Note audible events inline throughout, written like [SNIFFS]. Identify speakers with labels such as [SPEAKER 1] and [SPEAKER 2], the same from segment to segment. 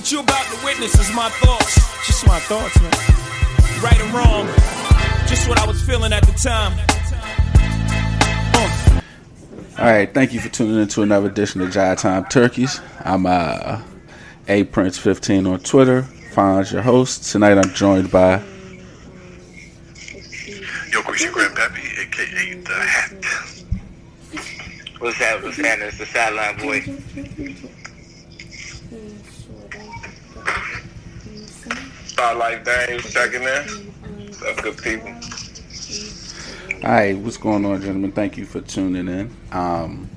[SPEAKER 1] What you about to witness is my thoughts. Just my thoughts, man. Right or wrong, just what I was feeling at the time. Uh.
[SPEAKER 2] All right, thank you for tuning in to another edition of Jive Time Turkeys. I'm uh, A Prince 15 on Twitter. Find your host tonight. I'm joined by
[SPEAKER 3] Yo, Christian Grandpappy, aka the Hat.
[SPEAKER 4] What's that? What's happening? It's the sideline boy.
[SPEAKER 3] Starlight Daniels checking in. What's up, good people?
[SPEAKER 2] All right, what's going on, gentlemen? Thank you for tuning in. Um,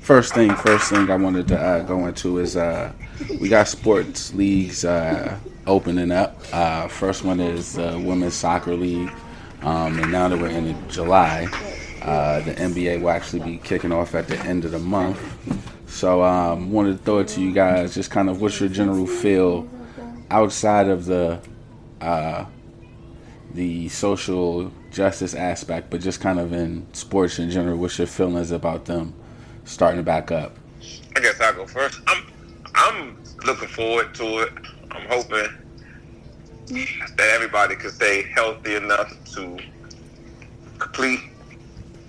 [SPEAKER 2] first thing, first thing I wanted to uh, go into is uh, we got sports leagues uh, opening up. Uh, first one is uh, Women's Soccer League, um, and now that we're in July, uh, the NBA will actually be kicking off at the end of the month. So, um, wanted to throw it to you guys. Just kind of what's your general feel outside of the uh, the social justice aspect, but just kind of in sports in general. What's your feelings about them starting to back up?
[SPEAKER 3] I guess I'll go first. I'm I'm looking forward to it. I'm hoping that everybody can stay healthy enough to complete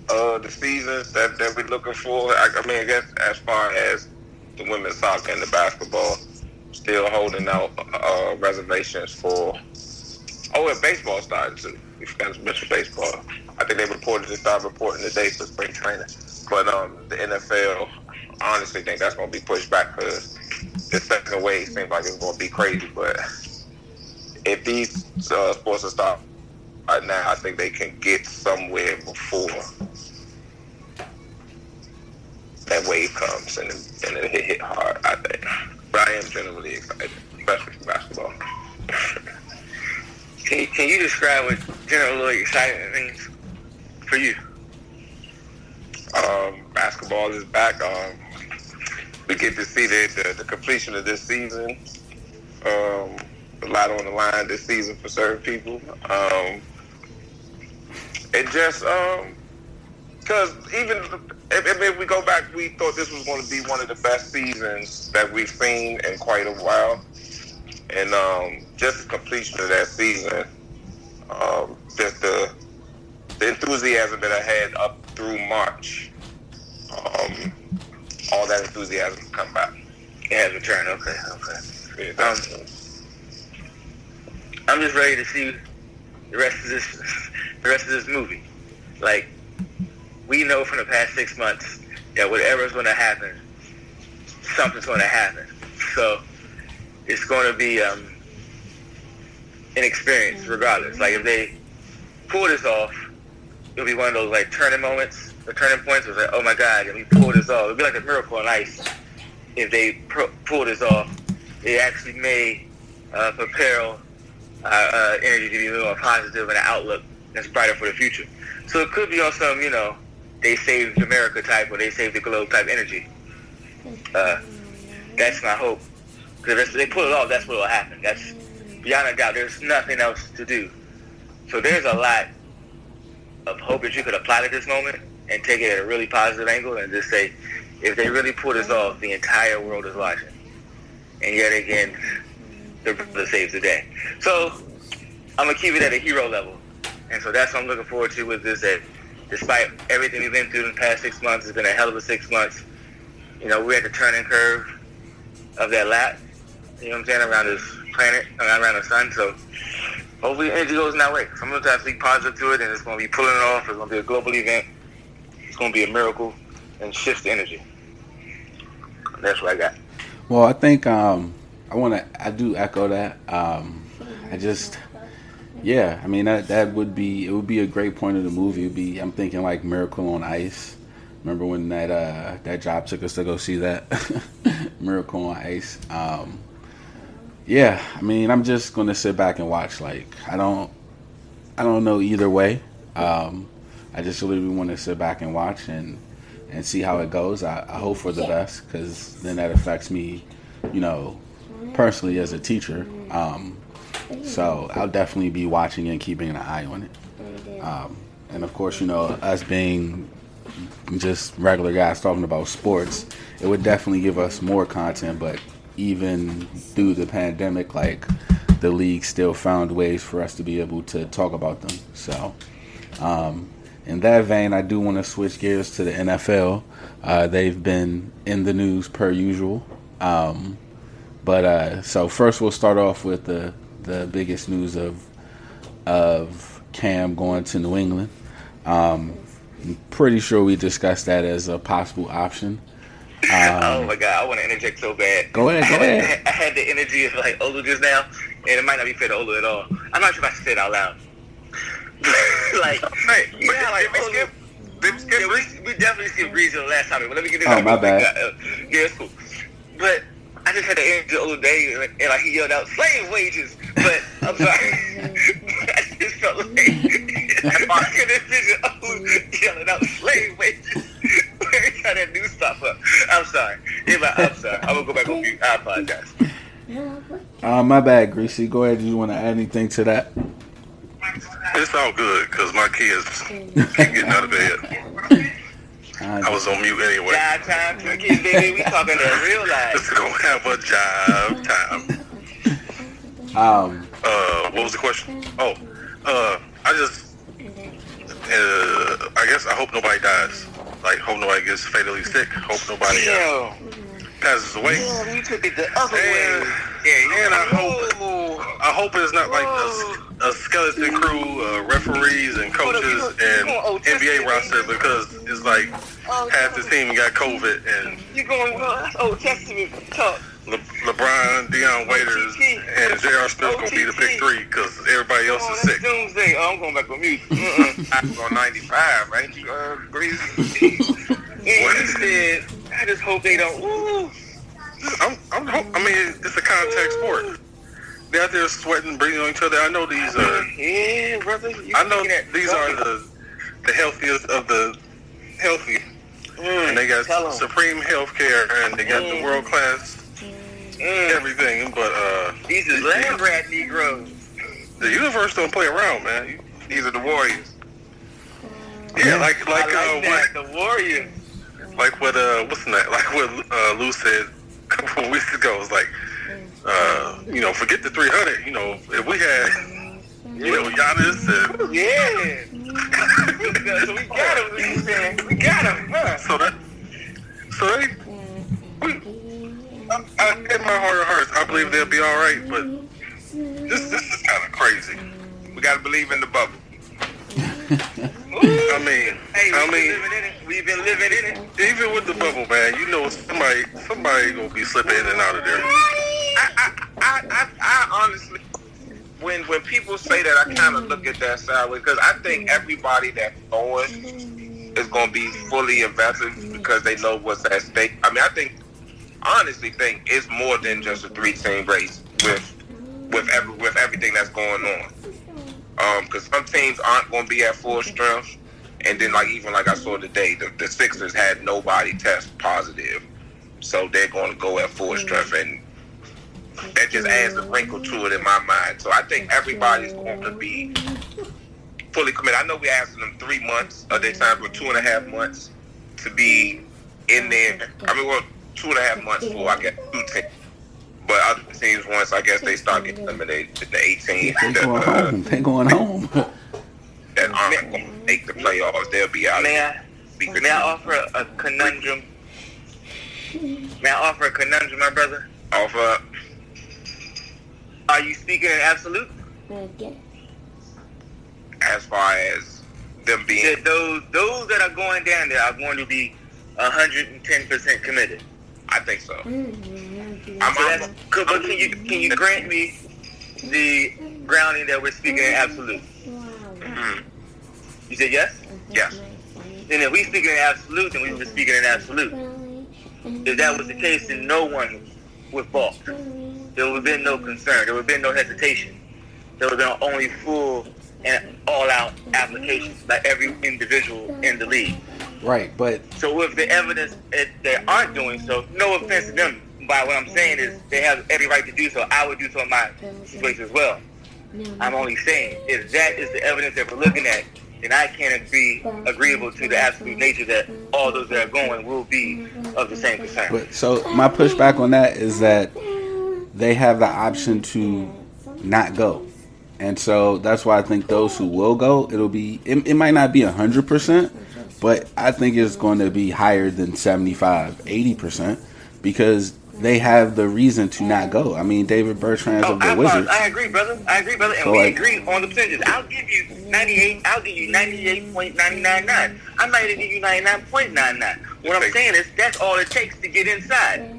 [SPEAKER 3] uh, the seasons that, that we're looking for. I, I mean, I guess as far as the women's soccer and the basketball, still holding out uh, reservations for. Oh, and baseball started too. We forgot to mention baseball. I think they reported to start reporting today for spring training. But um, the NFL, I honestly think that's going to be pushed back because the second wave seems like it's going to be crazy. But if these uh, sports are start right now, I think they can get somewhere before that wave comes and, and it hit, hit hard, I think. But I am generally excited, especially for basketball.
[SPEAKER 4] Can you, can you describe what general excitement means for you?
[SPEAKER 3] Um, basketball is back. Um, we get to see the, the, the completion of this season. Um, a lot on the line this season for certain people. Um, it just because even if, if we go back, we thought this was going to be one of the best seasons that we've seen in quite a while, and um, just the completion of that season, um, just the the enthusiasm that I had up through March, um, all that enthusiasm come back.
[SPEAKER 4] It has returned. Okay, okay.
[SPEAKER 3] Yeah, that's-
[SPEAKER 4] I'm just ready to see the rest of this, [LAUGHS] the rest of this movie. Like we know from the past six months that whatever's going to happen, something's going to happen. So it's going to be um, an experience, regardless. Like if they pull this off, it'll be one of those like turning moments, the turning points. Was like, oh my God, if we pull this off, it'll be like a miracle on ice. If they pull this off, it actually may uh, propel uh, uh, energy to be a little more positive and an outlook that's brighter for the future. So it could be on some, you know, they saved America type or they saved the globe type energy. Uh, that's my hope. Because if they pull it off, that's what will happen. That's beyond a doubt. There's nothing else to do. So there's a lot of hope that you could apply to this moment and take it at a really positive angle and just say, if they really pull this off, the entire world is watching. And yet again, the brother saves the day. So I'm gonna keep it at a hero level, and so that's what I'm looking forward to with this. That despite everything we've been through in the past six months, it's been a hell of a six months. You know, we're at the turning curve of that lap. You know what I'm saying around this planet, around the sun. So hopefully, energy goes in that way. So I'm try to be positive to it, and it's gonna be pulling it off. It's gonna be a global event. It's gonna be a miracle and shift the energy. That's what I got.
[SPEAKER 2] Well, I think um, I want to. I do echo that. Um, I just, yeah. I mean, that that would be it. Would be a great point of the movie. It'd be. I'm thinking like Miracle on Ice. Remember when that uh, that job took us to go see that [LAUGHS] Miracle on Ice? Um, yeah. I mean, I'm just gonna sit back and watch. Like, I don't. I don't know either way. Um, I just really want to sit back and watch and and see how it goes. I, I hope for the best because then that affects me, you know, personally as a teacher. Um, so I'll definitely be watching and keeping an eye on it. Um, and of course, you know, us being just regular guys talking about sports, it would definitely give us more content. But even through the pandemic, like the league still found ways for us to be able to talk about them. So, um, in that vein, I do want to switch gears to the NFL. Uh, they've been in the news per usual. Um, but uh, so first, we'll start off with the the biggest news of of Cam going to New England. Um, I'm pretty sure we discussed that as a possible option. [LAUGHS]
[SPEAKER 4] oh my god, I want to interject so bad.
[SPEAKER 2] Go ahead, go [LAUGHS]
[SPEAKER 4] I had,
[SPEAKER 2] ahead.
[SPEAKER 4] I had the energy of like Olu just now, and it might not be fair to Olu at all. I'm not sure if I should say it out loud. [LAUGHS] like,
[SPEAKER 3] Hey,
[SPEAKER 4] you know, how, like
[SPEAKER 3] we
[SPEAKER 4] Olu-
[SPEAKER 3] skip? Did we skip
[SPEAKER 4] yeah, we, we definitely skipped Breeze on the last topic, but let me get this
[SPEAKER 2] Oh,
[SPEAKER 4] out
[SPEAKER 2] my
[SPEAKER 4] real quick.
[SPEAKER 2] bad.
[SPEAKER 4] Uh, yeah, it's cool. But I just had the energy the other day, and, and like he yelled out slave wages. But I'm sorry, [LAUGHS] [LAUGHS] I just felt like [LAUGHS] I could envision Olu yelling out slave wages. Every time that new stuff up, I'm sorry. Yeah, I'm sorry. I'm gonna go back on mute. I apologize.
[SPEAKER 2] Uh, my bad, Greasy. Go ahead. Do you want to add anything to that?
[SPEAKER 5] It's all good because my kids keep getting out of bed. I was on mute anyway.
[SPEAKER 4] Job time, cookies, baby. We talking that real life.
[SPEAKER 5] Just gonna have a job time.
[SPEAKER 2] um,
[SPEAKER 5] Uh, what was the question? Oh, uh, I just, uh, I guess I hope nobody dies. Like, hope nobody gets fatally sick. Hope nobody uh,
[SPEAKER 4] Yo,
[SPEAKER 5] passes away.
[SPEAKER 4] yo, we took it the other way. Yeah,
[SPEAKER 5] and I hope, I hope it's not like a, a skeleton crew, uh, referees and coaches and NBA roster because it's like half the team got COVID and
[SPEAKER 4] you're going, that's Old Testament talk.
[SPEAKER 5] Le- LeBron, Dion Waiters, and J.R. Smith gonna be the big three because everybody else
[SPEAKER 4] Oh,
[SPEAKER 5] is sick.
[SPEAKER 4] doomsday. Oh, I'm going back on mute. [LAUGHS] Uh-uh.
[SPEAKER 3] I'm on 95, right? You, uh, [LAUGHS]
[SPEAKER 4] and he said, I just hope they don't. Woo.
[SPEAKER 5] I'm, I'm, I mean, it's a contact sport. They're out there sweating, breathing on each other. I know these are.
[SPEAKER 4] Yeah, brother.
[SPEAKER 5] I know
[SPEAKER 4] that
[SPEAKER 5] these are the the healthiest of the healthy,
[SPEAKER 4] Mm,
[SPEAKER 5] and they got supreme health care, and they got the
[SPEAKER 4] Mm.
[SPEAKER 5] world class
[SPEAKER 4] Mm,
[SPEAKER 5] everything. But uh,
[SPEAKER 4] these are land rat Negroes.
[SPEAKER 5] the universe don't play around, man.
[SPEAKER 3] These are the Warriors.
[SPEAKER 5] Yeah, like like, uh,
[SPEAKER 4] like
[SPEAKER 5] what
[SPEAKER 4] that. The Warriors.
[SPEAKER 5] Like what uh what's that [LAUGHS] like what uh Lou said a couple of weeks ago was like uh you know forget the 300 you know if we had you know Giannis and [LAUGHS]
[SPEAKER 4] Yeah. so we got him. We saying we got him. Huh?
[SPEAKER 5] so that so they we, I, I, in my heart of hearts I believe they'll be all right but this this is kind of crazy
[SPEAKER 3] We got to believe in the bubble.
[SPEAKER 5] I mean
[SPEAKER 4] Hey,
[SPEAKER 5] I
[SPEAKER 4] we've been
[SPEAKER 5] mean
[SPEAKER 4] living in it. We've been living in it.
[SPEAKER 5] even with the bubble man you know somebody somebody gonna be slipping in and out of there
[SPEAKER 3] I, I, I, I, honestly, when when people say that, I kind of look at that sideways because I think everybody that's going is going to be fully invested because they know what's at stake. I mean, I think, honestly, think it's more than just a three team race with with every, with everything that's going on. Um, because some teams aren't going to be at full strength, and then like even like I saw today, the, the Sixers had nobody test positive, so they're going to go at full strength and that just adds a wrinkle to it in my mind. So I think everybody's going to be fully committed. I know we're asking them three months of their time for two and a half months to be in there. I mean, well, two and a half months for I guess two teams. But other teams, once I guess they start getting eliminated, the 18
[SPEAKER 2] they going
[SPEAKER 3] uh,
[SPEAKER 2] home. They going home.
[SPEAKER 3] that aren't going to make the playoffs, they'll be out.
[SPEAKER 4] May I, may I offer a, a conundrum? May I offer a conundrum, my brother?
[SPEAKER 3] Offer. up.
[SPEAKER 4] Are you speaking in absolute?
[SPEAKER 3] as far as them being
[SPEAKER 4] That those those that are going down there are going to be 110% committed.
[SPEAKER 3] I think so. Mm-hmm. I'm,
[SPEAKER 4] So
[SPEAKER 3] I'm,
[SPEAKER 4] that's, could, but can you can you grant me the grounding that we're speaking in absolute?
[SPEAKER 3] mm,
[SPEAKER 4] You said yes.
[SPEAKER 3] yes.
[SPEAKER 4] Then if we speaking in absolute, then we were speaking in absolute. If that was the case, then no one would balk. There would have been no concern. There would have been no hesitation. There would have been only full and all-out application by every individual in the league.
[SPEAKER 2] Right, but
[SPEAKER 4] So if the evidence that they aren't doing so, no offense to them, by what I'm saying is they have every right to do so. I would do so in my situation as well. I'm only saying if that is the evidence that we're looking at, then I can't be agreeable to the absolute nature that all those that are going will be of the same concern.
[SPEAKER 2] But so my pushback on that is that they have the option to not go. And so that's why I think those who will go, it'll be it, it might not be 100%, but I think it's going to be higher than 75, 80% because they have the reason to not go. I mean, Davis Bertans
[SPEAKER 4] Oh,
[SPEAKER 2] of the
[SPEAKER 4] I,
[SPEAKER 2] Wizards.
[SPEAKER 4] I agree, brother. I agree, brother. And
[SPEAKER 2] So,
[SPEAKER 4] we
[SPEAKER 2] like-
[SPEAKER 4] agree on the percentages. I'll give you 98. I'll give you 98.999. I might even give you 99.99. What I'm saying is that's all it takes to get inside.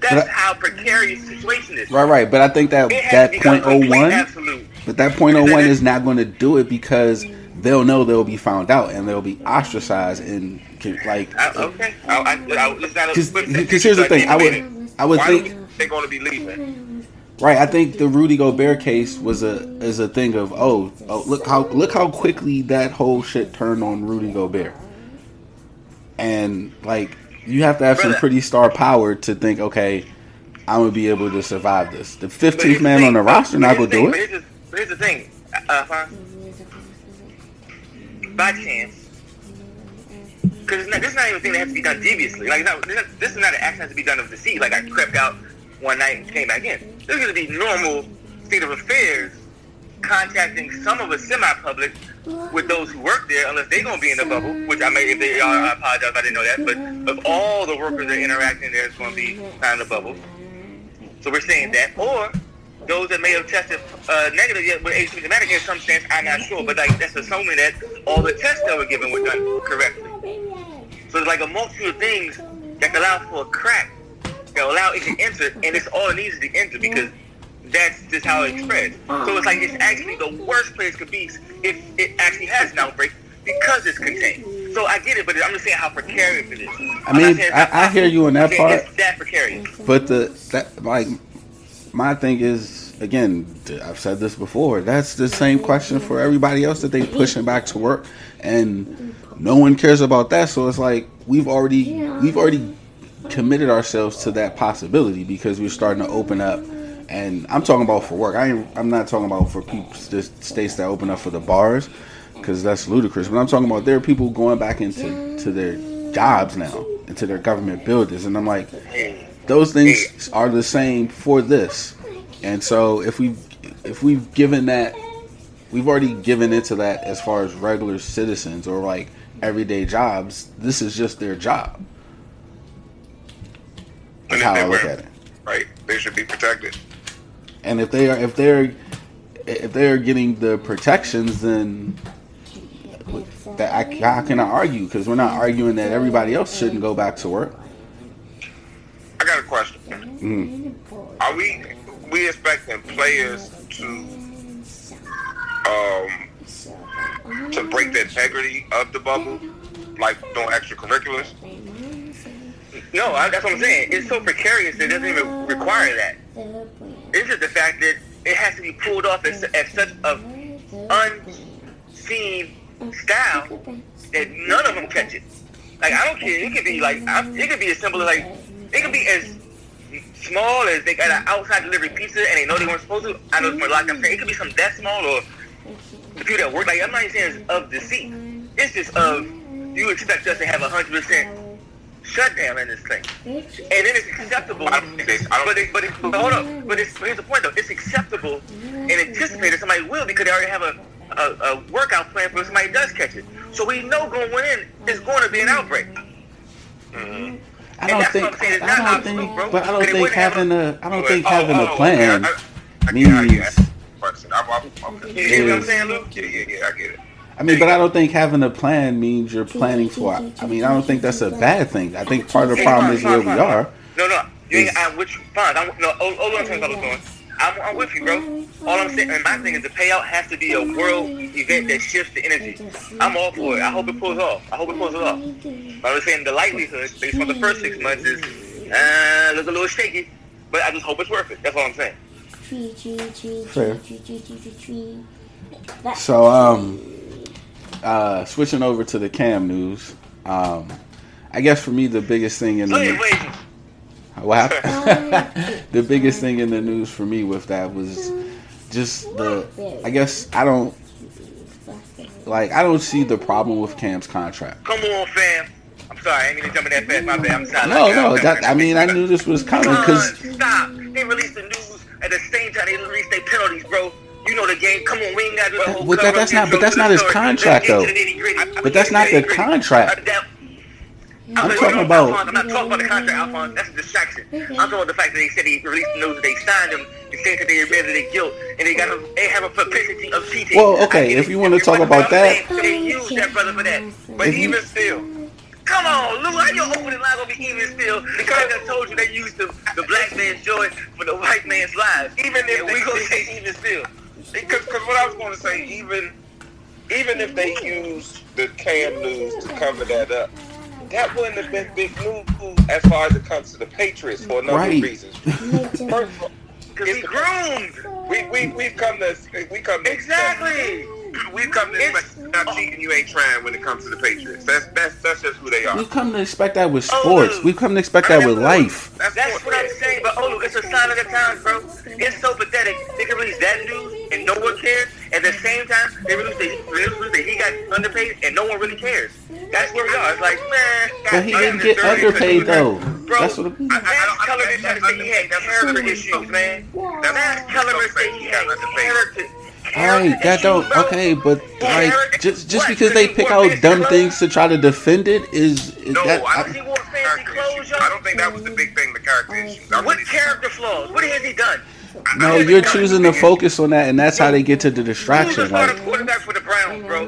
[SPEAKER 4] That's
[SPEAKER 2] I-
[SPEAKER 4] how precarious the situation is.
[SPEAKER 2] Right, right, but I think that that point oh one, but that point oh one is not going to do it because they'll know they'll be found out and they'll be ostracized and can- like.
[SPEAKER 4] I, okay.
[SPEAKER 2] Because here's the thing, I would I would think
[SPEAKER 3] they're going to be leaving?
[SPEAKER 2] right. I think the Rudy Gobert case was a is a thing of oh oh look how look how quickly that whole shit turned on Rudy Gobert, and like you have to have some pretty star power to think okay. I'm gonna be able to survive this. The 15th man
[SPEAKER 4] thing,
[SPEAKER 2] on the roster not gonna do it.
[SPEAKER 4] Here's the, here's the thing. Uh, fine. By chance. Because this is not even a thing that has to be done deviously. Like, not, this is- this is not an action that has to be done of deceit. Like, I crept out one night and came back in. This is going to be normal state of affairs, contacting some of us semi-public with those who work there, unless they're going to be in the bubble, which I may, if they are, I apologize, I didn't know that. But of all the workers that interact in there, it's going to be kind of the bubble. So we're saying that, or those that may have tested uh, negative yet with asymptomatic in some sense, I'm not sure, but like that's assuming that all the tests that were given were done correctly. So there's like a multitude of things that allow for a crack, that allow it to enter, and it's all it needs to enter because that's just how it spreads. So it's like it's actually the worst place it could be if it actually has an outbreak because it's contained. So I get it, but I'm just saying how precarious it is.
[SPEAKER 2] I mean, I- I hear you on that part.
[SPEAKER 4] It's that precarious.
[SPEAKER 2] But the that like my thing is again, I've said this before. That's the same question for everybody else that they pushing back to work, and no one cares about that. So it's like we've already we've already committed ourselves to that possibility because we're starting to open up. And I'm talking about for work. I I'm not talking about for people the states that open up for the bars because that's ludicrous. But I'm talking about there are people going back into to their jobs now, into their government buildings, and I'm like, those things are the same for this. And so if we if we've given that we've already given into that as far as regular citizens or like everyday jobs, this is just their job. That's how I look
[SPEAKER 3] were-
[SPEAKER 2] at it.
[SPEAKER 3] Right? They should be protected.
[SPEAKER 2] And if they are if they're if they're getting the protections then that I, how can I argue? Because we're not arguing that everybody else shouldn't go back to work.
[SPEAKER 3] I got a question.
[SPEAKER 2] Mhm.
[SPEAKER 3] Are we we expecting players to um to break the integrity of the bubble, like doing extracurriculars?
[SPEAKER 4] No, I, that's what I'm saying. It's so precarious it doesn't even require that. It's just the fact that it has to be pulled off at, su- at such a unseen style that none of them catch it. Like I don't care. It could be like I, it could be as simple as like it could be as small as they got an outside delivery pizza and they know they weren't supposed to. I know it's more like I'm saying it could be something that small or the people that work. Like I'm not even saying it's of deceit. It's just of you expect us to have a hundred percent shutdown in this thing, and then it's acceptable.
[SPEAKER 3] I don't think they- I don't-
[SPEAKER 4] But, it, but, it, but hold up. But, it's, but here's the point though. It's acceptable and anticipated somebody will because they already have a, a, a workout plan for if somebody does catch it. So we know going in is going to be an outbreak.
[SPEAKER 2] Mm-hmm.
[SPEAKER 4] I
[SPEAKER 2] don't think
[SPEAKER 4] I'm saying.
[SPEAKER 2] I don't
[SPEAKER 4] absolute,
[SPEAKER 2] think
[SPEAKER 4] bro.
[SPEAKER 2] but I don't think
[SPEAKER 4] wouldn't
[SPEAKER 2] having a I don't think
[SPEAKER 3] Oh, oh
[SPEAKER 2] having
[SPEAKER 3] oh,
[SPEAKER 2] a plan
[SPEAKER 3] I, I, I
[SPEAKER 2] means.
[SPEAKER 3] I'm, I'm, I'm,
[SPEAKER 4] I'm
[SPEAKER 3] I get it.
[SPEAKER 2] I mean, but I don't think having a plan means you're planning for. I mean, I don't think that's a bad thing. I think part of the problem is where we are.
[SPEAKER 4] No, no. You ain't,
[SPEAKER 2] Is-
[SPEAKER 4] I'm with you. Fine. I'm, no, hold, hold on a second, hold on. I'm, I'm with you, bro. All I'm saying, and my thing is the payout has to be a world event that shifts the energy. I'm all for it. I hope it pulls off. I hope it pulls it off. But I'm saying the likelihood, based on the first six months, is uh, look a little shaky. But I just hope it's worth it. That's all I'm saying.
[SPEAKER 2] Fair. So, um, uh, switching over to the Cam news. Um, I guess for me, the biggest thing in the
[SPEAKER 4] Wait, wait.
[SPEAKER 2] What happened? [LAUGHS] [LAUGHS] the biggest thing in the news for me with that was just the. I guess I don't. like I don't see the problem with Cam's contract.
[SPEAKER 4] Come on, fam. I'm sorry, I ain't gonna jump in that fast. My bad. I'm sorry.
[SPEAKER 2] No,
[SPEAKER 4] Like,
[SPEAKER 2] no,
[SPEAKER 4] I'm
[SPEAKER 2] that I mean I knew this was coming because
[SPEAKER 4] stop. They released the news at the same time they released their penalties, bro. You know the game. Come on, we ain't got to do the whole
[SPEAKER 2] But that-
[SPEAKER 4] cover-up
[SPEAKER 2] that's not- but that's not his contract, though.
[SPEAKER 4] to the nitty-gritty.
[SPEAKER 2] But that's not the contract.
[SPEAKER 4] That-
[SPEAKER 2] I'm
[SPEAKER 4] not-
[SPEAKER 2] talking
[SPEAKER 4] no,
[SPEAKER 2] about-
[SPEAKER 4] Alphonse, I'm not talking about the contract, Alphonse. That's a distraction. I'm talking about the fact that they said they released the news that they signed him and said that they admitted their guilt and they got a, they have a propensity of cheating.
[SPEAKER 2] Well, okay, if you wanna talk about that-
[SPEAKER 4] saying They used that brother for that. But
[SPEAKER 2] If you-
[SPEAKER 4] even still. Come on, Lou, how your opening line gonna be even still? Because I told you they used the, the black man's joy for the white man's lives.
[SPEAKER 3] Even if
[SPEAKER 4] and
[SPEAKER 3] they-
[SPEAKER 4] we gonna say even still.
[SPEAKER 3] Because what I was going to say, even even if they use the Cam news to cover that up, that wouldn't have been big news as far as it comes to the Patriots for a number
[SPEAKER 2] Right.
[SPEAKER 3] of reasons. [LAUGHS] First of all,
[SPEAKER 4] Cause we groomed.
[SPEAKER 3] we we we've come to we come to
[SPEAKER 4] Exactly.
[SPEAKER 3] We've come to expect not cheating. You ain't trying when it comes to the Patriots. That's that's that's just who they are.
[SPEAKER 2] we've come to expect that with oh. sports. We've come to expect that with life.
[SPEAKER 3] That's,
[SPEAKER 4] That's what I'm saying, but oh look, it's a sign of the times, bro. It's so pathetic. They can release that news and no one cares. At the same time, they release that release that he got underpaid and no one really cares. That's where we are. It's like, man,
[SPEAKER 2] But he
[SPEAKER 4] God,
[SPEAKER 2] didn't get underpaid though.
[SPEAKER 4] Bro,
[SPEAKER 2] That's what.
[SPEAKER 4] Max Kellerman tried to say he had character issues, man. Max Kellerman said he had character.
[SPEAKER 2] All right, that don't okay, but like just just because they pick out dumb things to try to defend it is, is
[SPEAKER 3] No,
[SPEAKER 2] that
[SPEAKER 3] I
[SPEAKER 4] He
[SPEAKER 3] don't,
[SPEAKER 4] wore fancy clothes,
[SPEAKER 3] I don't think that was the big thing. The character oh, issues.
[SPEAKER 4] What
[SPEAKER 3] really-
[SPEAKER 4] character flaws? What has he done?
[SPEAKER 2] No, [LAUGHS] you're choosing to focus on that, and that's how they get to the distraction.
[SPEAKER 4] starting
[SPEAKER 2] Like
[SPEAKER 4] quarterback for the Browns, bro?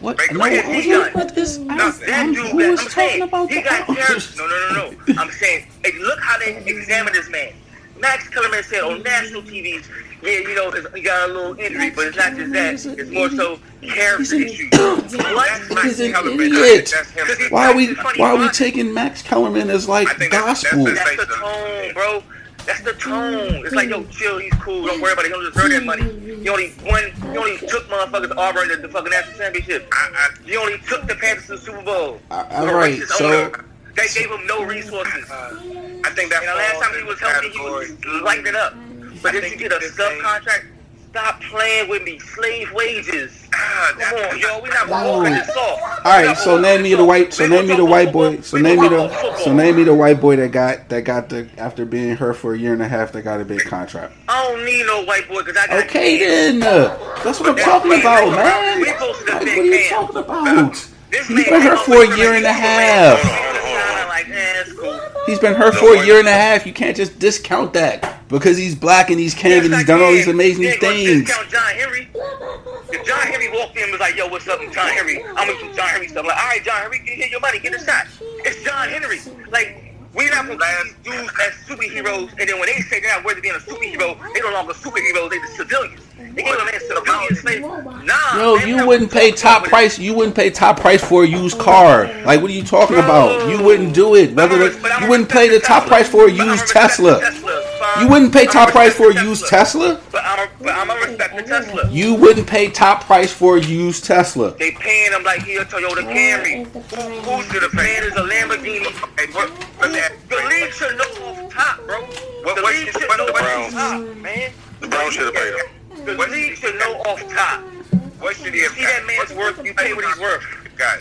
[SPEAKER 2] what?
[SPEAKER 3] Baker
[SPEAKER 2] No,
[SPEAKER 3] Mayfield.
[SPEAKER 2] what, what is? I,
[SPEAKER 3] Nothing.
[SPEAKER 4] That
[SPEAKER 2] I'm,
[SPEAKER 4] dude,
[SPEAKER 2] who
[SPEAKER 4] that-
[SPEAKER 2] is
[SPEAKER 4] I'm
[SPEAKER 2] talking
[SPEAKER 4] saying,
[SPEAKER 2] about
[SPEAKER 4] he got character. No, no, no, no. I'm saying, look how they examined this man. Max Kellerman said on national TV, yeah, you know, he got a little injury, but it's not just that. It's more so character
[SPEAKER 2] He's an-
[SPEAKER 4] issues.
[SPEAKER 3] That's
[SPEAKER 4] What?
[SPEAKER 3] Max
[SPEAKER 2] He's an
[SPEAKER 3] Kellerman.
[SPEAKER 2] idiot.
[SPEAKER 3] That's him.
[SPEAKER 4] Because he-
[SPEAKER 2] Why are we why are we taking Max Kellerman as like
[SPEAKER 3] I think that's-
[SPEAKER 2] gospel?
[SPEAKER 3] that's
[SPEAKER 4] That's the tone, bro. That's the tone. It's like, yo, chill, he's cool. Don't worry about it. He'll just earn that money. He only won. He only took motherfuckers to Auburn to the fucking national championship.
[SPEAKER 3] I, I,
[SPEAKER 4] He only took the Panthers to the Super Bowl.
[SPEAKER 2] Uh, all right, so-
[SPEAKER 4] owner. they gave him no resources.
[SPEAKER 3] I think that
[SPEAKER 4] And the last time he was
[SPEAKER 3] the
[SPEAKER 4] healthy, he was lighting it up. But
[SPEAKER 3] I
[SPEAKER 4] then you get a
[SPEAKER 3] this thing-
[SPEAKER 4] subcontract. Stop playing with me. Slave wages.
[SPEAKER 3] Ah,
[SPEAKER 4] Come on, yo. We not
[SPEAKER 2] Whoa.
[SPEAKER 4] walking this off.
[SPEAKER 2] All right, so name me the white. So name me the white boy. So name me the. So name me the white boy that got that got the after being hurt for a year and a half that got a big contract.
[SPEAKER 4] I don't need no white boy because I got
[SPEAKER 2] Okay then, uh, that's what I'm talking about, man. Like, what are you talking about? He's been
[SPEAKER 4] came
[SPEAKER 2] hurt for a year and a half.
[SPEAKER 4] man. Like, it's cool.
[SPEAKER 2] He's been hurt for a year and a half. You can't just discount that because he's black and he's Cam and he's done all these amazing
[SPEAKER 4] You
[SPEAKER 2] things.
[SPEAKER 4] John Henry. If John Henry walked in and was like, yo, what's up, I'm John Henry. I'm gonna do John Henry stuff. Like, all right, John Henry, get your money, get a shot. It's John Henry. Like, we're not gonna last dudes as superheroes, and then when they say they're not worthy of being a superhero, they no longer superheroes, they the civilians. They gave a man civilian slave. Nah,
[SPEAKER 2] Yo,
[SPEAKER 4] man,
[SPEAKER 2] you wouldn't pay top price. You wouldn't pay top price for a used car. Like, what are you talking about? You wouldn't do it. Whether
[SPEAKER 4] But I'm
[SPEAKER 2] the,
[SPEAKER 4] a-
[SPEAKER 2] you wouldn't pay the top price for a used Tesla.
[SPEAKER 4] Fine.
[SPEAKER 2] You wouldn't pay top price for a
[SPEAKER 4] respect
[SPEAKER 2] used Tesla.
[SPEAKER 4] But I'm but I'm a respect the Tesla.
[SPEAKER 2] You wouldn't pay top price for a used Tesla.
[SPEAKER 4] They paying them like he a Toyota Camry. Who, who should have paid is a Lamborghini?
[SPEAKER 3] Hey, what,
[SPEAKER 4] The league should know off top, bro.
[SPEAKER 3] What-
[SPEAKER 4] the
[SPEAKER 3] what
[SPEAKER 4] league
[SPEAKER 3] should-
[SPEAKER 4] should know
[SPEAKER 3] what-
[SPEAKER 4] off top, man.
[SPEAKER 5] The Browns should have paid him.
[SPEAKER 4] The league should know off top.
[SPEAKER 3] What should he have
[SPEAKER 4] See that man's worth, you pay what he's worth.
[SPEAKER 3] Got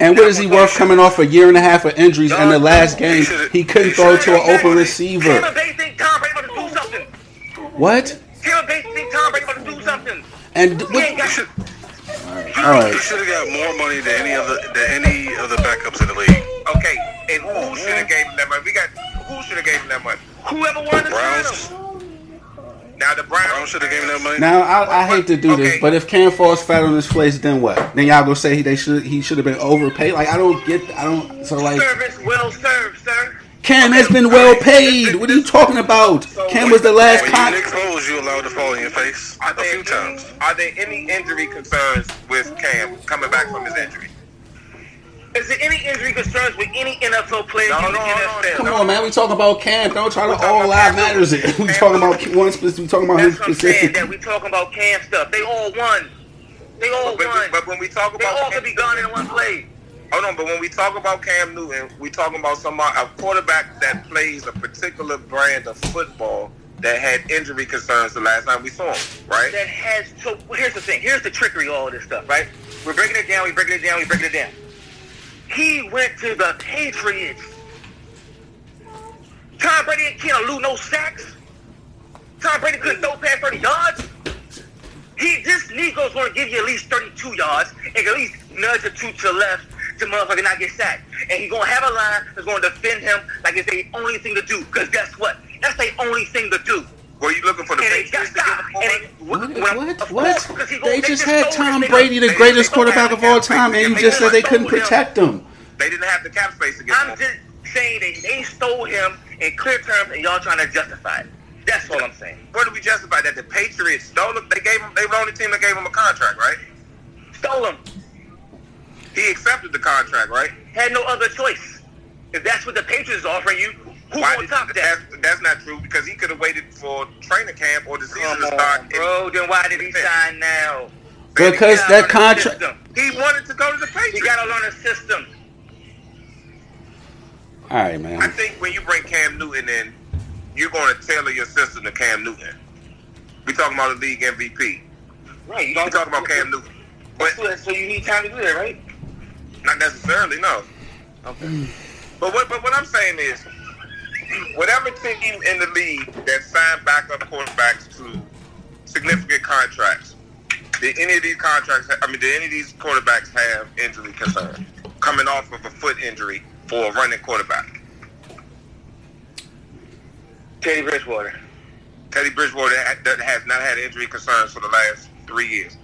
[SPEAKER 2] And what is he worth coming off a year and a half of injuries? And the last game, he couldn't throw to an open receiver.
[SPEAKER 4] Tampa Bay think Tom Brady about to do something.
[SPEAKER 2] What?
[SPEAKER 4] Tampa Bay think Tom Brady about to do something.
[SPEAKER 2] And
[SPEAKER 4] He
[SPEAKER 2] what,
[SPEAKER 4] ain't got
[SPEAKER 5] should- He should have got more money than any other than any of the backups in the league.
[SPEAKER 3] Okay, and who should have gave him that money? We got who should have gave him that money?
[SPEAKER 4] whoever won the
[SPEAKER 5] Browns,
[SPEAKER 4] title.
[SPEAKER 3] Now the Browns,
[SPEAKER 5] Browns should have given that money.
[SPEAKER 2] now I, I hate to do this, but if Cam falls flat on his face, then what? Then y'all go say they should he should have been overpaid? Like I don't get, I don't. So like
[SPEAKER 4] Service well served, sir.
[SPEAKER 2] Cam has been well paid. What are you talking about? Cam was the last
[SPEAKER 5] When you
[SPEAKER 2] con.
[SPEAKER 5] Nick Foles, you allowed to fall in your face
[SPEAKER 3] Are
[SPEAKER 5] a few
[SPEAKER 3] any,
[SPEAKER 5] times.
[SPEAKER 3] are there any injury concerns with Cam coming back from his injury?
[SPEAKER 4] Is there any injury concerns with any NFL player
[SPEAKER 3] No,
[SPEAKER 4] in the
[SPEAKER 3] no, no,
[SPEAKER 4] NFL?
[SPEAKER 2] Come on, man. We talking about Cam. Don't try to all
[SPEAKER 3] about
[SPEAKER 2] live
[SPEAKER 3] Cam.
[SPEAKER 2] matters. [LAUGHS] It. We talking about one specific. We talking about him
[SPEAKER 4] That's what
[SPEAKER 2] specific.
[SPEAKER 4] That we talking about Cam stuff. They all won. They all
[SPEAKER 3] But,
[SPEAKER 4] won.
[SPEAKER 3] but when we talk about,
[SPEAKER 4] they
[SPEAKER 3] about
[SPEAKER 4] all
[SPEAKER 3] Cam,
[SPEAKER 4] could be gone in one play.
[SPEAKER 3] hold on, but when we talk about Cam Newton, we talking about somebody a quarterback that plays a particular brand of football that had injury concerns the last time we saw him, right?
[SPEAKER 4] That has. So here's the thing. Here's the trickery. All this stuff, right? We're breaking it down. We breaking it down. We breaking it down. He went to the Patriots. Tom Brady can't lose no sacks. Tom Brady couldn't throw past 30 yards. He, this Negro's going to give you at least 32 yards and at least nudge a two to the left to motherfucker not get sacked. And he's going to have a line that's going to defend him like it's the only thing to do. Because guess what? That's the only thing to do.
[SPEAKER 3] Were you looking for the Patriots to give him
[SPEAKER 4] What?
[SPEAKER 2] What? What?
[SPEAKER 4] course, because
[SPEAKER 2] They just had Tom. Brady, the greatest quarterback of all time, and you just said they couldn't protect him.
[SPEAKER 3] They didn't have the cap space to get him.
[SPEAKER 4] I'm just saying that they stole him in clear terms, and y'all trying to justify it. That's all I'm saying.
[SPEAKER 3] Where do we justify that? The Patriots stole him. They gave him. They were the only team that gave him a contract, right?
[SPEAKER 4] Stole him.
[SPEAKER 3] He accepted the contract, right?
[SPEAKER 4] Had no other choice. If that's what the Patriots is offering you, who
[SPEAKER 3] Why
[SPEAKER 4] gonna
[SPEAKER 3] did,
[SPEAKER 4] top that?
[SPEAKER 3] that's, that's not true because he could have waited for training camp or the season
[SPEAKER 4] Come
[SPEAKER 3] to start.
[SPEAKER 4] bro. Then why did he sign now?
[SPEAKER 2] Because
[SPEAKER 4] He
[SPEAKER 2] that contract.
[SPEAKER 4] system.
[SPEAKER 3] He wanted to go to the Patriots.
[SPEAKER 4] He got to learn a system.
[SPEAKER 2] All right, man.
[SPEAKER 3] I think when you bring Cam Newton in, you're going to tailor your system to Cam Newton. We're talking about the league MVP.
[SPEAKER 4] Right. You
[SPEAKER 3] We talking about Cam Newton, but
[SPEAKER 4] So, so you need time to do that, right?
[SPEAKER 3] not necessarily. No.
[SPEAKER 4] Okay.
[SPEAKER 3] But what, but what I'm saying is, whatever team in the league that signed backup quarterbacks to significant contracts, did any of these contracts? I mean, did any of these quarterbacks have injury concerns coming off of a foot injury for a running quarterback?
[SPEAKER 4] Teddy Bridgewater.
[SPEAKER 3] Teddy Bridgewater has not had injury concerns for the last three years.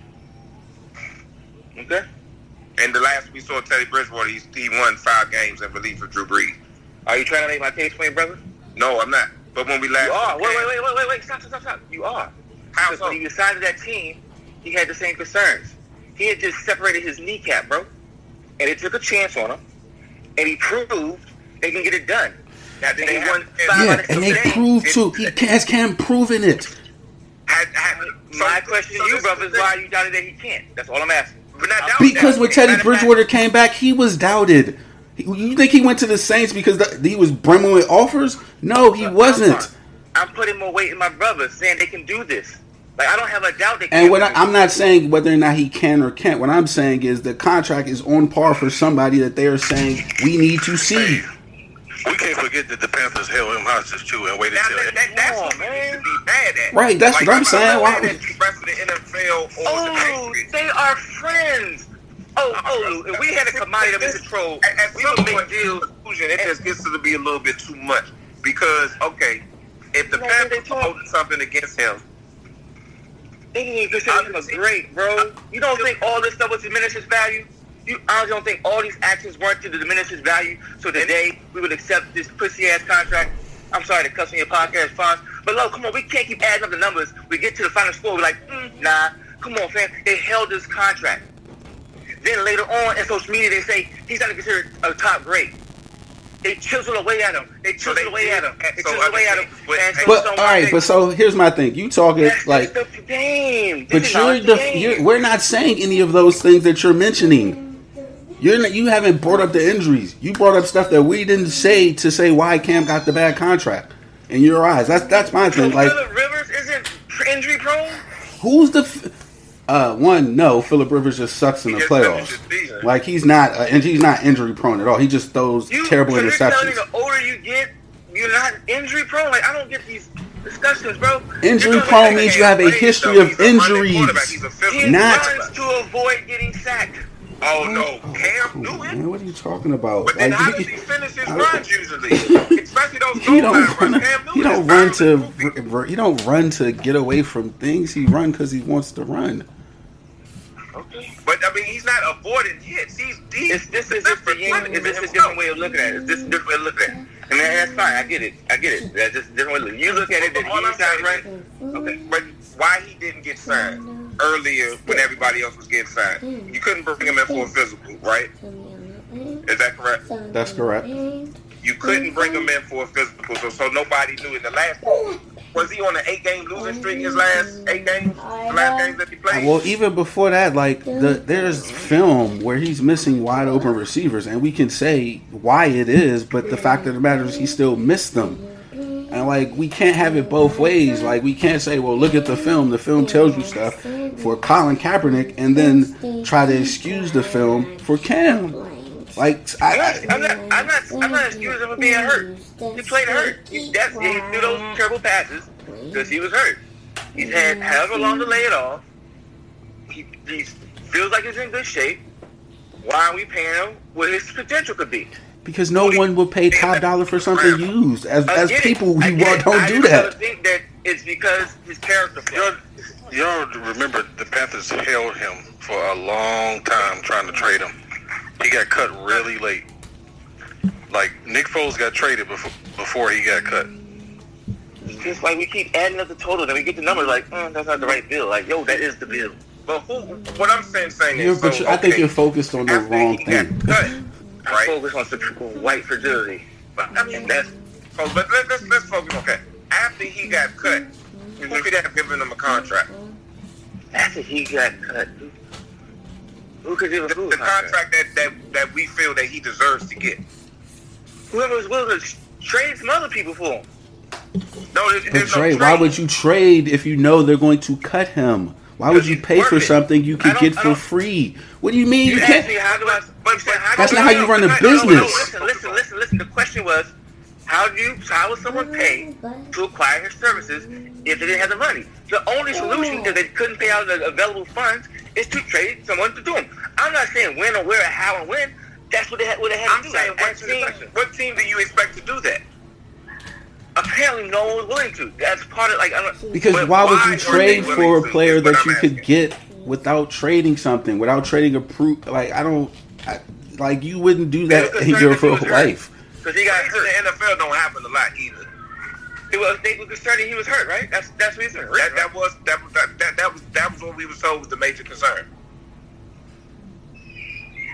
[SPEAKER 4] Okay.
[SPEAKER 3] And the last we saw Teddy Bridgewater, he, he won five games in relief of Drew Brees.
[SPEAKER 4] Are you trying to make my case plain, brother?
[SPEAKER 3] No, I'm not. But when we last
[SPEAKER 4] You are. Wait, wait, wait, wait, wait, wait. Stop, stop, stop. You are.
[SPEAKER 3] How
[SPEAKER 4] Because
[SPEAKER 3] so?
[SPEAKER 4] when he was signed to that team, he had the same concerns. He had just separated his kneecap, bro. And it took a chance on him. And he proved they can get it done.
[SPEAKER 3] Now, did
[SPEAKER 4] And
[SPEAKER 3] they
[SPEAKER 4] he
[SPEAKER 3] have-
[SPEAKER 4] won five
[SPEAKER 2] Yeah,
[SPEAKER 4] out of
[SPEAKER 2] and they
[SPEAKER 4] six
[SPEAKER 2] proved too. He has Cam proven it.
[SPEAKER 3] Had, had, so-
[SPEAKER 4] My question
[SPEAKER 3] so
[SPEAKER 4] to you, brother, is
[SPEAKER 3] thing.
[SPEAKER 4] why you doubted that he can't. That's all I'm asking.
[SPEAKER 3] But not
[SPEAKER 2] Because when Teddy
[SPEAKER 3] Matter of
[SPEAKER 2] Bridgewater came back, he was doubted. He- You think he went to the Saints because the, he was brimming with offers? No, he wasn't.
[SPEAKER 4] I'm putting more weight in my brothers, saying they can do this. Like I don't have a doubt they can.
[SPEAKER 2] And what I,
[SPEAKER 4] do
[SPEAKER 2] I'm not saying whether or not he can or can't. What I'm saying is the contract is on par for somebody that they are saying we need to see.
[SPEAKER 5] We can't forget that the Panthers held him hostage too and waited
[SPEAKER 3] Now,
[SPEAKER 5] till
[SPEAKER 3] that, that, that's
[SPEAKER 4] Come
[SPEAKER 3] what
[SPEAKER 4] on,
[SPEAKER 3] we
[SPEAKER 4] man.
[SPEAKER 3] need to be mad at.
[SPEAKER 2] Right, that's what I'm saying.
[SPEAKER 3] I'm
[SPEAKER 2] Why-
[SPEAKER 3] not mad at the rest of the NFL or the
[SPEAKER 4] Oh,
[SPEAKER 3] Patriots.
[SPEAKER 4] they are friends. Oh, oh, if we had a commodity under control,
[SPEAKER 3] At, at
[SPEAKER 4] we would make deals.
[SPEAKER 3] it just gets to be a little bit too much. Because, okay, if the
[SPEAKER 4] You know,
[SPEAKER 3] Panthers
[SPEAKER 4] talk-
[SPEAKER 3] promoting something against him,
[SPEAKER 4] even consider him a great, bro. You don't think all this stuff would diminish his value? You honestly don't think all these actions weren't to diminish his value? So today we would accept this pussy ass contract. I'm sorry to cuss on your podcast, Fonz. But look, come on, we can't keep adding up the numbers. We get to the final score, we're like, mm, nah, come on, fam. They held this contract. Then later on in social media, they say he's not considered a top grade. They chisel away at him. They
[SPEAKER 3] So
[SPEAKER 4] chisel
[SPEAKER 3] they
[SPEAKER 4] away
[SPEAKER 3] did-
[SPEAKER 4] at him. They
[SPEAKER 3] so
[SPEAKER 4] chisel away at him.
[SPEAKER 3] but-
[SPEAKER 4] so
[SPEAKER 2] But all right,
[SPEAKER 4] say,
[SPEAKER 2] but so here's my thing. You talking
[SPEAKER 4] that's
[SPEAKER 2] like,
[SPEAKER 4] just the game. This
[SPEAKER 2] but you're the
[SPEAKER 4] game.
[SPEAKER 2] you're, we're not saying any of those things that you're mentioning. You're not, you haven't brought up the injuries. You brought up stuff that we didn't say to say why Cam got the bad contract. In your eyes, that's that's my thing. Like,
[SPEAKER 4] Rivers isn't injury prone.
[SPEAKER 2] who's the f- uh one? No, Philip Rivers just sucks in the playoffs. Like he's not, uh, and he's not injury prone at all. He just throws
[SPEAKER 4] You,
[SPEAKER 2] terrible
[SPEAKER 4] so you're
[SPEAKER 2] interceptions.
[SPEAKER 4] the older you get, you're not injury prone. Like I don't get these discussions, bro.
[SPEAKER 2] Injury
[SPEAKER 4] You're telling me
[SPEAKER 2] prone means you have a history
[SPEAKER 3] So
[SPEAKER 2] of
[SPEAKER 3] he's
[SPEAKER 2] injuries.
[SPEAKER 3] He's
[SPEAKER 4] He
[SPEAKER 2] Not-
[SPEAKER 4] runs to avoid getting sacked.
[SPEAKER 3] Oh, no. Cam Newton?
[SPEAKER 2] What are you talking about?
[SPEAKER 3] But then
[SPEAKER 2] Like,
[SPEAKER 3] how
[SPEAKER 2] you-
[SPEAKER 3] does he finish his
[SPEAKER 2] I-
[SPEAKER 3] runs usually? [LAUGHS] Especially those
[SPEAKER 2] he
[SPEAKER 3] goal
[SPEAKER 2] don't run.
[SPEAKER 3] runs. Cam Newton
[SPEAKER 2] He don't run to.
[SPEAKER 3] violent
[SPEAKER 2] r- He don't run to get away from things. He run because he wants to run.
[SPEAKER 3] But I mean, he's not avoiding hits. He's deep.
[SPEAKER 4] Is this is this the yin? Is this a different way of looking at it. it? Is this a different way of looking at it? And that- that's fine. I get it. I get it. That's just a different way. You look at it that
[SPEAKER 3] All I'm
[SPEAKER 4] he's not right.
[SPEAKER 3] Okay, but why he didn't get signed earlier when everybody else was getting signed? You couldn't bring him in for a physical, right? Is that correct?
[SPEAKER 2] That's correct.
[SPEAKER 3] You couldn't bring him in for a physical, so, so nobody knew in the last. Was he on an eight-game losing streak? His last eight games, the last games that he played.
[SPEAKER 2] Well, even before that, like the there's film where he's missing wide open receivers, and we can say why it is, but the fact of the matter is he still missed them. And like we can't have it both ways. Like we can't say, "Well, look at the film. The film tells you stuff." For Colin Kaepernick, and then try to excuse the film for Cam. Like
[SPEAKER 4] I, I'm not, I'm not, I'm not excusing him for being hurt. He played hurt. He, that's, he threw those terrible passes because he was hurt. He's had however long to lay it off. He, he feels like he's in good shape. Why are we paying him what his potential could be?
[SPEAKER 2] Because no one will pay top dollar for something used. As, as people who don't
[SPEAKER 4] I
[SPEAKER 2] do that.
[SPEAKER 4] I think that it's because his character.
[SPEAKER 5] Y'all, y'all remember the Panthers held him for a long time trying to trade him. He got cut really late. Like Nick Foles got traded before before he got cut.
[SPEAKER 4] It's just like we keep adding up the total, then we get the numbers like, oh, that's not the right bill. Like, yo, that is the bill.
[SPEAKER 3] But who? What I'm saying, saying
[SPEAKER 2] You're,
[SPEAKER 3] is,
[SPEAKER 2] but
[SPEAKER 3] so,
[SPEAKER 2] you- I think you're focused on the
[SPEAKER 3] after
[SPEAKER 2] wrong thing.
[SPEAKER 3] cut,
[SPEAKER 4] I
[SPEAKER 3] right?
[SPEAKER 4] focus on some white fragility.
[SPEAKER 3] But I mean, that's. So, but let, let's let's focus. Okay, after he got cut, who could have given him a contract?
[SPEAKER 4] After he got cut, who- who could give a
[SPEAKER 3] The, the contract that, that that we feel that he deserves to get.
[SPEAKER 4] Whoever was willing to trade some other people for him.
[SPEAKER 3] No, there's, there's
[SPEAKER 2] Trey,
[SPEAKER 3] no
[SPEAKER 2] why would you trade if you know they're going to cut him? Why would you pay for
[SPEAKER 3] it.
[SPEAKER 2] something you could get for free? What do you mean you,
[SPEAKER 4] You
[SPEAKER 2] can't?
[SPEAKER 4] asked me how do I?
[SPEAKER 3] But-
[SPEAKER 4] you how
[SPEAKER 2] That's
[SPEAKER 4] do
[SPEAKER 2] not how you run a
[SPEAKER 4] no, no, no,
[SPEAKER 2] business.
[SPEAKER 4] listen, listen, listen, listen. The question was, how do you? How would someone pay to acquire his services if they didn't have the money? The only solution, if they couldn't pay out the available funds, is to trade someone to do them. I'm not saying when or where or how and when. That's what they had, what they had
[SPEAKER 3] I'm
[SPEAKER 4] to do.
[SPEAKER 3] saying,
[SPEAKER 4] That
[SPEAKER 3] answer the
[SPEAKER 4] team-
[SPEAKER 3] What team do you expect to do that?
[SPEAKER 4] Apparently, no one was willing to. That's part of like. I don't,
[SPEAKER 2] Because
[SPEAKER 3] But
[SPEAKER 2] why would you trade for a player that
[SPEAKER 3] I'm
[SPEAKER 2] you could get without trading something, without trading a proof? Like I don't, I, like you wouldn't do that
[SPEAKER 4] They
[SPEAKER 2] in your
[SPEAKER 4] concerned that he was hurt.
[SPEAKER 2] life.
[SPEAKER 4] because he got hurt.
[SPEAKER 3] the NFL don't happen a lot either.
[SPEAKER 4] It was they were concerned he was hurt, right? That's that's what he's hurt.
[SPEAKER 3] That, that was that, was- that, that, that was that was what we were told was the major concern.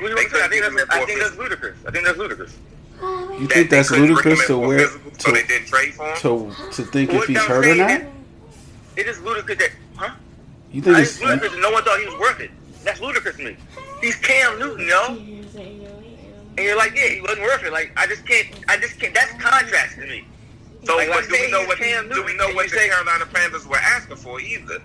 [SPEAKER 4] What do
[SPEAKER 3] They
[SPEAKER 4] you think? I think that's, I think that's ludicrous. I think that's ludicrous.
[SPEAKER 2] You think that's ludicrous to
[SPEAKER 3] recommend for
[SPEAKER 2] wear
[SPEAKER 3] physical, so they
[SPEAKER 2] to,
[SPEAKER 3] didn't trade for him.
[SPEAKER 2] to to think if he's
[SPEAKER 4] I'm
[SPEAKER 2] hurt or not?
[SPEAKER 4] It is ludicrous that, huh?
[SPEAKER 2] You think
[SPEAKER 4] It's
[SPEAKER 2] it's
[SPEAKER 4] ludicrous that no one thought he was worth it. That's ludicrous to me. He's Cam Newton, yo. And you're like, yeah, he wasn't worth it. Like, I just can't, I just can't, that's contrast to me.
[SPEAKER 3] So,
[SPEAKER 4] Like,
[SPEAKER 3] but
[SPEAKER 4] let's
[SPEAKER 3] do we know what
[SPEAKER 4] Cam
[SPEAKER 3] do we know what the
[SPEAKER 4] say-
[SPEAKER 3] Carolina Panthers were asking for either?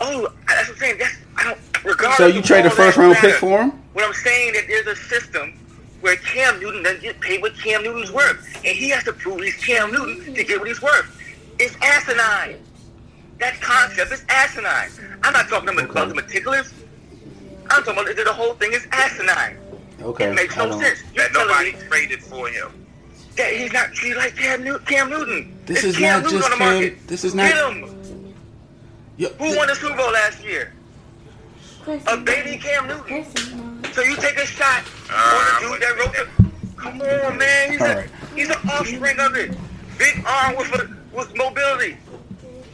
[SPEAKER 4] Oh, that's what I'm saying. That's, I don't, regardless
[SPEAKER 2] so you trade a first
[SPEAKER 4] that
[SPEAKER 2] round pick for him?
[SPEAKER 4] What I'm saying is that there's a system where Cam Newton doesn't get paid what Cam Newton's worth, and he has to prove he's Cam Newton to get what he's worth. It's asinine. That concept is asinine. I'm not talking about, about the meticulous. I'm talking about that the whole thing is asinine.
[SPEAKER 2] Okay,
[SPEAKER 4] It makes no sense. You're
[SPEAKER 3] That nobody
[SPEAKER 4] me
[SPEAKER 3] traded for him.
[SPEAKER 4] That he's not treated like Cam, New- Cam Newton.
[SPEAKER 2] This
[SPEAKER 4] It's
[SPEAKER 2] is
[SPEAKER 4] Cam
[SPEAKER 2] not
[SPEAKER 4] Newton
[SPEAKER 2] just Cam- this is
[SPEAKER 4] Get
[SPEAKER 2] not-
[SPEAKER 4] him.
[SPEAKER 2] Yo,
[SPEAKER 4] Who won the Super Bowl last year? A baby Cam Newton. So you take a shot on the ah, dude that wrote the. Come on, man. He's,
[SPEAKER 2] All
[SPEAKER 4] a,
[SPEAKER 2] right.
[SPEAKER 4] he's an offspring of it. Big arm with a, with mobility.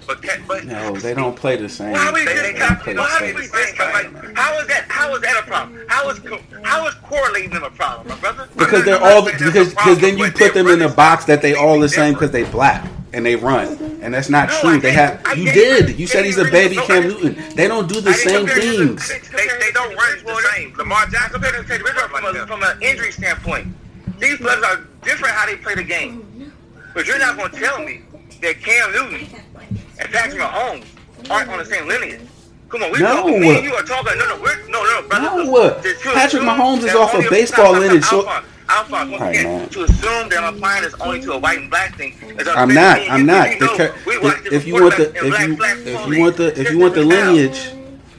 [SPEAKER 3] But but
[SPEAKER 2] No, they don't play the same.
[SPEAKER 4] Why we
[SPEAKER 2] They
[SPEAKER 4] just
[SPEAKER 2] don't play the
[SPEAKER 4] why
[SPEAKER 2] same.
[SPEAKER 4] like how is that how is that a problem? How is co- how is correlating them a problem, my brother?
[SPEAKER 2] Because they're all because because then you put them in a box that they all the same because they black and they run, and that's not
[SPEAKER 4] No,
[SPEAKER 2] true. They have
[SPEAKER 4] I
[SPEAKER 2] you
[SPEAKER 4] didn't-
[SPEAKER 2] You said he's a baby
[SPEAKER 4] really-
[SPEAKER 2] Cam Newton. They don't do the same
[SPEAKER 4] compare him
[SPEAKER 2] things.
[SPEAKER 3] They, they don't run the same. Lamar Jackson
[SPEAKER 4] Compared to Teddy Bridgewater from, a, from an injury standpoint, these players are different how they play the game. But you're not going to tell me that Cam Newton and Patrick Mahomes aren't on the same lineage. Come on, we
[SPEAKER 2] No.
[SPEAKER 4] talking. Me and you are talking. No, no, we're, no, no, brother.
[SPEAKER 2] No.
[SPEAKER 4] To
[SPEAKER 2] Patrick Mahomes is off a
[SPEAKER 4] only-
[SPEAKER 2] baseball lineage, so-
[SPEAKER 4] Alphonse, Alphonse, once again, to assume that I'm applying this only to a white and black thing.
[SPEAKER 2] I'm not. I'm not. The ca-
[SPEAKER 4] watch
[SPEAKER 2] if, you want the if you if you want the if you want the lineage,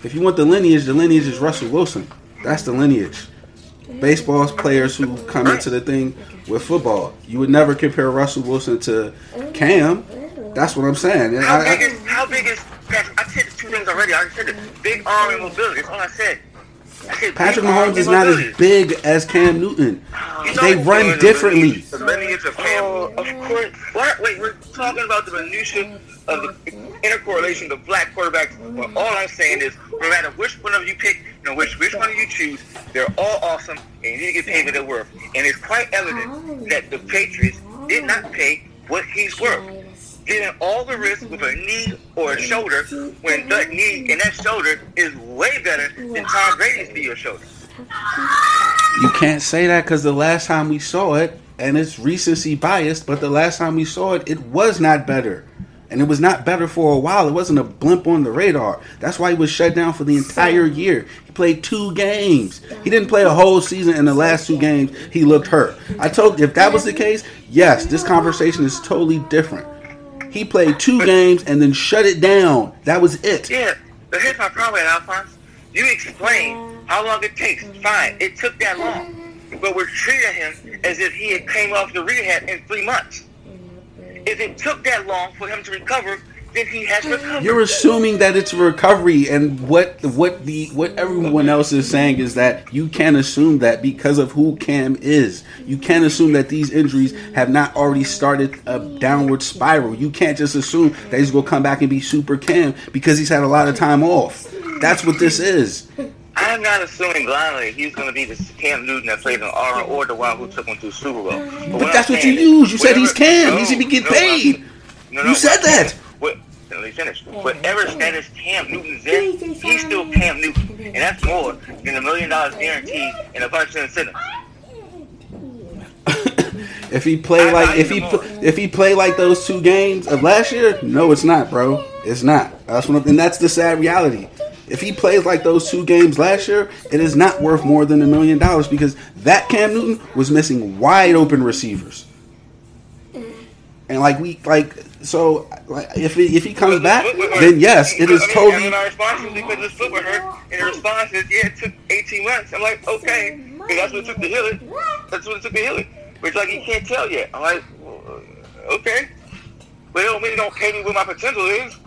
[SPEAKER 2] if you want the lineage, the lineage is Russell Wilson. That's the lineage. Baseball's players who come into the thing with football. You would never compare Russell Wilson to Cam. That's what I'm saying. And
[SPEAKER 4] How
[SPEAKER 2] I-
[SPEAKER 4] big is how big is? I said two things already. I said the big arm and mobility. That's all I said. I said
[SPEAKER 2] Patrick Mahomes is not as big as Cam Newton.
[SPEAKER 4] Oh,
[SPEAKER 2] they run differently.
[SPEAKER 3] The lineage of Cam.
[SPEAKER 4] Oh, of course. What? Wait, we're talking about the minutia of the intercorrelation of black quarterbacks. But all I'm saying is, no matter which one of you pick, no which which one of you choose, they're all awesome, and you need to get paid what they're worth. And it's quite evident that the Patriots did not pay what he's worth. Getting all the risk with a knee or a shoulder when that knee and that shoulder is way better than Tom Brady's knee or shoulder.
[SPEAKER 2] You can't say that because the last time we saw it, and it's recency biased, but the last time we saw it, it was not better. And it was not better for a while. It wasn't a blimp on the radar. That's why he was shut down for the entire year. He played two games. He didn't play a whole season. In the last two games, he looked hurt. I told if that was the case, yes, this conversation is totally different. He played two games and then shut it down. That was it.
[SPEAKER 4] Yeah, but here's my problem, Alphonse. You explain how long it takes. Fine, it took that long. But we're treating him as if he had came off the rehab in three months. If it took that long for him to recover, then he has recovered.
[SPEAKER 2] You're assuming that it's a recovery, and what what the what everyone else is saying is that you can't assume that because of who Cam is. You can't assume that these injuries have not already started a downward spiral. You can't just assume that he's gonna come back and be super Cam because he's had a lot of time off. That's what this is.
[SPEAKER 4] I'm not assuming blindly he's going to be the Cam Newton that played in Aura or the one who took him to Super Bowl. But,
[SPEAKER 2] But that's what you use. You said he's Cam. He should be getting paid.
[SPEAKER 4] No, no,
[SPEAKER 2] You said that.
[SPEAKER 4] What, let me finish. Whatever status Cam Newton's in, he's still Cam Newton. And that's more than a million dollars guaranteed and a bunch of incentives. [COUGHS]
[SPEAKER 2] If he play like if he pl- if he play like those two games of last year, no, it's not, bro. It's not. That's what, I'm- and that's the sad reality. If he plays like those two games last year, it is not worth more than a million dollars because that Cam Newton was missing wide open receivers. And like we like so like if he, if he comes back, then yes, it is
[SPEAKER 4] I mean,
[SPEAKER 2] totally.
[SPEAKER 4] And our response is because his foot was hurt, and the response is, yeah, it took 18 months. I'm like, okay, that's what it took to heal it. That's what it took to heal it. Which, like, you can't tell yet. I'm like, okay. But it don't mean it don't pay me what my potential is.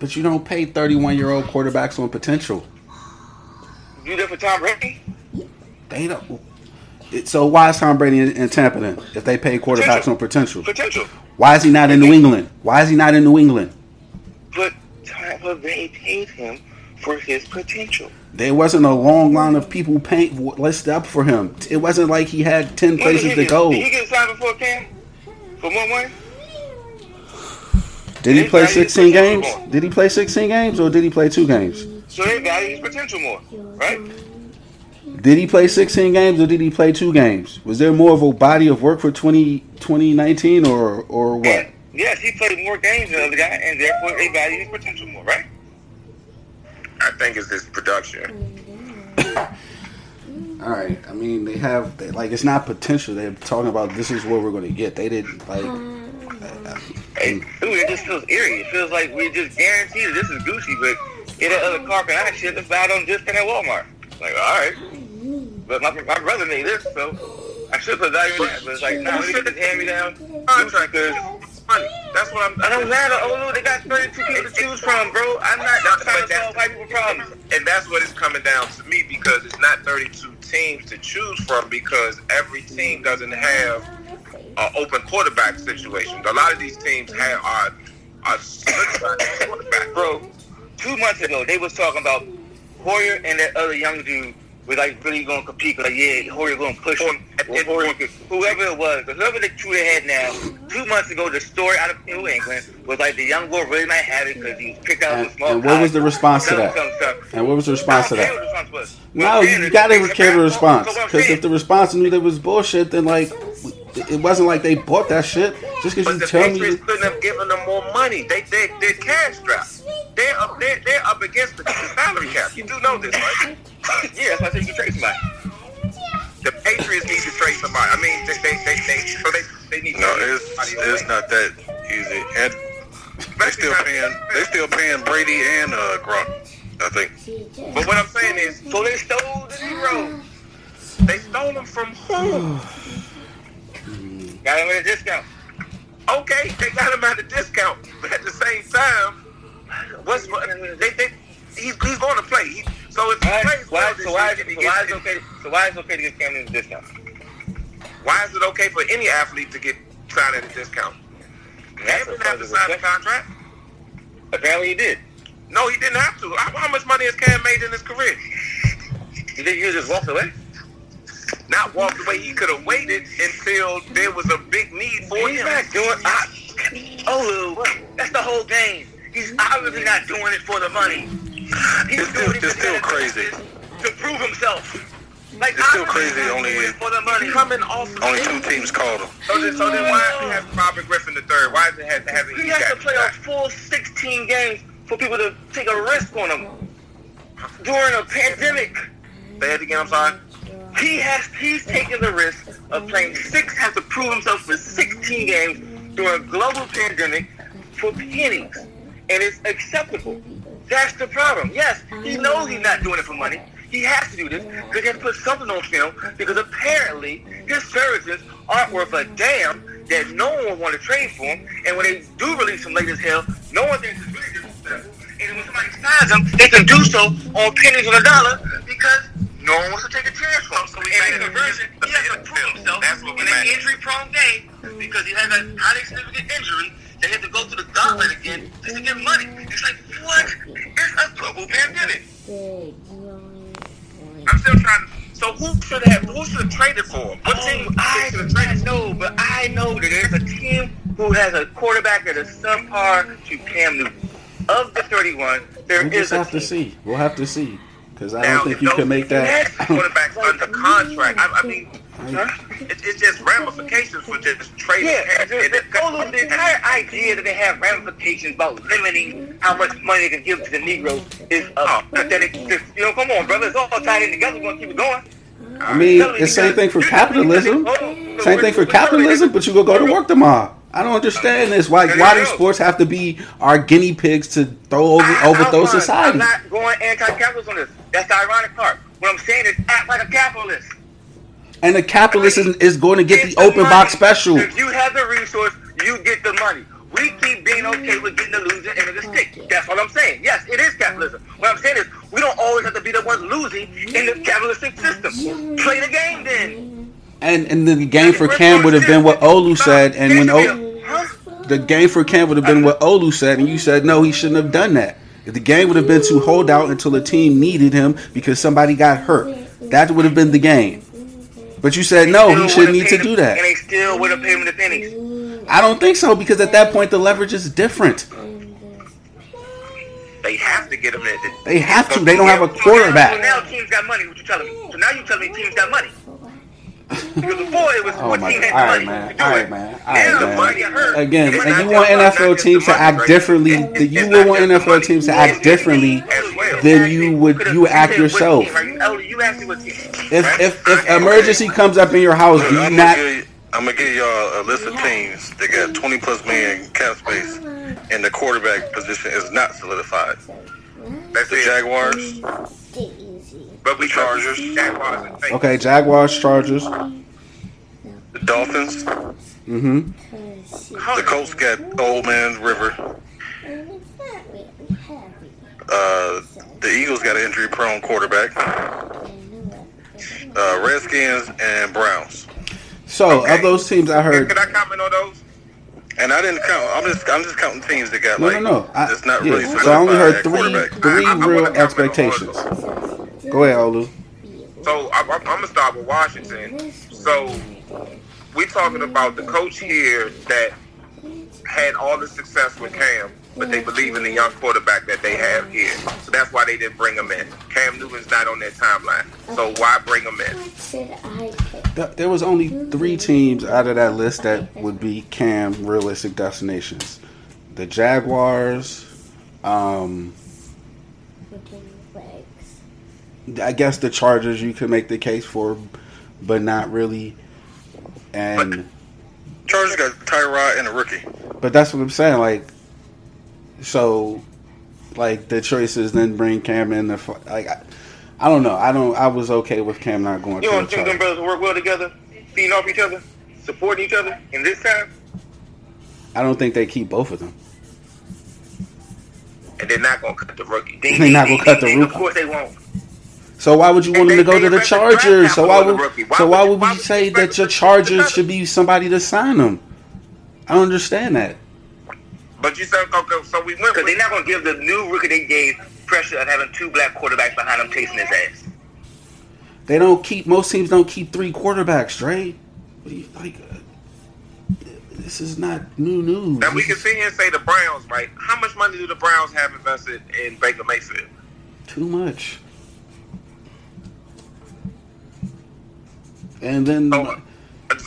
[SPEAKER 2] But you don't pay thirty-one year old quarterbacks on potential.
[SPEAKER 4] You did for Tom Brady.
[SPEAKER 2] They don't. So why is Tom Brady in, in Tampa then? If they pay quarterbacks on potential,
[SPEAKER 4] Potential.
[SPEAKER 2] why is he not in New England? Why is he not in New England?
[SPEAKER 4] But Tampa Bay paid him for his potential.
[SPEAKER 2] There wasn't a long line of people paying listed up for him. It wasn't like he had ten
[SPEAKER 4] When
[SPEAKER 2] places to go.
[SPEAKER 4] Did he get signed before Cam? For more money?
[SPEAKER 2] Did he play sixteen games?
[SPEAKER 4] more.
[SPEAKER 2] Did he play sixteen games or did he play two games?
[SPEAKER 4] So they value his potential more, right?
[SPEAKER 2] Did he play sixteen games or did he play two games? Was there more of a body of work for 20, 2019 or or what?
[SPEAKER 4] And yes, he played more games than the other guy, and therefore they value his potential more, right?
[SPEAKER 3] I think it's his production.
[SPEAKER 2] All right. I mean, they have they, like it's not potential. They're talking about this is what we're going to get. They didn't like.
[SPEAKER 4] Hey, um, dude, it just feels eerie. It feels like we just guaranteed that this is Gucci, but get that other carpet I shit that's out on discount at Walmart. Like, all right. But my, my brother made this, so I should put value in that. But it's like, nah, we get this hand me down.
[SPEAKER 3] Contract money. That's what I'm.
[SPEAKER 4] I don't matter. Oh, look, they got 32 people to choose from, bro. I'm not trying to solve white people problems.
[SPEAKER 3] and that's what it's coming down to me because it's not 32 teams to choose from because every team doesn't have an open quarterback situation. A lot of these teams have are are quarterback.
[SPEAKER 4] Bro, two months ago, they was talking about Hoyer and that other young dude was like really going to compete. Like, yeah, Hoyer going to push him. Or Hoyer, whoever it was, whoever the two they had now, two months ago, the story out of New England was like the young boy really might have it because he was picked out
[SPEAKER 2] And,
[SPEAKER 4] with small
[SPEAKER 2] and what was the
[SPEAKER 4] college.
[SPEAKER 2] response to
[SPEAKER 4] Some-
[SPEAKER 2] that?
[SPEAKER 4] some stuff.
[SPEAKER 2] And what was the response to
[SPEAKER 4] I don't care
[SPEAKER 2] that?
[SPEAKER 4] what response
[SPEAKER 2] No,
[SPEAKER 4] I'm
[SPEAKER 2] you gotta
[SPEAKER 4] it's
[SPEAKER 2] care the response.
[SPEAKER 4] So what I'm
[SPEAKER 2] Because if the response knew that was bullshit, then like it wasn't like they bought that shit. Just because you
[SPEAKER 3] the
[SPEAKER 2] tell me,
[SPEAKER 3] Patriots couldn't have given them more money. They they they're cash strapped. They're up they're, they're up against the, the salary cap. You do know this, right? [COUGHS]
[SPEAKER 4] yeah, that's why I said you can trade somebody.
[SPEAKER 3] The Patriots need to trade somebody. I mean, they they they, they so they they need to
[SPEAKER 5] No,
[SPEAKER 3] trade
[SPEAKER 5] it's
[SPEAKER 3] somebody
[SPEAKER 5] it's
[SPEAKER 3] away.
[SPEAKER 5] not that easy. And they still paying they still paying Brady and uh Gronk. I think.
[SPEAKER 3] But what I'm saying is,
[SPEAKER 4] So they stole the zero.
[SPEAKER 3] they stole them from who? [SIGHS] [SIGHS] [SIGHS]
[SPEAKER 4] Got him at a discount.
[SPEAKER 3] Okay, they got him at a discount, but at the same time, what's they they he's he's going to play. He, so if he
[SPEAKER 4] Why,
[SPEAKER 3] plays
[SPEAKER 4] why,
[SPEAKER 3] well
[SPEAKER 4] so, why, so,
[SPEAKER 3] he
[SPEAKER 4] why is it okay? So why is it okay to give Cam Newton a discount?
[SPEAKER 3] why is it okay for any athlete to get signed at a discount? Cam didn't have to sign a contract.
[SPEAKER 4] Apparently he did.
[SPEAKER 3] No, he didn't have to. How, how much money has Cam made in his career?
[SPEAKER 4] He did. He just walked away.
[SPEAKER 3] Not walked away. He could have waited until there was a big need for
[SPEAKER 4] He's
[SPEAKER 3] him.
[SPEAKER 4] not doing. I, oh, Lou, that's the whole game. He's obviously not doing it for the money. He's
[SPEAKER 5] It's still-
[SPEAKER 4] doing it
[SPEAKER 5] it's still crazy.
[SPEAKER 4] to prove himself. Like
[SPEAKER 5] It's still crazy, only-
[SPEAKER 4] for the money.
[SPEAKER 3] Coming off.
[SPEAKER 5] Only two teams called him.
[SPEAKER 3] So then, so then why does it have Robert Griffin the third? Why does it have, having
[SPEAKER 4] He
[SPEAKER 3] he
[SPEAKER 4] has to play a full 16 games for people to take a risk on him during a pandemic.
[SPEAKER 3] Say it again. I'm sorry.
[SPEAKER 4] He has he's taking the risk of playing six, has to prove himself for 16 games during a global pandemic for pennies, and it's acceptable. That's the problem. Yes, he knows he's not doing it for money. He has to do this because he has to put something on film because apparently his services aren't worth a damn that no one will want to trade for him. And when they do release him late as hell, no one thinks it's really disrespectful. And when somebody signs him, they can do so on pennies on a dollar no one wants to take a chance for him.
[SPEAKER 3] Oh, so we
[SPEAKER 4] and
[SPEAKER 3] made
[SPEAKER 4] in conversion, he has to prove himself
[SPEAKER 3] That's what
[SPEAKER 4] in an injury-prone game because he has a highly significant injury. They had to go to the gauntlet again just to get money. It's like, what? It's a global pandemic.
[SPEAKER 3] I'm still trying. So who should have? Who should have traded for him? What team
[SPEAKER 4] I,
[SPEAKER 3] should have traded?
[SPEAKER 4] I know, but I know that there's a team who has a quarterback that is subpar to Cam Newton. Of the 31, there
[SPEAKER 2] We
[SPEAKER 4] is
[SPEAKER 2] just
[SPEAKER 4] a
[SPEAKER 2] have to see. We'll have to see. Because I
[SPEAKER 3] Now,
[SPEAKER 2] don't think you can make that. [LAUGHS]
[SPEAKER 3] quarterbacks under contract. I, I mean, it, it's just ramifications for just trading.
[SPEAKER 4] Yeah,
[SPEAKER 3] And-
[SPEAKER 4] the, the,
[SPEAKER 3] it-
[SPEAKER 4] the, the entire idea that they have ramifications about limiting how much money they can give to the Negroes is a pathetic. Just, you know, come on, brother. It's all tied in together. We're going to keep it going.
[SPEAKER 2] I mean, it's same thing for capitalism. Same thing for capitalism, but you go go to work tomorrow. I don't understand this. Why why do sports have to be our guinea pigs to throw over
[SPEAKER 4] I-
[SPEAKER 2] overthrow
[SPEAKER 4] I'm
[SPEAKER 2] society?
[SPEAKER 4] I'm not going anti-capitalist on this. That's the ironic part. What I'm saying is act like a capitalist.
[SPEAKER 2] And the capitalist is, is going to get
[SPEAKER 4] Get
[SPEAKER 2] the open
[SPEAKER 4] money.
[SPEAKER 2] box special.
[SPEAKER 4] If you have the resource, you get the money. We keep being okay with getting the loser end of the stick. That's what I'm saying. Yes, it is capitalism. What I'm saying is we don't always have to be the ones losing in the capitalistic system. Play the game then.
[SPEAKER 2] And and the game for Cam would have been what Olu said, and when o, the game for Cam would have been what Olu said, and you said no, he shouldn't have done that. If the game would have been to hold out until the team needed him because somebody got hurt, that would have been the game. But you said no, he shouldn't need to do that.
[SPEAKER 4] And they still would have paid him the pennies.
[SPEAKER 2] I don't think so because at that point the leverage is different.
[SPEAKER 3] they have to get him.
[SPEAKER 2] They have to. They don't have a quarterback.
[SPEAKER 4] So now teams got money. What you telling me? So now you telling me teams got money. Because before it was
[SPEAKER 2] Oh
[SPEAKER 4] what
[SPEAKER 2] my God.
[SPEAKER 4] had
[SPEAKER 2] All right,
[SPEAKER 4] money
[SPEAKER 2] man.
[SPEAKER 4] to do
[SPEAKER 2] All
[SPEAKER 4] it.
[SPEAKER 2] man. All
[SPEAKER 4] now
[SPEAKER 2] right,
[SPEAKER 4] the
[SPEAKER 2] man.
[SPEAKER 4] money hurt.
[SPEAKER 2] Again, and you want NFL teams to act differently.
[SPEAKER 3] It's-
[SPEAKER 2] You
[SPEAKER 3] it's
[SPEAKER 2] would want NFL teams to act differently than you would you act yourself.
[SPEAKER 4] team, right? Elder, you asked me what team.
[SPEAKER 2] If if if emergency comes up in your house, do you
[SPEAKER 5] I'm
[SPEAKER 2] not?
[SPEAKER 5] gonna, give, I'm gonna give y'all a list of teams that got 20 plus million cap space, and the quarterback position is not solidified.
[SPEAKER 3] That's
[SPEAKER 5] The. Jaguars,
[SPEAKER 3] But we
[SPEAKER 5] Chargers.
[SPEAKER 3] Jaguars.
[SPEAKER 2] Okay, Jaguars, Chargers.
[SPEAKER 5] the Dolphins,
[SPEAKER 2] Mm-hmm.
[SPEAKER 5] the Colts got Old Man River, uh, the Eagles got an injury-prone quarterback, uh, Redskins and Browns.
[SPEAKER 2] So
[SPEAKER 3] Okay.
[SPEAKER 2] of those teams, I heard.
[SPEAKER 3] Can I comment on those?
[SPEAKER 5] And I didn't count. I'm just I'm just counting teams that got
[SPEAKER 2] No,
[SPEAKER 5] like
[SPEAKER 2] no, no. I,
[SPEAKER 5] it's not
[SPEAKER 2] yeah.
[SPEAKER 5] really
[SPEAKER 2] So I only heard three three
[SPEAKER 3] I- I
[SPEAKER 2] real expectations. Go ahead, Olu.
[SPEAKER 3] So I, I'm, I'm gonna start with Washington. So we're talking about the coach here that had all the success with Cam, but they believe in the young quarterback that they have here. So that's why they didn't bring him in. Cam Newton's not on their timeline. So why bring him in?
[SPEAKER 2] There was only three teams out of that list that would be Cam realistic destinations: the Jaguars. Um, I guess the Chargers you could make the case for, but not really. And
[SPEAKER 5] Chargers got Tyrod and a rookie.
[SPEAKER 2] but that's what I'm saying. Like, so, like the choice is then bring Cam in. The like, I, I don't know. I don't. I was okay with Cam not going
[SPEAKER 4] You
[SPEAKER 2] to
[SPEAKER 4] don't
[SPEAKER 2] the
[SPEAKER 4] think them brothers work well together, feeding off each other, supporting each other in this time?
[SPEAKER 2] I don't think they keep both of them.
[SPEAKER 3] And they're not gonna cut the rookie. [LAUGHS]
[SPEAKER 2] They're
[SPEAKER 4] ding,
[SPEAKER 2] not gonna cut the [LAUGHS] rookie.
[SPEAKER 4] Of course they won't.
[SPEAKER 2] So why would you want
[SPEAKER 3] And
[SPEAKER 2] him to go to the Chargers? So why would.
[SPEAKER 3] Why
[SPEAKER 2] so why would
[SPEAKER 3] why
[SPEAKER 2] we
[SPEAKER 3] would
[SPEAKER 2] say that your Chargers should be somebody to sign them? I don't understand that.
[SPEAKER 3] But you said okay, so we went
[SPEAKER 4] Because they're not going to give the new rookie they gave pressure of having two black quarterbacks behind him chasing his ass.
[SPEAKER 2] They don't keep most teams don't keep three quarterbacks, Dre. What do you- Like uh, this is not new news.
[SPEAKER 3] Now we can
[SPEAKER 2] is
[SPEAKER 3] sit here and say the Browns, right? How much money do the Browns have invested in Baker Mayfield?
[SPEAKER 2] too much. And then
[SPEAKER 3] So,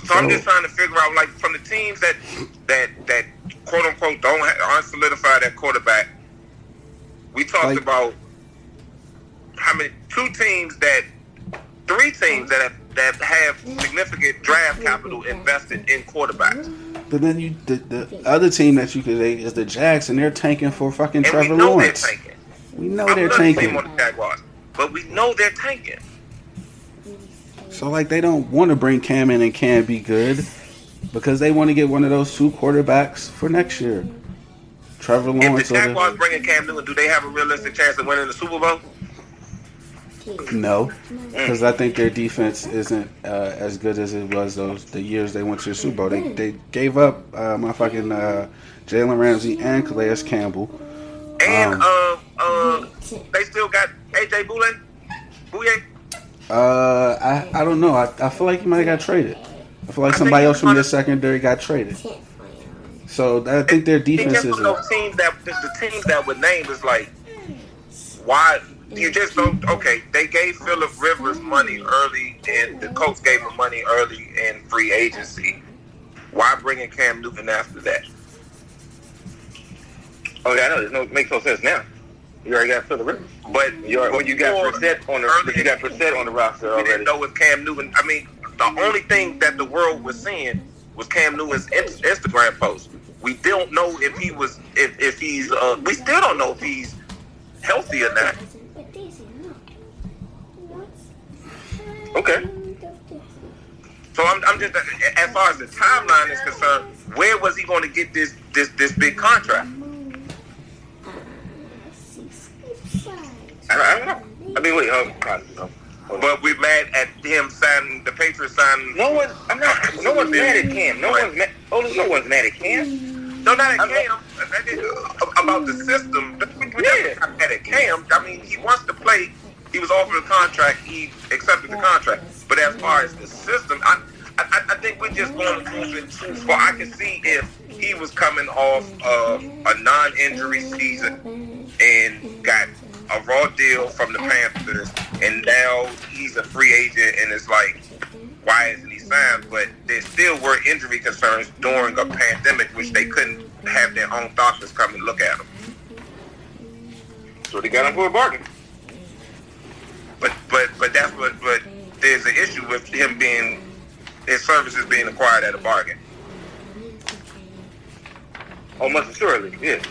[SPEAKER 3] so I'm just trying to figure out, like, from the teams that that that quote unquote don't aren't solidified at quarterback. We talked
[SPEAKER 2] Like-
[SPEAKER 3] about how many two teams that three teams that have that have significant draft capital invested in quarterbacks,
[SPEAKER 2] but then you the, the other team that you could say is the Jags, and they're tanking for fucking
[SPEAKER 3] and
[SPEAKER 2] Trevor
[SPEAKER 3] we know
[SPEAKER 2] Lawrence.
[SPEAKER 3] they're tanking.
[SPEAKER 2] We know
[SPEAKER 3] I'm
[SPEAKER 2] they're tanking.
[SPEAKER 3] on the Jaguars, but we know they're tanking.
[SPEAKER 2] So like they don't want to bring Cam in and Cam be good because they want to get one of those two quarterbacks for next year. Trevor
[SPEAKER 3] If
[SPEAKER 2] Lawrence
[SPEAKER 3] the Jaguars
[SPEAKER 2] the,
[SPEAKER 3] bring in Cam Newton, do they have a realistic chance of winning the Super Bowl?
[SPEAKER 2] no, because I think their defense isn't uh, as good as it was those the years they went to the Super Bowl. They they gave up uh, my fucking uh, Jalen Ramsey and Calais Campbell.
[SPEAKER 3] And
[SPEAKER 2] Um,
[SPEAKER 3] uh, uh, they still got AJ Boulay. Bouye.
[SPEAKER 2] Uh, I I don't know. I, I feel like he might have got traded. I feel like somebody else from
[SPEAKER 3] he
[SPEAKER 2] their secondary got traded. So I think their
[SPEAKER 3] He
[SPEAKER 2] defense is.
[SPEAKER 3] one of those teams that the, the teams that would name is like, why you just don't? Okay, they gave Philip Rivers money early, and the coach gave him money early in free agency. Why bring in Cam Newton after that?
[SPEAKER 4] Oh, yeah, I know. There's no makes no sense now. You already got Philip Rivers.
[SPEAKER 3] But
[SPEAKER 4] You are, well, you got Brissett on the you got Brissett on the roster
[SPEAKER 3] We
[SPEAKER 4] already.
[SPEAKER 3] didn't know if Cam Newton. I mean, the only thing that the world was seeing was Cam Newton's Instagram post. We don't know if he was if, if he's. Uh, we still don't know if he's healthy or not.
[SPEAKER 4] Okay.
[SPEAKER 3] So I'm, I'm just as far as the timeline is concerned, where was he going to get this this this big contract?
[SPEAKER 4] I, I don't know. I mean, wait. Um, God, no.
[SPEAKER 3] But we're mad at him signing the Patriots signing.
[SPEAKER 4] No one. I'm not. No one's mad at Cam. No one's mad. Oh, no one's mad at Cam.
[SPEAKER 3] No, not at
[SPEAKER 4] I'm-
[SPEAKER 3] Cam. Uh, About the system. We we
[SPEAKER 4] Yeah.
[SPEAKER 3] got mad at Cam. I mean, he wants to play. He was offered a contract. He accepted the contract. But as far as the system, I, I, I think we're just going to move it too far. I can see if he was coming off of a non-injury season and got a raw deal from the Panthers, and now he's a free agent, and it's like, why isn't he signed? But there still were injury concerns during a pandemic, which they couldn't have their own doctors come and look at him.
[SPEAKER 4] So they got him for a bargain.
[SPEAKER 3] But but but that's what. But there's an issue with him being his services being acquired at a bargain.
[SPEAKER 4] Almost most assuredly, yeah.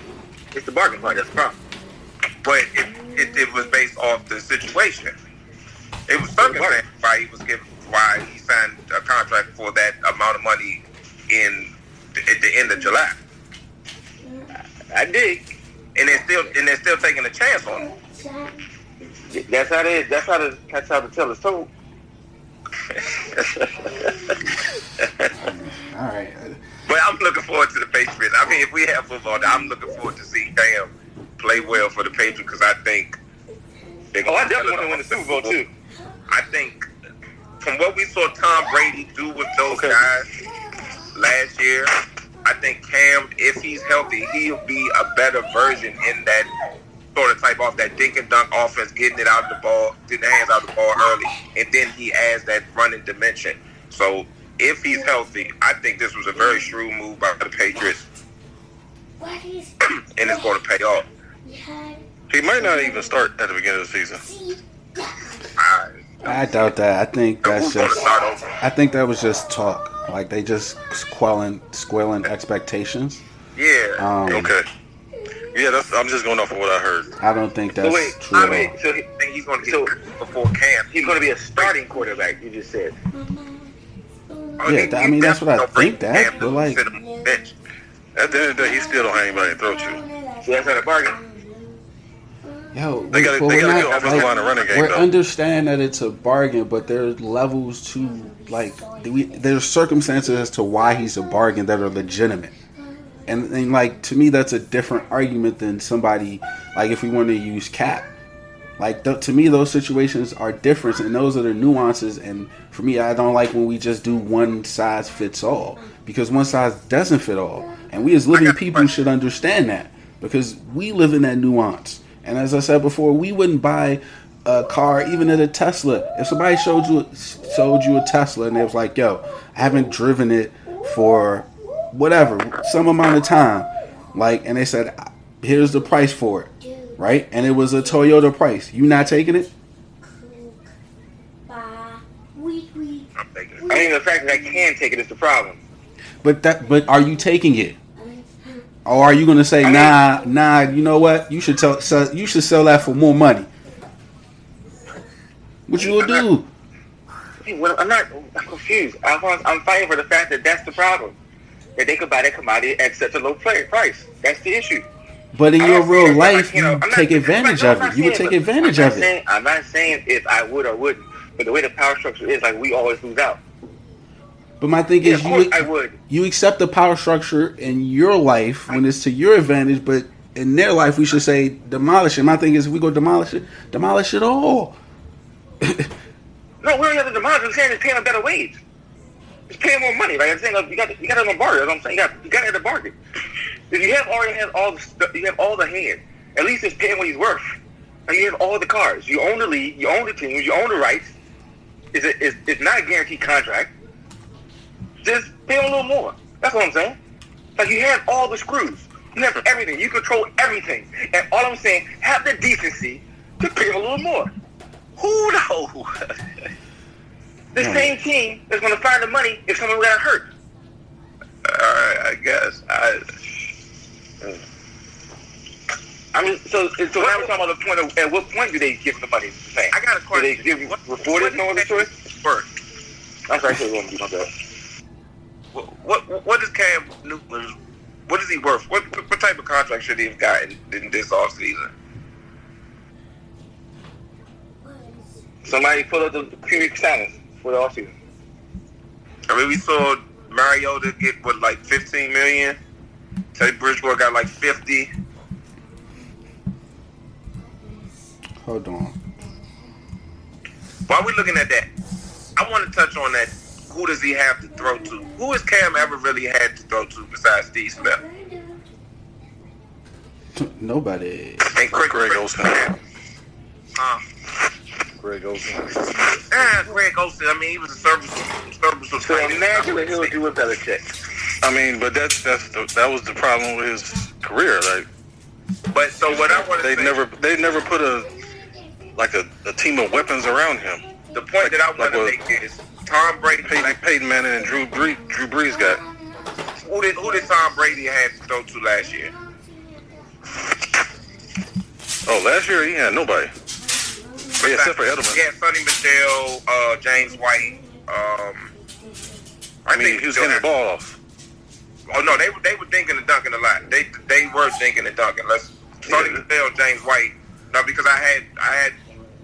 [SPEAKER 4] It's the bargain part. That's the problem.
[SPEAKER 3] But it, it, it was based off the situation. It was circumstance why he was given why he signed a contract for that amount of money in at the end of July,
[SPEAKER 4] I dig.
[SPEAKER 3] and they're still and they're still taking a chance on him.
[SPEAKER 4] That's how they. That's how the. That's how the tale is told.
[SPEAKER 2] All right.
[SPEAKER 3] But I'm looking forward to the Patriots. I mean, if we have football, I'm looking forward to seeing Cam play well for the Patriots because I think they're
[SPEAKER 4] Oh, I definitely want to win the Super Bowl too.
[SPEAKER 3] I think from what we saw Tom Brady do with those
[SPEAKER 4] Okay.
[SPEAKER 3] guys last year, I think Cam, if he's healthy, he'll be a better version in that sort of type off that dink and dunk offense, getting it out of the ball, getting the hands out of the ball early, and then he adds that running dimension. So if he's healthy, I think this was a very shrewd move by the Patriots, [CLEARS THROAT] and it's going to pay off.
[SPEAKER 5] He might not even start at the beginning of the season.
[SPEAKER 3] I,
[SPEAKER 2] I doubt that. I think that's
[SPEAKER 3] who's going to
[SPEAKER 2] just. I think that was just talk. Like they just quelling, squelling expectations.
[SPEAKER 3] Yeah.
[SPEAKER 2] Um,
[SPEAKER 5] Okay. Yeah, that's. I'm just going off of what I heard.
[SPEAKER 2] I don't think that's
[SPEAKER 4] So wait,
[SPEAKER 2] true
[SPEAKER 3] I
[SPEAKER 2] at
[SPEAKER 3] mean,
[SPEAKER 2] all.
[SPEAKER 4] So he,
[SPEAKER 3] he's going to get
[SPEAKER 4] So-
[SPEAKER 3] before Cam.
[SPEAKER 4] he's going to be a starting quarterback. You just said.
[SPEAKER 2] Yeah,
[SPEAKER 3] he-
[SPEAKER 2] that- I mean, that's what I think,
[SPEAKER 3] don't
[SPEAKER 2] Dad,
[SPEAKER 3] bring Cam
[SPEAKER 2] but, like-
[SPEAKER 3] the bench.
[SPEAKER 5] At the end of the day, he still don't have anybody to throw to.
[SPEAKER 4] So that's not a bargain.
[SPEAKER 2] Yo,
[SPEAKER 5] They gotta-
[SPEAKER 2] but
[SPEAKER 5] they gotta
[SPEAKER 2] not- like,
[SPEAKER 5] line and running game,
[SPEAKER 2] We understand that it's a bargain, but there's levels to like we, there's circumstances as to why he's a bargain that are legitimate. And, and like to me, that's a different argument than somebody like if we want to use cap. Like th- to me, those situations are different, and those are the nuances. And for me, I don't like when we just do one size fits all because one size doesn't fit all. And we as living people should understand that because we live in that nuance. And as I said before, we wouldn't buy a car, even in a Tesla, if somebody showed you showed you a Tesla and it was like, "Yo, I haven't driven it for whatever some amount of time," like, and they said, "Here's the price for it," right? And it was a Toyota price. You not taking it?
[SPEAKER 3] I'm taking it.
[SPEAKER 4] I mean, the fact that I can take it is the problem.
[SPEAKER 2] But that, but are you taking it? Or are you gonna say,
[SPEAKER 4] I mean-
[SPEAKER 2] nah, nah? You know what? You should tell, sell, you should sell that for more money. What you gonna do?
[SPEAKER 4] Hey, well, I'm not. I'm confused. I want, I'm fighting for the fact that that's the problem. That they could buy that commodity at such a low price. That's the issue.
[SPEAKER 2] But in
[SPEAKER 4] I'm
[SPEAKER 2] your real life,
[SPEAKER 4] you know, I'm not-
[SPEAKER 2] take advantage of it. You would take advantage
[SPEAKER 4] I'm
[SPEAKER 2] of
[SPEAKER 4] not
[SPEAKER 2] it.
[SPEAKER 4] I'm not saying if I would or wouldn't, but the way the power structure is, like we always lose out.
[SPEAKER 2] But my thing is, you
[SPEAKER 4] I would.
[SPEAKER 2] you accept the power structure in your life when it's to your advantage, but in their life, we should say demolish it. My thing is, if we go demolish it, demolish it all.
[SPEAKER 4] No, we don't have to demolish. I'm saying it's paying a better wage. It's paying more money. Like I'm saying, like, you got you got it on bargain. What I'm saying. You got you got it a bargain. If you have already have all the stuff, you have all the hand. At least it's paying what he's worth. Like you have all the cars. You own the league. You own the teams. You own the rights. It's a, it's, it's not a guaranteed contract. Just pay a little more. That's what I'm saying. Like you have all the screws. You have everything. You control everything. And all I'm saying, have the decency to pay a little more.
[SPEAKER 3] Who knows? [LAUGHS]
[SPEAKER 4] The
[SPEAKER 2] Hmm.
[SPEAKER 4] same team is going to find the money if someone got hurt.
[SPEAKER 3] Alright, I guess. I,
[SPEAKER 4] I mean, so so now we're talking about the point of at what point do they give the money? Saying,
[SPEAKER 3] I got a question.
[SPEAKER 4] Do they give you
[SPEAKER 3] What-
[SPEAKER 4] before no
[SPEAKER 3] what
[SPEAKER 4] other
[SPEAKER 3] is
[SPEAKER 4] choice?
[SPEAKER 3] Worth.
[SPEAKER 4] I'm sorry, I said one. My bad.
[SPEAKER 3] What, what what is Cam Newton? What is he worth? What what type of contract should he have gotten in this offseason?
[SPEAKER 4] Somebody pull up the cubic silence for the offseason.
[SPEAKER 3] I mean, we saw Mariota get what like 15 million. Teddy Bridgewater got like 50.
[SPEAKER 2] Hold on.
[SPEAKER 3] While we're looking at that, I want to touch on that. Who does he have to throw to? Who has Cam ever really had to throw to besides Steve Smith [LAUGHS]
[SPEAKER 2] Nobody.
[SPEAKER 3] and Chris
[SPEAKER 5] Greg Olsen.
[SPEAKER 3] Uh,
[SPEAKER 5] Greg Olsen.
[SPEAKER 3] ah, Greg Olsen. I mean, he was a serviceable, serviceable.
[SPEAKER 4] So
[SPEAKER 3] tight
[SPEAKER 4] imagine what he'll do with Belichick.
[SPEAKER 5] I mean, but that's that's the, that was the problem with his career. Like
[SPEAKER 3] But so what I want to
[SPEAKER 5] they
[SPEAKER 3] say,
[SPEAKER 5] never they never put a like a, a team of weapons around him.
[SPEAKER 3] the point that I
[SPEAKER 5] like
[SPEAKER 3] want to
[SPEAKER 5] what-
[SPEAKER 3] make is Tom Brady.
[SPEAKER 5] Peyton,
[SPEAKER 3] Like,
[SPEAKER 5] Peyton Manning and Drew Brees, Drew Brees got.
[SPEAKER 3] who did who did Tom Brady have to throw to last year?
[SPEAKER 5] Oh, last year he had nobody. Yeah, except for Edelman.
[SPEAKER 3] Yeah, Sony Michel, uh, James White. Um,
[SPEAKER 5] I mean,
[SPEAKER 3] think
[SPEAKER 5] he was getting the ball off.
[SPEAKER 3] Oh no, they were they were dinking and dunking a lot. They they were dinking and dunking. Let's Sony
[SPEAKER 5] Yeah.
[SPEAKER 3] Michel, James White. No, because I had I had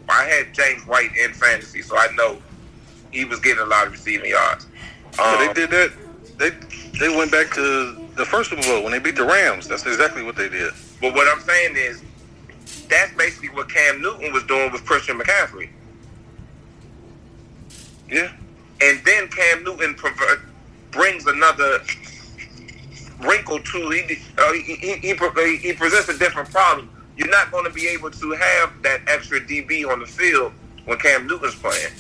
[SPEAKER 3] I had James White in fantasy, so I know he was getting a lot of receiving yards.
[SPEAKER 5] So
[SPEAKER 3] Um,
[SPEAKER 5] they did that. They they went back to the first Super Bowl when they beat the Rams. That's exactly what they did.
[SPEAKER 3] But what I'm saying is, that's basically what Cam Newton was doing with Christian McCaffrey.
[SPEAKER 5] Yeah.
[SPEAKER 3] And then Cam Newton prover- brings another wrinkle to he uh, he, he, he, he presents a different problem. You're not going to be able to have that extra DB on the field when Cam Newton's playing.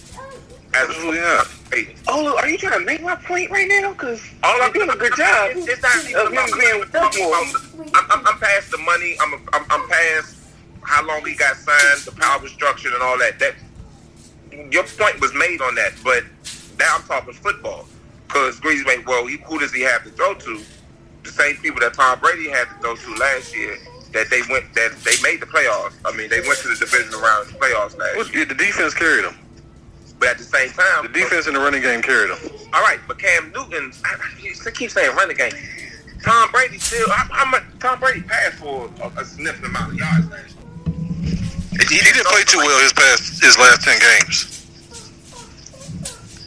[SPEAKER 3] As a
[SPEAKER 5] Absolutely not. Hey.
[SPEAKER 4] Oh, are you trying to make my point right now? Because
[SPEAKER 3] All
[SPEAKER 4] I'm doing a good job
[SPEAKER 3] It's, it's not even
[SPEAKER 4] of him being
[SPEAKER 3] I'm, talking
[SPEAKER 4] worth
[SPEAKER 3] about- I'm, I'm, I'm past the money. I'm, I'm, I'm past how long he got signed, the power structure, and all that. That your point was made on that, but now I'm talking football. Because Green Bay, well, he, who does he have to throw to? The same people that Tom Brady had to throw to last year. That they went, that they made the playoffs. I mean, they went to the division round the playoffs last year.
[SPEAKER 5] the defense carried him.
[SPEAKER 3] But at the same time,
[SPEAKER 5] The defense in the running game carried him.
[SPEAKER 3] all right, but Cam Newton, I, I keep saying running game. Tom Brady still, how, how much? Tom Brady passed for a, a significant amount of yards last year.
[SPEAKER 5] He, didn't play too well his past his last ten games.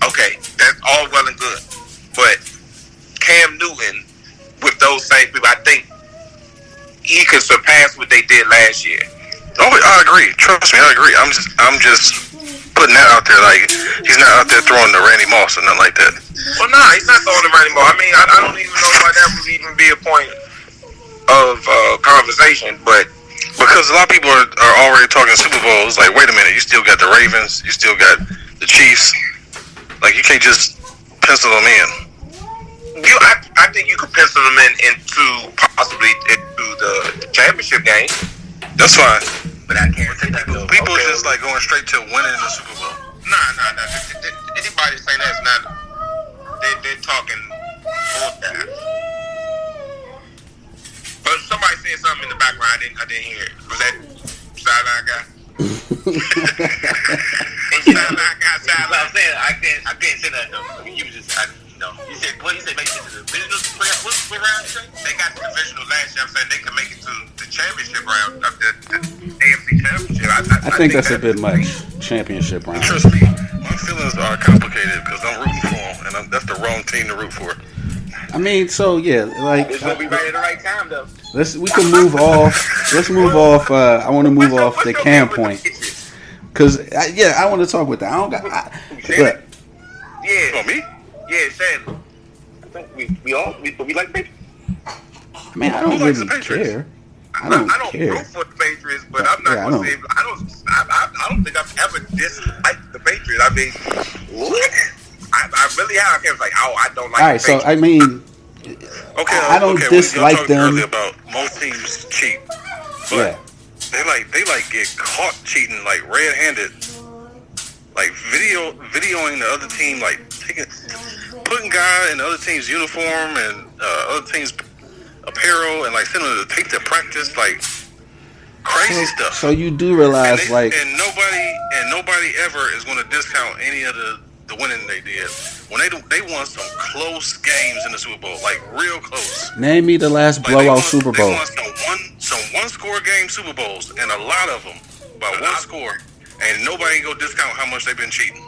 [SPEAKER 3] Okay, that's all well and good, but Cam Newton with those same people, I think he could surpass what they did last year.
[SPEAKER 5] Oh, I agree. Trust me, I agree. I'm just I'm just putting that out there. Like he's not out there throwing the Randy Moss or nothing like that.
[SPEAKER 3] Well, nah, he's not throwing him Moss. I mean, I, I don't even know why that would even be a point of uh, conversation, but
[SPEAKER 5] Because because a lot of people are, are already talking Super Bowls. Like, wait a minute, you still got the Ravens, you still got the Chiefs. Like, you can't just pencil them in.
[SPEAKER 3] You, I, I think you could pencil them in into possibly into the championship game.
[SPEAKER 5] That's fine.
[SPEAKER 3] But I can't say that though.
[SPEAKER 5] People
[SPEAKER 3] Okay.
[SPEAKER 5] just like going straight to winning the Super Bowl.
[SPEAKER 3] Nah, nah, nah. Anybody say that's not? They they're talking bullshit. But somebody said something in the background. I didn't I didn't hear it. Was that sideline guy? [LAUGHS] sideline guy, sideline.
[SPEAKER 4] I'm saying. I can't. I can't say that though. You was just. I, you know. You said what? You said make it to the business play. What, what round?
[SPEAKER 3] They got the divisional last year. I'm saying they can make it to the championship round of the, the AFC championship. I, I,
[SPEAKER 2] I think that's a bit much. Championship round.
[SPEAKER 5] Trust me, my feelings are complicated because I'm rooting for them, and I'm, that's the wrong team to root for.
[SPEAKER 2] I mean, so yeah, like
[SPEAKER 3] It's gonna be right at the right time though.
[SPEAKER 2] let's we can move off. Let's move off. Uh, I want to move
[SPEAKER 3] What's
[SPEAKER 2] off
[SPEAKER 3] what's
[SPEAKER 2] the
[SPEAKER 3] your
[SPEAKER 2] cam
[SPEAKER 3] game with the
[SPEAKER 2] point
[SPEAKER 3] Patriots?
[SPEAKER 2] because yeah, I want to talk with that. I don't got. I, look,
[SPEAKER 3] Yeah,
[SPEAKER 5] Oh, me?
[SPEAKER 3] yeah, Shannon. I think we we all we, we like Patriots.
[SPEAKER 2] I mean, I don't
[SPEAKER 5] Who
[SPEAKER 2] really
[SPEAKER 5] the Patriots?
[SPEAKER 2] care. I don't
[SPEAKER 3] I don't
[SPEAKER 2] care.
[SPEAKER 3] root for the Patriots, but I'm not
[SPEAKER 2] Yeah,
[SPEAKER 3] gonna
[SPEAKER 2] don't.
[SPEAKER 3] say I don't. I, I, I don't think I've ever disliked the Patriots. I mean, what? I, I really have. I was like, oh, I don't like.
[SPEAKER 2] All right, so I mean,
[SPEAKER 5] Okay,
[SPEAKER 2] I- I don't
[SPEAKER 5] okay,
[SPEAKER 2] dislike them.
[SPEAKER 5] earlier about most teams cheat, but
[SPEAKER 2] yeah,
[SPEAKER 5] they like they like get caught cheating like red-handed, like video videoing the other team, like taking putting guy in the other team's uniform and uh, other team's apparel, and like sending them to take their practice, like crazy stuff.
[SPEAKER 2] so you do
[SPEAKER 5] and,
[SPEAKER 2] realize
[SPEAKER 5] they-
[SPEAKER 2] like
[SPEAKER 5] and nobody and nobody ever is going to discount any of the the winning they did when they do- they won some close games in the Super Bowl, like real close.
[SPEAKER 2] name me the last
[SPEAKER 5] Like,
[SPEAKER 2] blowout
[SPEAKER 5] won-
[SPEAKER 2] Super
[SPEAKER 5] They
[SPEAKER 2] Bowl.
[SPEAKER 5] won some one some one score game Super Bowls, and a lot of them by one score, and nobody go discount how much they've been cheating.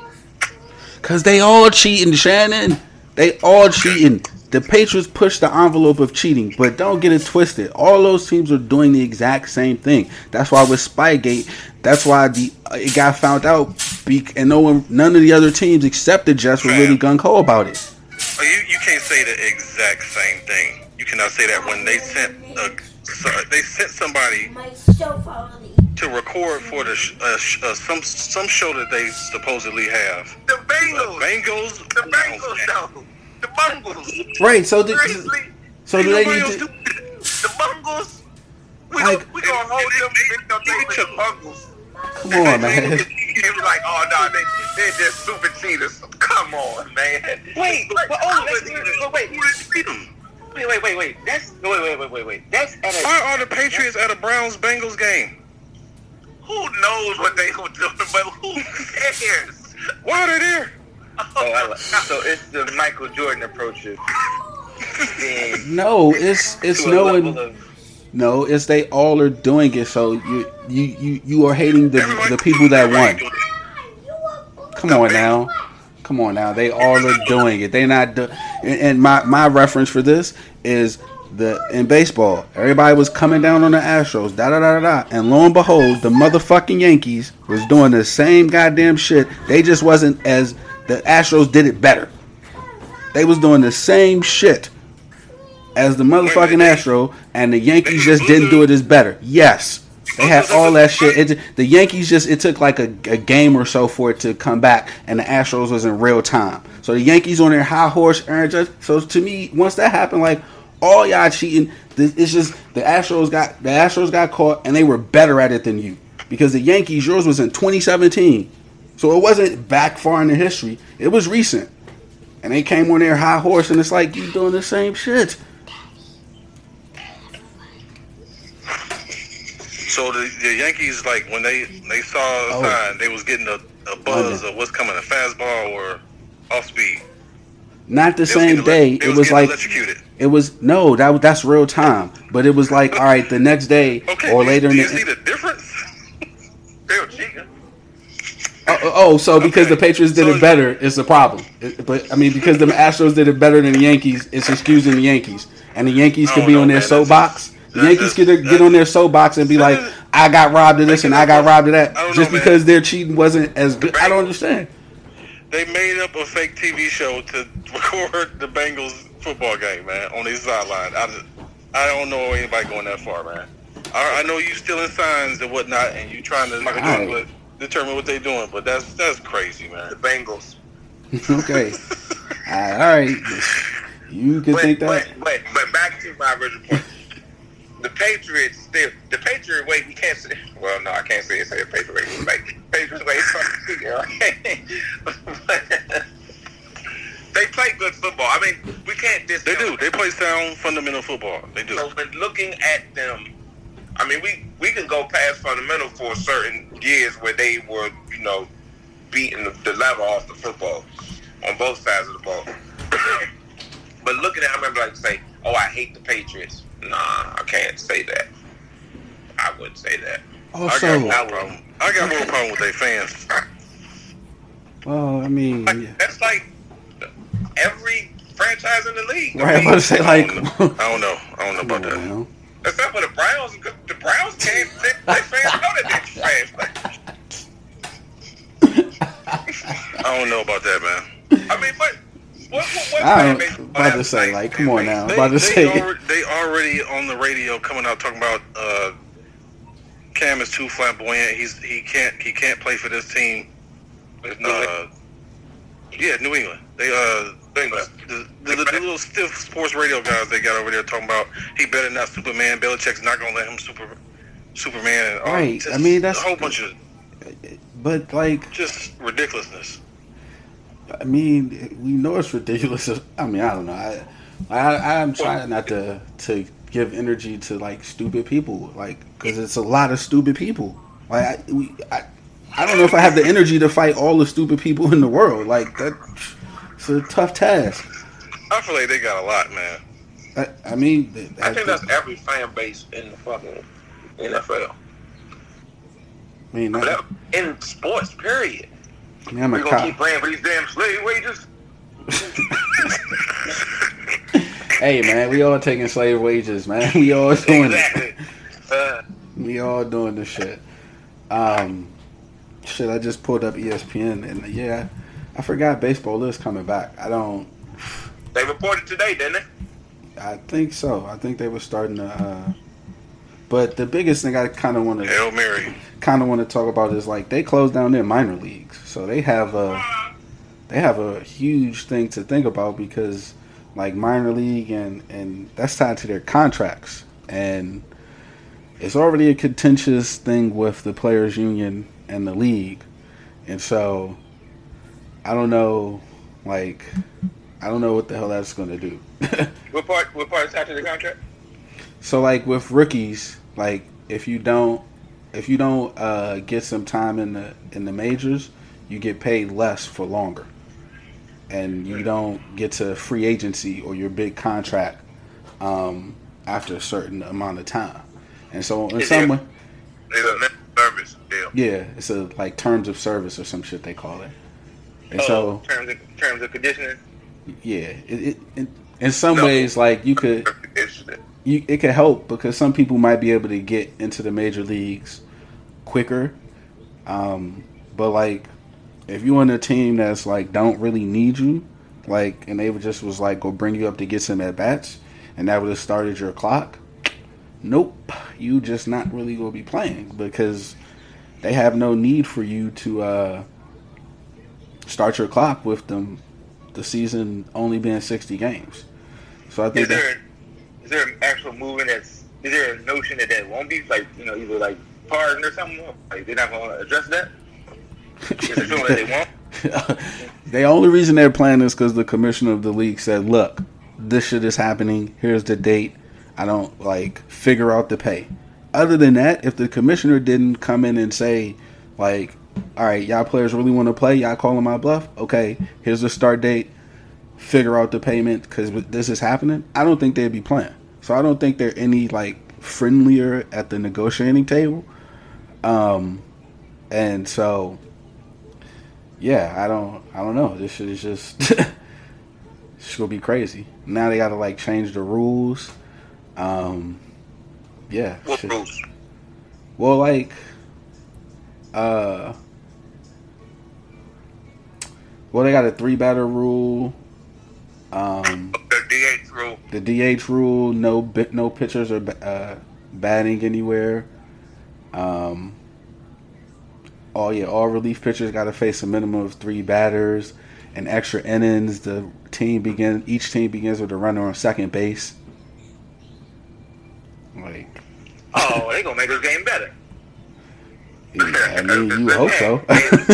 [SPEAKER 2] Cause they all cheating, Shannon. They all cheating. The Patriots pushed the envelope of cheating, but don't get it twisted. All those teams are doing the exact same thing. That's why with Spygate, that's why the it got found out, be, and no one, none of the other teams except the Jets were really gung ho about it.
[SPEAKER 5] Oh, You you can't say the exact same thing. You cannot say that when they sent a, so they sent somebody
[SPEAKER 6] My show quality.
[SPEAKER 5] to record for the sh- uh, sh- uh, some some show that they supposedly have.
[SPEAKER 3] the Bengals,
[SPEAKER 5] Bengals,
[SPEAKER 3] the Bengals, though, the Bungles.
[SPEAKER 2] Right. So, the,
[SPEAKER 3] Seriously,
[SPEAKER 2] so
[SPEAKER 5] Ain't
[SPEAKER 2] do they
[SPEAKER 5] nobody
[SPEAKER 2] need
[SPEAKER 5] else
[SPEAKER 2] to?
[SPEAKER 5] do
[SPEAKER 3] the Bungles. We
[SPEAKER 2] Like-
[SPEAKER 3] we gonna hold them videotaping the Bungles.
[SPEAKER 2] Come on, man.
[SPEAKER 3] They be like, oh no, they they just super cheaters. Come on, man.
[SPEAKER 4] Wait, but oh,
[SPEAKER 3] I
[SPEAKER 4] let's-
[SPEAKER 3] wouldn't even-
[SPEAKER 4] but wait.
[SPEAKER 3] who did beat 'em?
[SPEAKER 4] Wait, wait, wait, wait. That's wait, wait, wait, wait, wait. That's at a.
[SPEAKER 5] Why are the Patriots at a Browns Bengals game?
[SPEAKER 3] Who knows what they gonna do? But who cares?
[SPEAKER 5] Why are they there?
[SPEAKER 4] Oh, I like, so it's the Michael Jordan approach of [LAUGHS] being
[SPEAKER 2] No, it's it's
[SPEAKER 4] to a
[SPEAKER 2] knowing.
[SPEAKER 4] of
[SPEAKER 2] No, it's they all are doing it. So you you you, you are hating the the people that
[SPEAKER 5] everybody
[SPEAKER 2] won. Come on now. Come on now. They all are doing it. They not do- and, and my my reference for this is the in baseball. Everybody was coming down on the Astros, da da da da da. And lo and behold, the motherfucking Yankees was doing the same goddamn shit. They just wasn't as the Astros did it better. They was doing the same shit as the motherfucking Astro, and the Yankees just didn't do it as better. Yes. They had all that shit. It, the Yankees just it took like a, a game or so for it to come back, and the Astros was in real time. So the Yankees on their high horse, Aaron Judge. So to me, once that happened, like all y'all cheating, this, it's just the Astros got the Astros got caught, and they were better at it than you because the Yankees yours was in 2017, so it wasn't back far in the history. It was recent, and they came on their high horse, and it's like you doing the same shit.
[SPEAKER 5] So the, the Yankees, like when they they saw a
[SPEAKER 2] Oh.
[SPEAKER 5] sign, they was getting a, a buzz of what's coming, a fastball or off speed.
[SPEAKER 2] Not the
[SPEAKER 5] They
[SPEAKER 2] same day. It was like
[SPEAKER 5] electrocuted.
[SPEAKER 2] It was no, that that's real time. But it was like, all right, the next day
[SPEAKER 5] Okay,
[SPEAKER 2] or
[SPEAKER 5] do
[SPEAKER 2] later
[SPEAKER 5] you,
[SPEAKER 2] in
[SPEAKER 5] do you see
[SPEAKER 2] the.
[SPEAKER 5] the difference? [LAUGHS]
[SPEAKER 3] They were cheating.
[SPEAKER 2] Oh, oh, oh, so because
[SPEAKER 5] Okay,
[SPEAKER 2] the Patriots did
[SPEAKER 5] so-
[SPEAKER 2] it better, it's a problem. It- but I mean, because the Astros did it better than the Yankees, it's excusing the Yankees, and the Yankees oh, could
[SPEAKER 5] Oh,
[SPEAKER 2] be
[SPEAKER 5] no,
[SPEAKER 2] on their
[SPEAKER 5] man,
[SPEAKER 2] soapbox. The Yankees could get on their soapbox and be like, "I got robbed of this and I got robbed of that," just
[SPEAKER 5] know, man.
[SPEAKER 2] because their cheating wasn't as good. I don't understand.
[SPEAKER 5] They made up a fake TV show to [LAUGHS] record the Bengals football game, man, on the sideline. I, just- I don't know anybody going that far, man. I, I know you stealing signs and whatnot, and you trying to
[SPEAKER 2] Right.
[SPEAKER 5] What- determine what they're doing, but that's that's crazy, man.
[SPEAKER 3] The Bengals. [LAUGHS]
[SPEAKER 2] okay. Uh, all right. You can
[SPEAKER 3] But,
[SPEAKER 2] think that.
[SPEAKER 3] but, but, but back to my original point. The Patriots still, the Patriot way, we can't say, well, no, I can't say it, say a Patriot way. Like, Patriots way is fucking good, right? [LAUGHS] they play good football. I mean, we can't
[SPEAKER 5] They do. They play sound, fundamental football. They do.
[SPEAKER 3] So when looking at them, I mean, we we can go past fundamental for certain years where they were, you know, beating the, the level off the football on both sides of the ball. [COUGHS] but looking at, I remember like say, "Oh, I hate the Patriots." Nah, I can't say that. I wouldn't say that.
[SPEAKER 5] Oh, I
[SPEAKER 2] Also,
[SPEAKER 5] got more problem. I got more problem with their fans. [LAUGHS]
[SPEAKER 2] well, I mean,
[SPEAKER 3] Like. That's like every franchise in the league.
[SPEAKER 2] right. I'm about to say like,
[SPEAKER 5] I don't know. I don't know [LAUGHS]
[SPEAKER 2] come
[SPEAKER 5] about that.
[SPEAKER 2] now.
[SPEAKER 3] Except for the Browns, the Browns can't. They, they fans know that they're trash. Like,
[SPEAKER 5] I don't know about that, man.
[SPEAKER 3] I mean, but what, what, what
[SPEAKER 2] I
[SPEAKER 3] fan
[SPEAKER 2] don't-
[SPEAKER 3] base
[SPEAKER 2] about to
[SPEAKER 3] have
[SPEAKER 2] say, like, come on now. I'm
[SPEAKER 5] They,
[SPEAKER 2] about to say-
[SPEAKER 5] already, they already on the radio coming out talking about uh, Cam is too flamboyant. He's he can't he can't play for this team.
[SPEAKER 3] It's New England.
[SPEAKER 5] Uh, yeah, New England. They uh The, the, the, little stiff sports radio guys they got over there talking about he better not Superman. Belichick's not gonna let him super Superman. And all,
[SPEAKER 2] Right.
[SPEAKER 5] just
[SPEAKER 2] I mean, that's-
[SPEAKER 5] a whole bunch of
[SPEAKER 2] But like,
[SPEAKER 5] just ridiculousness.
[SPEAKER 2] I mean, we know it's ridiculous. [LAUGHS] I mean, I don't know. I, I I'm trying not to to give energy to like stupid people, like because it's a lot of stupid people. Like I, we, I, I don't know if I have the energy to fight all the stupid people in the world. Like that, it's a tough task.
[SPEAKER 5] I feel like they got a lot, man.
[SPEAKER 2] I, I mean,
[SPEAKER 3] I think that's every fan base in the fucking NFL.
[SPEAKER 2] I mean, that,
[SPEAKER 3] in sports, period.
[SPEAKER 2] I mean, I'm a
[SPEAKER 3] We're gonna
[SPEAKER 2] cop.
[SPEAKER 3] keep playing for these damn slave wages. [LAUGHS]
[SPEAKER 2] Hey man, we all taking slave wages, man. We all doing it.
[SPEAKER 3] Exactly. Uh,
[SPEAKER 2] We all doing this shit. Um, shit, I just pulled up ESPN and yeah, I forgot baseball is coming back. I don't.
[SPEAKER 3] they reported today, didn't they?
[SPEAKER 2] I think so. I think they were starting to. Uh, but the biggest thing I kind of want to
[SPEAKER 5] Hail Mary.
[SPEAKER 2] kind of want to talk about is like they closed down their minor leagues, so they have a they have a huge thing to think about because like minor league and and that's tied to their contracts and it's already a contentious thing with the players union and the league and so i don't know like i don't know what the hell that's going to do [LAUGHS]
[SPEAKER 3] What part? What part is after the contract?
[SPEAKER 2] so like with rookies like if you don't if you don't uh, get some time in the in the majors you get paid less for longer and you don't get to free agency or your big contract um, after a certain amount of time and so in
[SPEAKER 3] Is
[SPEAKER 2] some way
[SPEAKER 3] It's a service deal.
[SPEAKER 2] yeah it's a like terms of service or some shit they call it and
[SPEAKER 3] Oh,
[SPEAKER 2] so
[SPEAKER 3] terms of terms of conditioning.
[SPEAKER 2] yeah it, it, in some
[SPEAKER 3] No.
[SPEAKER 2] ways like you could you, it could help because some people might be able to get into the major leagues quicker. Um, but like, if you're on a team that's like don't really need you, like, and they would just was like go bring you up to get some at bats, and that would have started your clock. Nope, you just not really gonna be playing because they have no need for you to uh, start your clock with them. The season only being sixty games, so I think
[SPEAKER 3] is there is there an actual movement that's is there a notion that that won't be like you know either like pardon or something? Like they're not going to address that. Is it feeling that they won't? [LAUGHS]
[SPEAKER 2] the only reason they're playing is because the commissioner of the league said, "Look, this shit is happening. Here's the date. I don't like figure out the pay." Other than that, if the commissioner didn't come in and say, like, "All right, y'all players really want to play. Y'all calling my bluff? Okay, here's the start date. Figure out the payment because this is happening." I don't think they'd be playing. So I don't think they're any like friendlier at the negotiating table. Um, and so yeah, I don't, I don't know. This shit is just, [LAUGHS] it's gonna be crazy. Now they gotta like change the rules. Um, yeah.
[SPEAKER 3] What rules?
[SPEAKER 2] Well, like, uh, well, they got a three batter rule. Um,
[SPEAKER 3] The DH rule.
[SPEAKER 2] the DH rule, no no pitchers are uh, batting anywhere. Um, all yeah, all relief pitchers got to face a minimum of three batters and extra innings. The team begin each team begins with a runner on second base. Like,
[SPEAKER 4] Oh, they gonna make this game better. [LAUGHS]
[SPEAKER 2] yeah, I mean, you [LAUGHS] hope so.
[SPEAKER 4] they was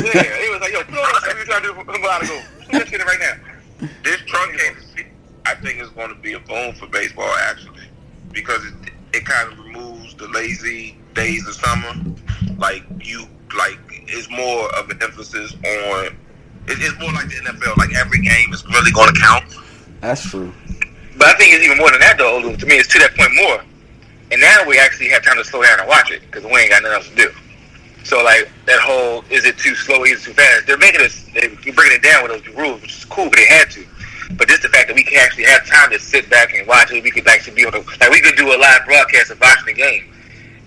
[SPEAKER 4] like, yo, put on something you trying to do from a while ago. Let's get it right now.
[SPEAKER 3] This truncated season, I think is going to be a boom for baseball actually, because it, it kind of removes the lazy days of summer. Like you, like it's more of an emphasis on. It, it's more like the NFL. Like every game is really going to count.
[SPEAKER 2] That's true.
[SPEAKER 4] But I think it's even more than that, though. To me, it's to that point more. And now we actually have time to slow down and watch it because we ain't got nothing else to do. So, like, that whole is it too slow, is it too fast? They're making us, they're bringing it down with those rules, which is cool, but they had to. But just the fact that we can actually have time to sit back and watch it, we could actually be on the, like, we could do a live broadcast of watching the game.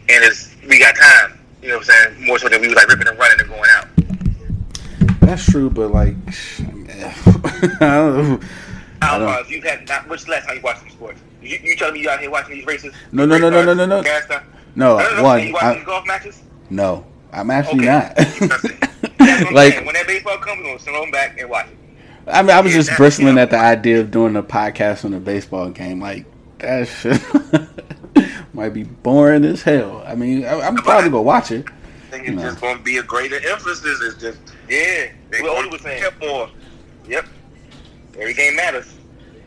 [SPEAKER 4] And it's, we got time, you know what I'm saying? More so than we were like ripping and running and going out.
[SPEAKER 2] That's true, but like, [LAUGHS] I don't know.
[SPEAKER 4] How
[SPEAKER 2] don't-
[SPEAKER 4] far have you had, not, the last time you watched some sports? You, you telling me you out here watching these races?
[SPEAKER 2] No, no, no, no, no, no, no. No,
[SPEAKER 4] I know,
[SPEAKER 2] one,
[SPEAKER 4] You watching
[SPEAKER 2] I-
[SPEAKER 4] these golf matches?
[SPEAKER 2] No, I'm actually
[SPEAKER 4] Okay.
[SPEAKER 2] not.
[SPEAKER 4] That's [LAUGHS] what I'm
[SPEAKER 2] like,
[SPEAKER 4] saying. when that baseball comes, we're gonna sit on back and watch it.
[SPEAKER 2] I mean, I was
[SPEAKER 3] Yeah,
[SPEAKER 2] just bristling at the idea of doing a podcast on a baseball game. Like that shit [LAUGHS] might be boring as hell. I mean, I, I'm probably gonna watch it.
[SPEAKER 3] I think it's
[SPEAKER 2] No.
[SPEAKER 3] just going to be a greater emphasis. It's just
[SPEAKER 4] Yeah,
[SPEAKER 3] they
[SPEAKER 4] what
[SPEAKER 3] going
[SPEAKER 4] was saying.
[SPEAKER 3] get more.
[SPEAKER 4] Yep, every game matters.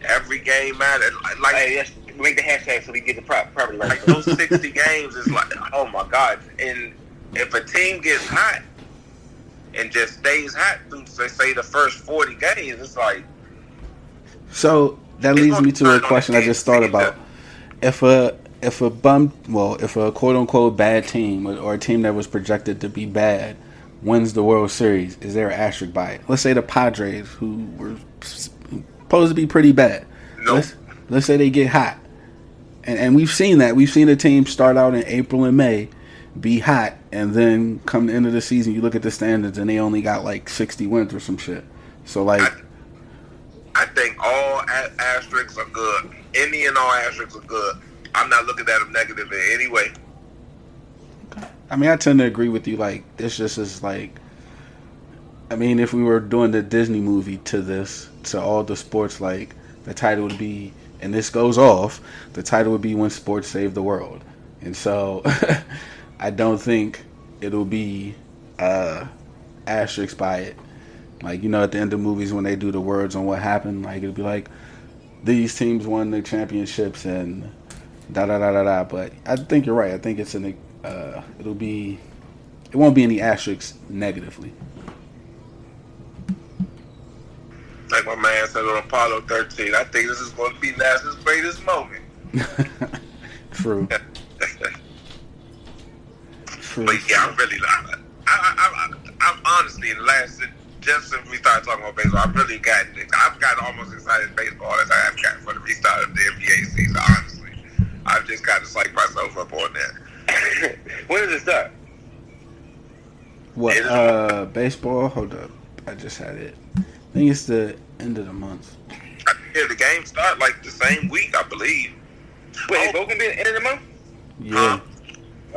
[SPEAKER 3] Every game matters. Like
[SPEAKER 4] Hey, yes, make the hashtag so we get the prop property right.
[SPEAKER 3] like those 60 games is like, oh my God. And if a team gets hot and just stays hot through, say, say the first 40 games, it's like,
[SPEAKER 2] So that leads me to a question I just thought about. If a if a bum, well, if a quote unquote bad team or, or a team that was projected to be bad wins the World Series, is there an asterisk by it? Let's say the Padres, who were supposed to be pretty bad.
[SPEAKER 3] Nope.
[SPEAKER 2] Let's, let's say they get hot, and and we've seen that. We've seen a team start out in April and May, be hot, and then come the end of the season, you look at the standards, and they only got like sixty wins or some shit. So like.
[SPEAKER 3] I, I think all a- asterisks are good. Any and all asterisks are good. I'm not looking at them negative in any way.
[SPEAKER 2] I mean, I tend to agree with you. Like, it's just is like, I mean, if we were doing the Disney movie to this, to all the sports, like the title would be, and this goes off, the title would be "When Sports Save the World," and so [LAUGHS] I don't think it'll be uh asterisk by it. Like you know, at the end of movies when they do the words on what happened, like it'll be like these teams won the championships and da da da da da. But I think you're right. I think it's an uh, it'll be it won't be any asterisks negatively.
[SPEAKER 3] Like my man said on Apollo 13, I think this is going to be NASA's greatest moment. [LAUGHS]
[SPEAKER 2] True. [LAUGHS]
[SPEAKER 3] but yeah, I'm really not. I, I, I, I'm honestly, in the last, just since we started talking about baseball, I've really gotten, it I've gotten almost excited baseball as I have gotten for the restart of the NBA season, honestly. I've just got to psych myself up on that. [LAUGHS]
[SPEAKER 4] when does it start?
[SPEAKER 2] What? Uh, baseball. Hold up. I just had it. I think it's the end of the month.
[SPEAKER 3] I hear the game start like the same week, I believe.
[SPEAKER 4] Wait,
[SPEAKER 3] Oh.
[SPEAKER 4] they both gonna be the end of the month?
[SPEAKER 2] Yeah.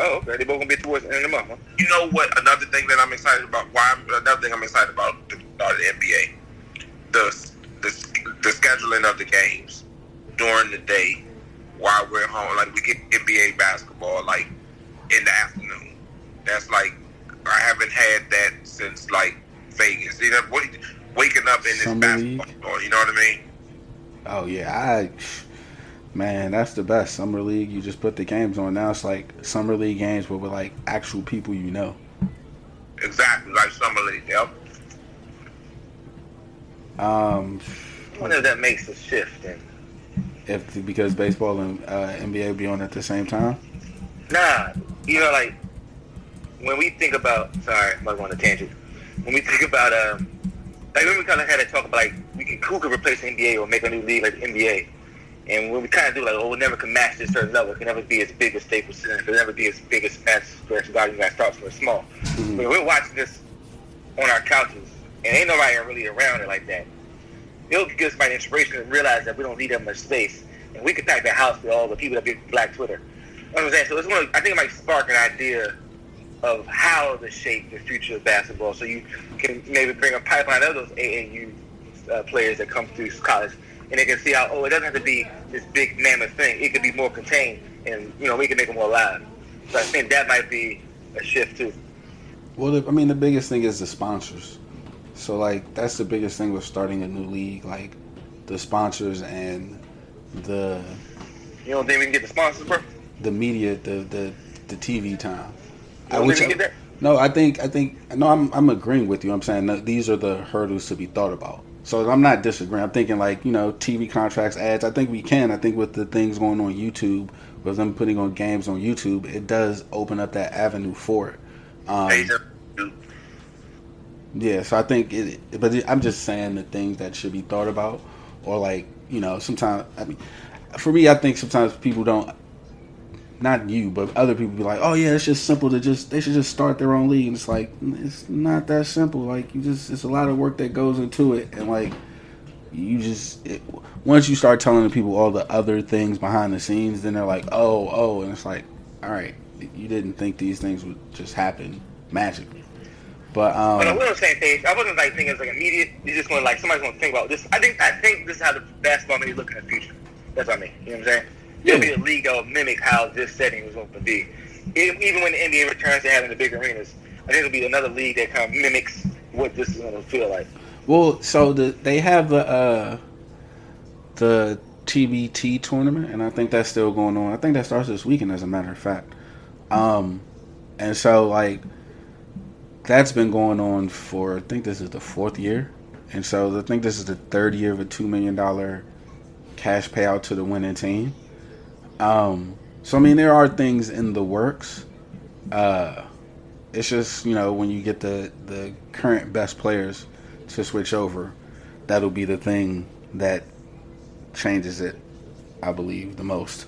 [SPEAKER 4] Oh, okay. They both gonna be towards the end of the month. Huh?
[SPEAKER 3] You know what? Another thing that I'm excited about. Why? I'm, another thing I'm excited about the start the NBA. The, the the scheduling of the games during the day while we're home. Like we get NBA basketball like in the afternoon. That's like I haven't had that since like Vegas. You know, waking up in this
[SPEAKER 2] Summer
[SPEAKER 3] basketball.
[SPEAKER 2] league?
[SPEAKER 3] floor, You know what I mean?
[SPEAKER 2] Oh yeah. I. Man, that's the best. Summer league. You just put the games on. Now it's like summer league games, but with like actual people you know.
[SPEAKER 3] Exactly like summer league. Yep.
[SPEAKER 2] Um,
[SPEAKER 4] I wonder if that makes a shift. And
[SPEAKER 2] if because baseball and uh, NBA be on at the same time.
[SPEAKER 4] nah, you know, like when we think about, sorry, I'm going on a tangent. When we think about, um, like when we kind of had to talk about like we can who could replace the NBA or make a new league like the NBA. And when we kind of do like, oh, we'll never can match this certain level. It can never be as big as Staples Center. It can never be as big as Madison Square Garden. You got to start from small.
[SPEAKER 2] Mhm.
[SPEAKER 4] But we're watching this on our couches, and ain't nobody really around it like that. It'll give us my inspiration to realize that we don't need that much space, and we can pack the house with all the people that be Black Twitter. I'm saying so. It's going. I think it might spark an idea of how to shape the future of basketball. So you can maybe bring a pipeline of those AAU uh, players that come through college, and they can see how oh, it doesn't have to be this big mammoth thing. It could be more contained, and you know we can make it more live. So I think that might be a shift too.
[SPEAKER 2] Well, the, I mean, the biggest thing is the sponsors. So like that's the biggest thing with starting a new league, like the sponsors and the
[SPEAKER 4] You don't think we can get the sponsors, bro?
[SPEAKER 2] the media, the the the TV time.
[SPEAKER 4] You don't
[SPEAKER 2] which
[SPEAKER 4] think we get that?
[SPEAKER 2] No, I think I think no, I'm I'm agreeing with you. I'm saying that these are the hurdles to be thought about. So I'm not disagreeing. I'm thinking like you know TV contracts, ads. I think we can. I think with the things going on YouTube, with them putting on games on YouTube, it does open up that avenue for it. Um, yeah, so I think it, but it, I'm just saying the things that should be thought about, or like you know, sometimes I mean, for me, I think sometimes people don't, not you, but other people be like, oh yeah, it's just simple to just they should just start their own league, and it's like it's not that simple. Like you just, it's a lot of work that goes into it, and like you just it, once you start telling the people all the other things behind the scenes, then they're like, oh, oh, and it's like, all right, you didn't think these things would just happen magically. But um,
[SPEAKER 4] But we're on the same page. I wasn't like thinking it's like immediate. You just want like somebody's gonna think about this. I think I think this is how the basketball may look in the future. That's what I mean. You know what I'm saying? There'll be a league that will mimic how this setting is going to be. E- Even when the NBA returns to having the big arenas, I think there'll be another league that kind of mimics what this is going to feel like.
[SPEAKER 2] Well, so the they have the uh, the TBT tournament, and I think that's still going on. I think that starts this weekend, as a matter of fact. Um, and so like that's been going on for I think this is the fourth year, and so I think this is the third year of a two million dollar cash payout to the winning team. Um, so I mean, there are things in the works. Uh, it's just you know when you get the the current best players to switch over, that'll be the thing that changes it, I believe, the most.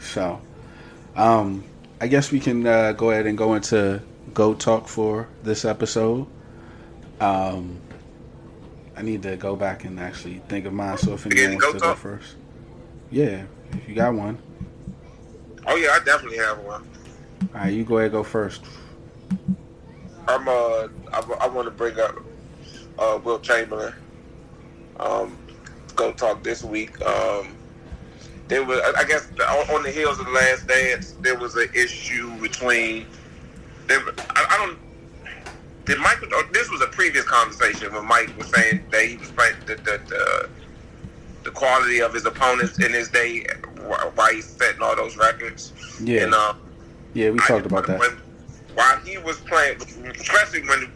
[SPEAKER 2] So, um, I guess we can uh, go ahead and go into Go Talk for this episode. Um, I need to go back and actually think of mine. So if anyone wants to go first, yeah, if you got one,
[SPEAKER 3] oh yeah, I definitely have one.
[SPEAKER 2] all right, you go ahead, go first.
[SPEAKER 3] I'm uh, I, I want to bring up uh, Wilt Chamberlain. Um, go talk this week. Um, there was, I guess, on on the heels of the Last Dance, there was an issue between. There, I, I don't. Did Michael? oh, This was a previous conversation when Mike was saying that he was playing the the, the, the quality of his opponents in his day, why he's setting all those records.
[SPEAKER 2] Yeah,
[SPEAKER 3] And um,
[SPEAKER 2] yeah, we
[SPEAKER 3] I-
[SPEAKER 2] talked about that.
[SPEAKER 3] when- while he was playing, especially when,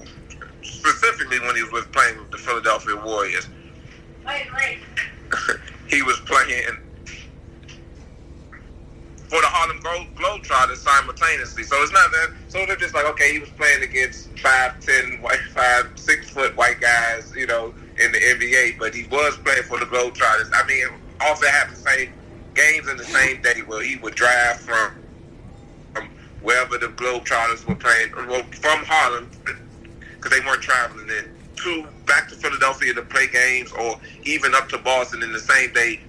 [SPEAKER 3] specifically when he was playing with the Philadelphia Warriors, [LAUGHS] he was playing for the Harlem Globetrotters simultaneously. So it's not that. So they're just like, okay, he was playing against five, ten, white, five, six foot white guys, you know, in the NBA, but he was playing for the Globetrotters. I mean, often have the same games in the same day where he would drive from from wherever the Globetrotters were playing, well, from Harlem, because they weren't traveling then, to back to Philadelphia to play games, or even up to Boston in the same day,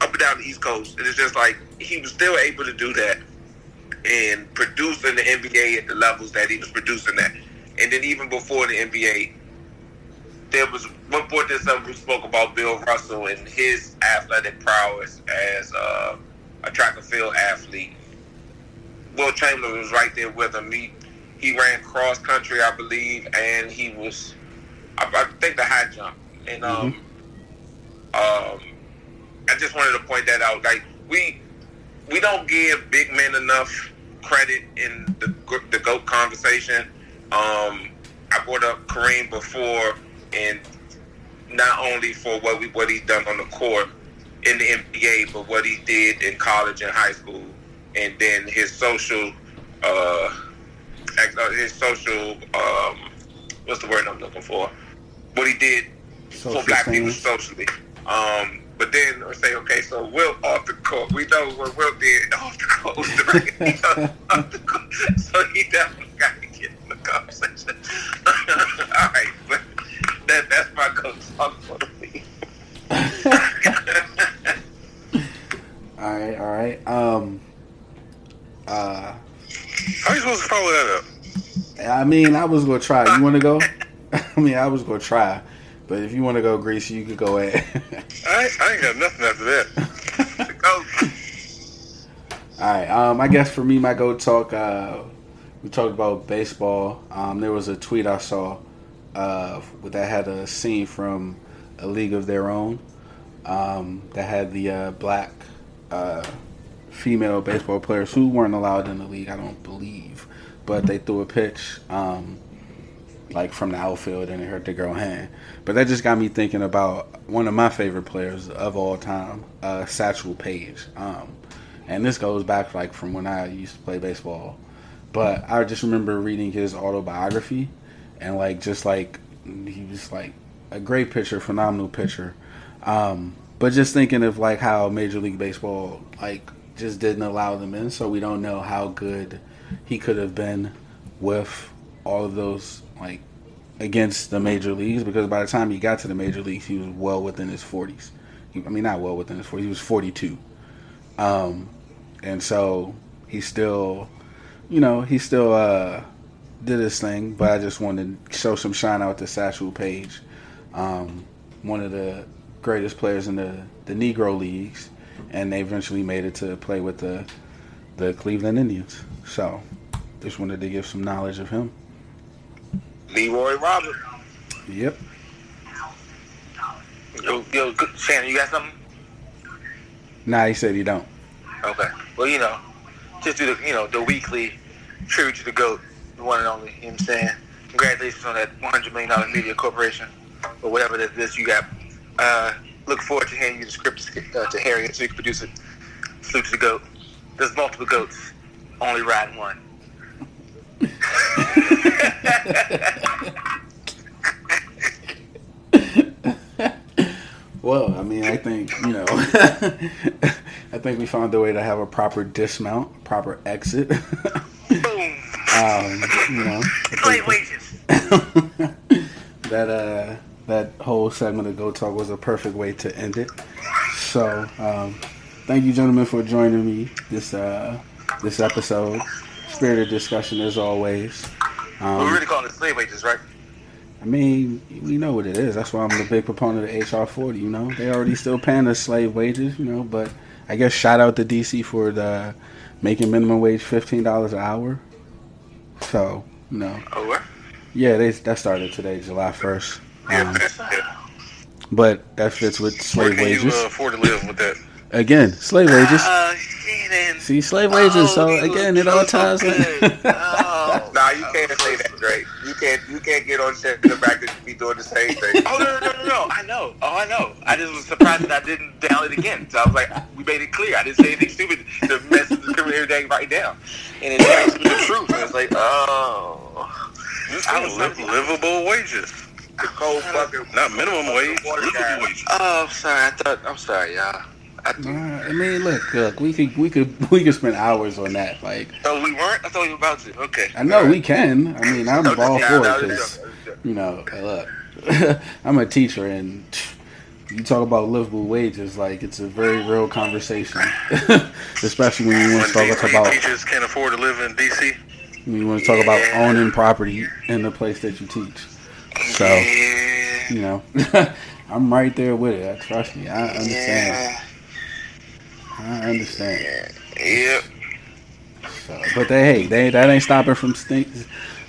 [SPEAKER 3] up and down the East Coast. And it's just like he was still able to do that and produce in the NBA at the levels that he was producing at. And then even before the NBA, there was one point this up we spoke about Bill Russell and his athletic prowess as uh, a track and field athlete. Wilt Chamberlain was right there with him. He he ran cross country, I believe, and he was I, I think the high jump. And um, um, I just wanted to point that out. Like we we don't give big men enough credit in the the goat conversation. Um, I brought up Kareem before, and not only for what we what he's done on the court in the NBA, but what he did in college and high school, and then his social, uh, uh, his social, um, what's the word I'm looking for? What he did
[SPEAKER 2] Social
[SPEAKER 3] for black people socially. Um, but then we say, okay, so Wilt off the court. We know what Wilt did [LAUGHS] off the court. Right? He know off the court. [LAUGHS] So he definitely got to get in the conversation. [LAUGHS] All right, that, that's my go talk for the week. [LAUGHS]
[SPEAKER 2] All right, right. Um. Uh.
[SPEAKER 5] How are you supposed to follow that up?
[SPEAKER 2] I mean, I was gonna try. You want to go? [LAUGHS] I mean, I was gonna try, but if you want to go, Greasy, you could go ahead. [LAUGHS]
[SPEAKER 5] I, I ain't got nothing after that.
[SPEAKER 3] Go.
[SPEAKER 2] All right. Um, I guess for me, my go talk. Uh, we talked about baseball. Um, there was a tweet I saw uh, that had a scene from A League of Their Own um, that had the uh, black uh, female baseball players who weren't allowed in the league. I don't believe, but they threw a pitch. Um, like from the outfield and it hurt the girl hand. But that just got me thinking about one of my favorite players of all time, uh, Satchel Paige. Um, and this goes back like from when I used to play baseball. But I just remember reading his autobiography and like just like he was like a great pitcher, phenomenal pitcher. Um, but just thinking of like how Major League Baseball like just didn't allow them in, so we don't know how good he could have been with all of those like against the major leagues because by the time he got to the major leagues, he was well within his 40s. He, I mean, not well within his 40s. He was 42, um, and so he still, you know, he still uh, did his thing. But I just wanted to show some shine out to Satchel Paige, um, one of the greatest players in the the Negro leagues, and they eventually made it to play with the the Cleveland Indians. So, just wanted to give some knowledge of him.
[SPEAKER 3] Leroy Robert.
[SPEAKER 2] Yep.
[SPEAKER 4] Yo, yo, Shannon, you got something?
[SPEAKER 2] Nah, he said he don't.
[SPEAKER 4] Okay. Well, you know, just do the, you know, the weekly tribute to the GOAT, the one and only. You know what I'm saying? Congratulations on that $100 million media corporation, or whatever that is you got. Uh, look forward to handing you the script uh, to Harry so you can produce it. Salute to the GOAT. There's multiple GOATs, only riding one.
[SPEAKER 2] Well, I mean, I think you know, [LAUGHS] I think we found a way to have a proper dismount, proper exit. [LAUGHS] um, you know, [LAUGHS]
[SPEAKER 4] wages. [LAUGHS]
[SPEAKER 2] that uh, that whole segment of Go Talk was a perfect way to end it. So, um, thank you, gentlemen, for joining me this uh, this episode. Spirited discussion as always. Um,
[SPEAKER 4] We're really calling it slave wages, right?
[SPEAKER 2] I mean, we know what it is. That's why I'm the big proponent of HR 40. You know, they already still paying us slave wages. You know, but I guess shout out to DC for the making minimum wage fifteen dollars an hour. So you know,
[SPEAKER 4] Oh, what?
[SPEAKER 2] yeah, they that started today, July first. Um,
[SPEAKER 5] yeah.
[SPEAKER 2] but that fits with
[SPEAKER 5] Where
[SPEAKER 2] slave
[SPEAKER 5] you
[SPEAKER 2] wages.
[SPEAKER 5] uh, afford to live with that?
[SPEAKER 2] Again, slave wages.
[SPEAKER 4] Uh,
[SPEAKER 2] See, slave wages. So
[SPEAKER 4] Oh, you
[SPEAKER 2] again, it all
[SPEAKER 4] so
[SPEAKER 2] ties in. [LAUGHS]
[SPEAKER 4] good. Oh.
[SPEAKER 3] Nah, you can't say that, Drake. You can't. You can't get on shit in the back that you be doing the same thing. [LAUGHS]
[SPEAKER 4] Oh no, no, no, no, no! I know. Oh, I know. I just was surprised that I didn't down it again. So I was like, we made it clear. I didn't say anything stupid to mess with everything right down. And it makes me the truth. And it's like, oh.
[SPEAKER 5] Just
[SPEAKER 4] I was
[SPEAKER 5] live, livable wages,
[SPEAKER 3] The cold fucking.
[SPEAKER 5] not minimum wage. Livable wages.
[SPEAKER 4] Oh, I'm sorry. I thought. I'm sorry, y'all. I,
[SPEAKER 2] Uh, I mean, look, look, we could, we could, [LAUGHS] we could spend hours on that. Like,
[SPEAKER 4] oh, we weren't. I thought we were about to. Okay.
[SPEAKER 2] I know we can. I mean, I'm [LAUGHS]
[SPEAKER 4] No,
[SPEAKER 2] all for
[SPEAKER 4] no,
[SPEAKER 2] it because.
[SPEAKER 4] no,
[SPEAKER 2] you know, look, [LAUGHS] I'm a teacher, and [SNIFFS] you talk about livable wages like it's a very real conversation, especially when you want to talk
[SPEAKER 5] DC
[SPEAKER 2] about
[SPEAKER 5] teachers can't afford to live in DC,
[SPEAKER 2] when you want to talk about owning property in the place that you teach. So
[SPEAKER 4] Yeah.
[SPEAKER 2] you know, I'm right there with it. Trust me, I understand.
[SPEAKER 4] Yeah.
[SPEAKER 2] I understand.
[SPEAKER 4] Yep.
[SPEAKER 2] So, but they, hey, they that ain't stopping from stink,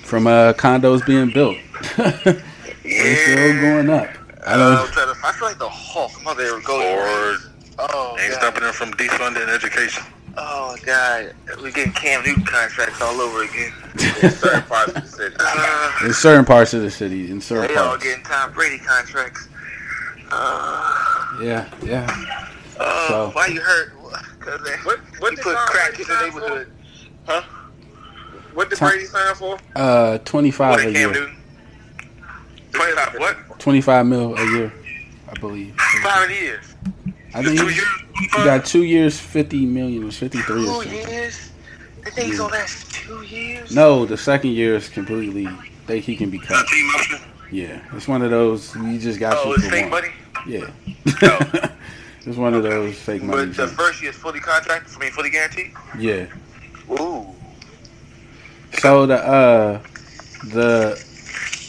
[SPEAKER 2] from uh, condos being built. [LAUGHS] They're still going up. I
[SPEAKER 4] Uh,
[SPEAKER 2] don't.
[SPEAKER 4] try I feel like the Hulk. I'm about to go.
[SPEAKER 5] or
[SPEAKER 4] Oh,
[SPEAKER 5] ain't
[SPEAKER 4] God.
[SPEAKER 5] stopping them from defunding education.
[SPEAKER 4] Oh God, we're getting Cam Newton contracts all over again. [LAUGHS]
[SPEAKER 3] In certain parts of the city. [LAUGHS]
[SPEAKER 4] Uh,
[SPEAKER 2] In certain parts of the city, in certain
[SPEAKER 4] they all getting Tom Brady contracts. Uh,
[SPEAKER 2] Yeah, yeah.
[SPEAKER 4] uh,
[SPEAKER 2] So-
[SPEAKER 4] why you hurt? Cause they,
[SPEAKER 3] What? What
[SPEAKER 4] he put crack in the
[SPEAKER 3] sign for?
[SPEAKER 4] Huh?
[SPEAKER 3] What did
[SPEAKER 2] Tom-
[SPEAKER 3] Brady sign for?
[SPEAKER 2] Uh,
[SPEAKER 4] What
[SPEAKER 2] 25 a
[SPEAKER 4] did
[SPEAKER 2] year.
[SPEAKER 4] Twenty-five. What?
[SPEAKER 2] 25 mil a year, I believe.
[SPEAKER 4] Five years.
[SPEAKER 2] I think
[SPEAKER 5] Two
[SPEAKER 2] he,
[SPEAKER 5] years.
[SPEAKER 2] he got two years, 50 million, or 53 or
[SPEAKER 4] Two
[SPEAKER 2] something.
[SPEAKER 4] years. I think
[SPEAKER 2] Yeah.
[SPEAKER 4] gonna last two years.
[SPEAKER 2] No, the second year is completely, they, he can be cut. Yeah, it's one of those, you just got
[SPEAKER 4] Oh,
[SPEAKER 2] you
[SPEAKER 4] it's
[SPEAKER 2] for one.
[SPEAKER 4] money.
[SPEAKER 2] Yeah.
[SPEAKER 4] Oh. [LAUGHS]
[SPEAKER 2] It's one of those fake money.
[SPEAKER 4] But the
[SPEAKER 2] joints.
[SPEAKER 4] first year is fully contracted. I mean, fully guaranteed.
[SPEAKER 2] Yeah.
[SPEAKER 4] Ooh.
[SPEAKER 2] So the uh the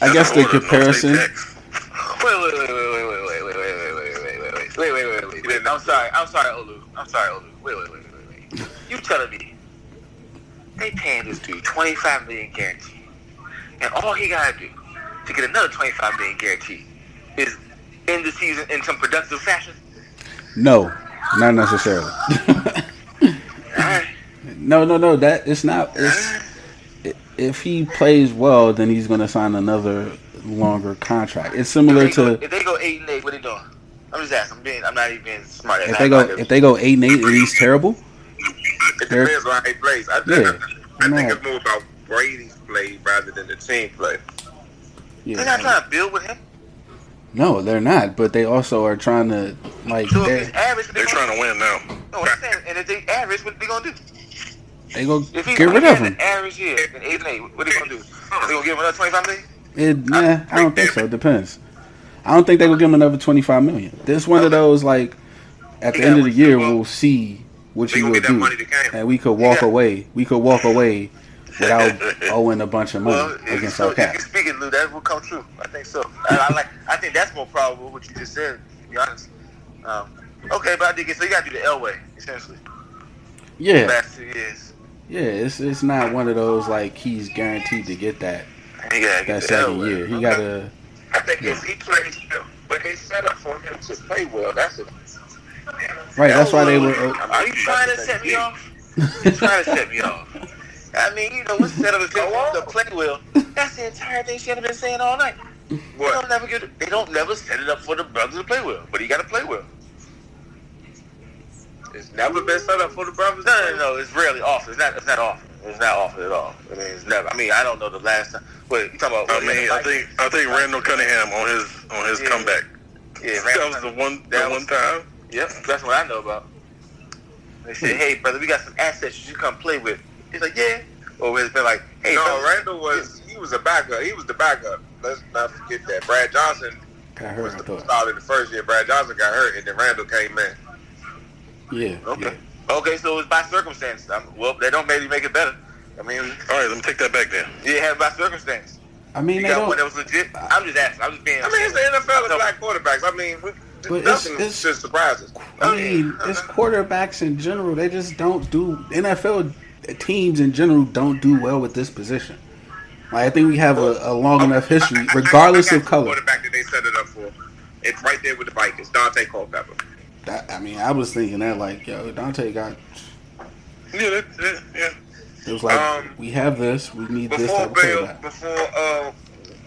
[SPEAKER 2] I guess the comparison.
[SPEAKER 4] Wait, wait, wait, wait, wait, wait, wait, wait, wait, wait, wait, wait, wait, wait, wait, wait, wait, wait. I'm sorry. I'm sorry, Olu. I'm sorry, Olu. Wait, wait, wait, wait, wait. Wait You telling me they paying this dude 25 million guaranteed, and all he gotta do to get another 25 million guaranteed is end the season in some productive fashion?
[SPEAKER 2] No, not necessarily. No, no, no. That it's not. It's if he plays well, then he's gonna sign another longer contract. It's similar
[SPEAKER 4] if they go,
[SPEAKER 2] to
[SPEAKER 4] if they go eight and eight, what they doing? I'm just asking. I'm being. I'm not even being smart.
[SPEAKER 2] if they go if they go eight and eight and he's terrible.
[SPEAKER 4] It depends on how he plays. I,
[SPEAKER 2] Yeah,
[SPEAKER 4] I, think
[SPEAKER 2] no.
[SPEAKER 4] it's more about Brady's play rather than the team play. They're not trying to build with him.
[SPEAKER 2] No, they're not. But they also are trying to like
[SPEAKER 4] So if
[SPEAKER 2] they
[SPEAKER 4] it's average, what
[SPEAKER 5] They're
[SPEAKER 4] they
[SPEAKER 5] trying
[SPEAKER 4] gonna
[SPEAKER 5] win now.
[SPEAKER 4] do? No, I'm saying, and if they average, what they gonna do?
[SPEAKER 2] they go
[SPEAKER 4] If he
[SPEAKER 2] get rid of him.
[SPEAKER 4] an average year, an eight and eight, what they gonna do? They gonna give him another twenty five million?
[SPEAKER 2] It, nah, I don't think so. It depends. I don't think they will give him another twenty five million. This one of those like at the end of the year we'll see what
[SPEAKER 4] They
[SPEAKER 2] you will
[SPEAKER 4] get that
[SPEAKER 2] do,
[SPEAKER 4] money that
[SPEAKER 2] and we could walk
[SPEAKER 4] got-
[SPEAKER 2] away. We could walk away without owing a bunch of money
[SPEAKER 4] Well,
[SPEAKER 2] against
[SPEAKER 4] so,
[SPEAKER 2] our cap.
[SPEAKER 4] speak it, Lou, that will come true. I think so. I, I like. I think that's more probable. What you just said. To be honest. Um, okay, but I get so you got to do the Elway essentially.
[SPEAKER 2] Yeah,
[SPEAKER 4] Last two years.
[SPEAKER 2] yeah. It's it's not one of those like he's guaranteed to get that
[SPEAKER 4] get
[SPEAKER 2] that
[SPEAKER 4] the
[SPEAKER 2] second
[SPEAKER 4] Elway.
[SPEAKER 2] year. He gotta.
[SPEAKER 4] I think if he plays well, but they set up for him to play well. That's it.
[SPEAKER 2] Right. That's why they were. uh,
[SPEAKER 4] Are you trying to set me off? [LAUGHS] You're trying to set me off. I mean, you know, what's set up to [LAUGHS] play well. That's the entire thing she had been saying all night. They don't never get. They don't never set it up for the brothers to play well, but he got to play well. It's never been set up for the brothers. No, no, no. It's rarely off. It's not. It's not off. It's not off at all. I mean, it's never. I mean, I don't know the last time. Wait, you talking about?
[SPEAKER 5] I mean, I think I think Randall Cunningham on his on his
[SPEAKER 4] Yeah.
[SPEAKER 5] comeback.
[SPEAKER 4] Yeah,
[SPEAKER 5] That was the one the
[SPEAKER 4] That
[SPEAKER 5] one
[SPEAKER 4] was-
[SPEAKER 5] time.
[SPEAKER 4] Yep, that's what I know about. They said, hmm. "Hey, brother, we got some assets you should come play with." He's like, "Yeah." Or it's been like, "Hey,
[SPEAKER 3] No,
[SPEAKER 4] brother,
[SPEAKER 3] Randall was he was a backup. He was the backup. Let's not forget that. Brad Johnson
[SPEAKER 2] Got
[SPEAKER 3] was
[SPEAKER 2] hurt. I
[SPEAKER 3] the
[SPEAKER 2] thought.
[SPEAKER 3] started the first year. Brad Johnson got hurt, and then Randall came in.
[SPEAKER 2] Yeah.
[SPEAKER 4] Okay.
[SPEAKER 2] yeah.
[SPEAKER 4] Okay, so it's by circumstance. i well, they don't maybe make it better. I mean,
[SPEAKER 5] All right, let me take that back then.
[SPEAKER 4] you have by circumstance.
[SPEAKER 2] I mean,
[SPEAKER 4] You got one that was legit. I'm just asking. I'm just being.
[SPEAKER 3] I mean, it's the NFL of black quarterbacks. I mean, we,
[SPEAKER 2] But it's-
[SPEAKER 3] nothing
[SPEAKER 2] it's-
[SPEAKER 3] should surprise us.
[SPEAKER 2] I mean, it's quarterbacks in general. They just don't do NFL teams in general don't do well with this position. Like, I think we have a, a long enough history,
[SPEAKER 3] I- I- I-
[SPEAKER 2] regardless
[SPEAKER 3] I got
[SPEAKER 2] of color.
[SPEAKER 3] Quarterback that they set it up for. It's right there with the Vikings. Daunte Culpepper.
[SPEAKER 2] That, I mean, I was thinking that like, yo, Daunte got.
[SPEAKER 5] Yeah, that, yeah, yeah.
[SPEAKER 2] It was like,
[SPEAKER 3] Um,
[SPEAKER 2] we have this. We need this
[SPEAKER 3] Before
[SPEAKER 2] type of
[SPEAKER 3] Bill,
[SPEAKER 2] quarterback.
[SPEAKER 3] before uh,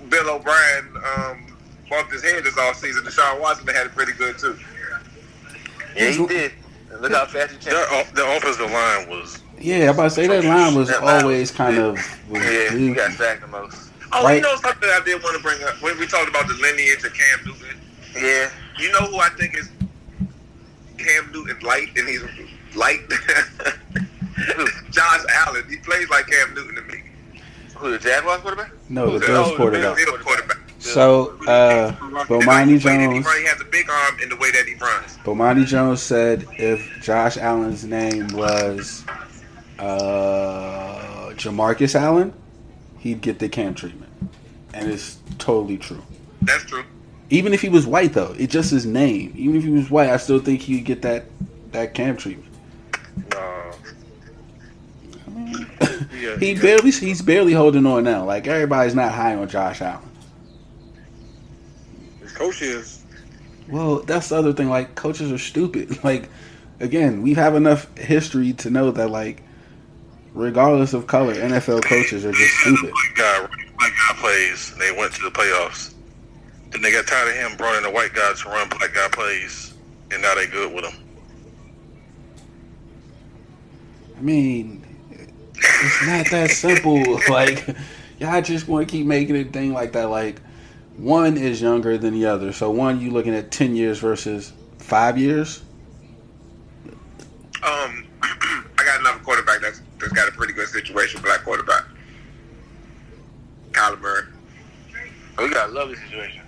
[SPEAKER 3] Bill O'Brien um, bumped his head this offseason, Deshaun Watson had it pretty good too.
[SPEAKER 4] Yeah, he did. Look how fast he changed.
[SPEAKER 5] Their, off- their offensive line was
[SPEAKER 2] Yeah, I'm about to say that line was
[SPEAKER 4] That line
[SPEAKER 2] always
[SPEAKER 4] was-
[SPEAKER 2] kind of. Was
[SPEAKER 4] Yeah, he
[SPEAKER 2] good.
[SPEAKER 4] got sacked the most.
[SPEAKER 3] Oh,
[SPEAKER 2] Right.
[SPEAKER 3] you know something I did want to bring up when we talked about the lineage of Cam Newton.
[SPEAKER 4] Yeah.
[SPEAKER 3] You know who I think is Cam Newton light, and he's light. [LAUGHS] Josh Allen. He plays like Cam Newton to me.
[SPEAKER 4] Who the Jaguars quarterback?
[SPEAKER 2] No, the
[SPEAKER 3] Who's that?
[SPEAKER 2] Bills
[SPEAKER 3] Oh, the
[SPEAKER 2] quarterback.
[SPEAKER 3] Bills quarterback.
[SPEAKER 2] So, uh,
[SPEAKER 3] And
[SPEAKER 2] Bomani
[SPEAKER 3] the way that He,
[SPEAKER 2] Jones.
[SPEAKER 3] run, he has a big arm in the way that he runs.
[SPEAKER 2] Bomani Jones said if Josh Allen's name was uh, Jamarcus Allen, he'd get the cam treatment, and it's totally true.
[SPEAKER 3] That's true.
[SPEAKER 2] Even if he was white, though, it's just his name. Even if he was white, I still think he'd get that that cam treatment. [LAUGHS]
[SPEAKER 5] yeah,
[SPEAKER 2] He barely he's barely holding on now. Like everybody's not high on Josh Allen.
[SPEAKER 5] his coach is.
[SPEAKER 2] Well, that's the other thing. Like coaches are stupid. [LAUGHS] Like again, we have enough history to know that like regardless of color, NFL coaches are just stupid.
[SPEAKER 5] Black guy, black guy plays. They went to the playoffs. Then they got tired of him brought in a white guy to run black guy plays, and now they good with him.
[SPEAKER 2] I mean, it's not that simple. [LAUGHS] Like y'all just want to keep making a thing like that. Like one is younger than the other, so one you looking at ten years versus five years.
[SPEAKER 3] Um, I got another quarterback that's that's got a pretty good situation. Black quarterback, Kyler Murray.
[SPEAKER 4] Oh, we got a lovely situation.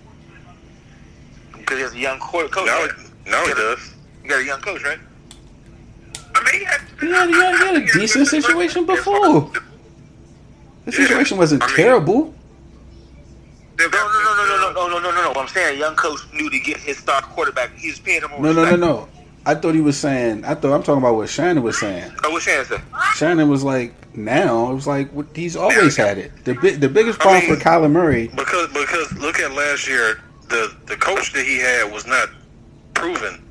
[SPEAKER 4] Because he has a young quarter coach.
[SPEAKER 5] Now, now he does.
[SPEAKER 4] You got a young coach, right?
[SPEAKER 3] I mean, he had,
[SPEAKER 2] He had, he had, he had a decent situation before. The situation wasn't
[SPEAKER 3] I mean-
[SPEAKER 2] terrible.
[SPEAKER 4] No, no, no, no, no, no, no, no, no, no, no. I'm saying a young coach knew to get his star quarterback. He was paying him more
[SPEAKER 2] No, no, no, no. I thought he was saying. I thought I'm talking about what Shannon was saying.
[SPEAKER 4] Oh, what Shannon said?
[SPEAKER 2] Shannon was like, now it was like what- he's always had it. The bi- the biggest problem
[SPEAKER 5] I mean-
[SPEAKER 2] for Kyler Murray.
[SPEAKER 5] Because because look at last year, the the coach that he had was not proven.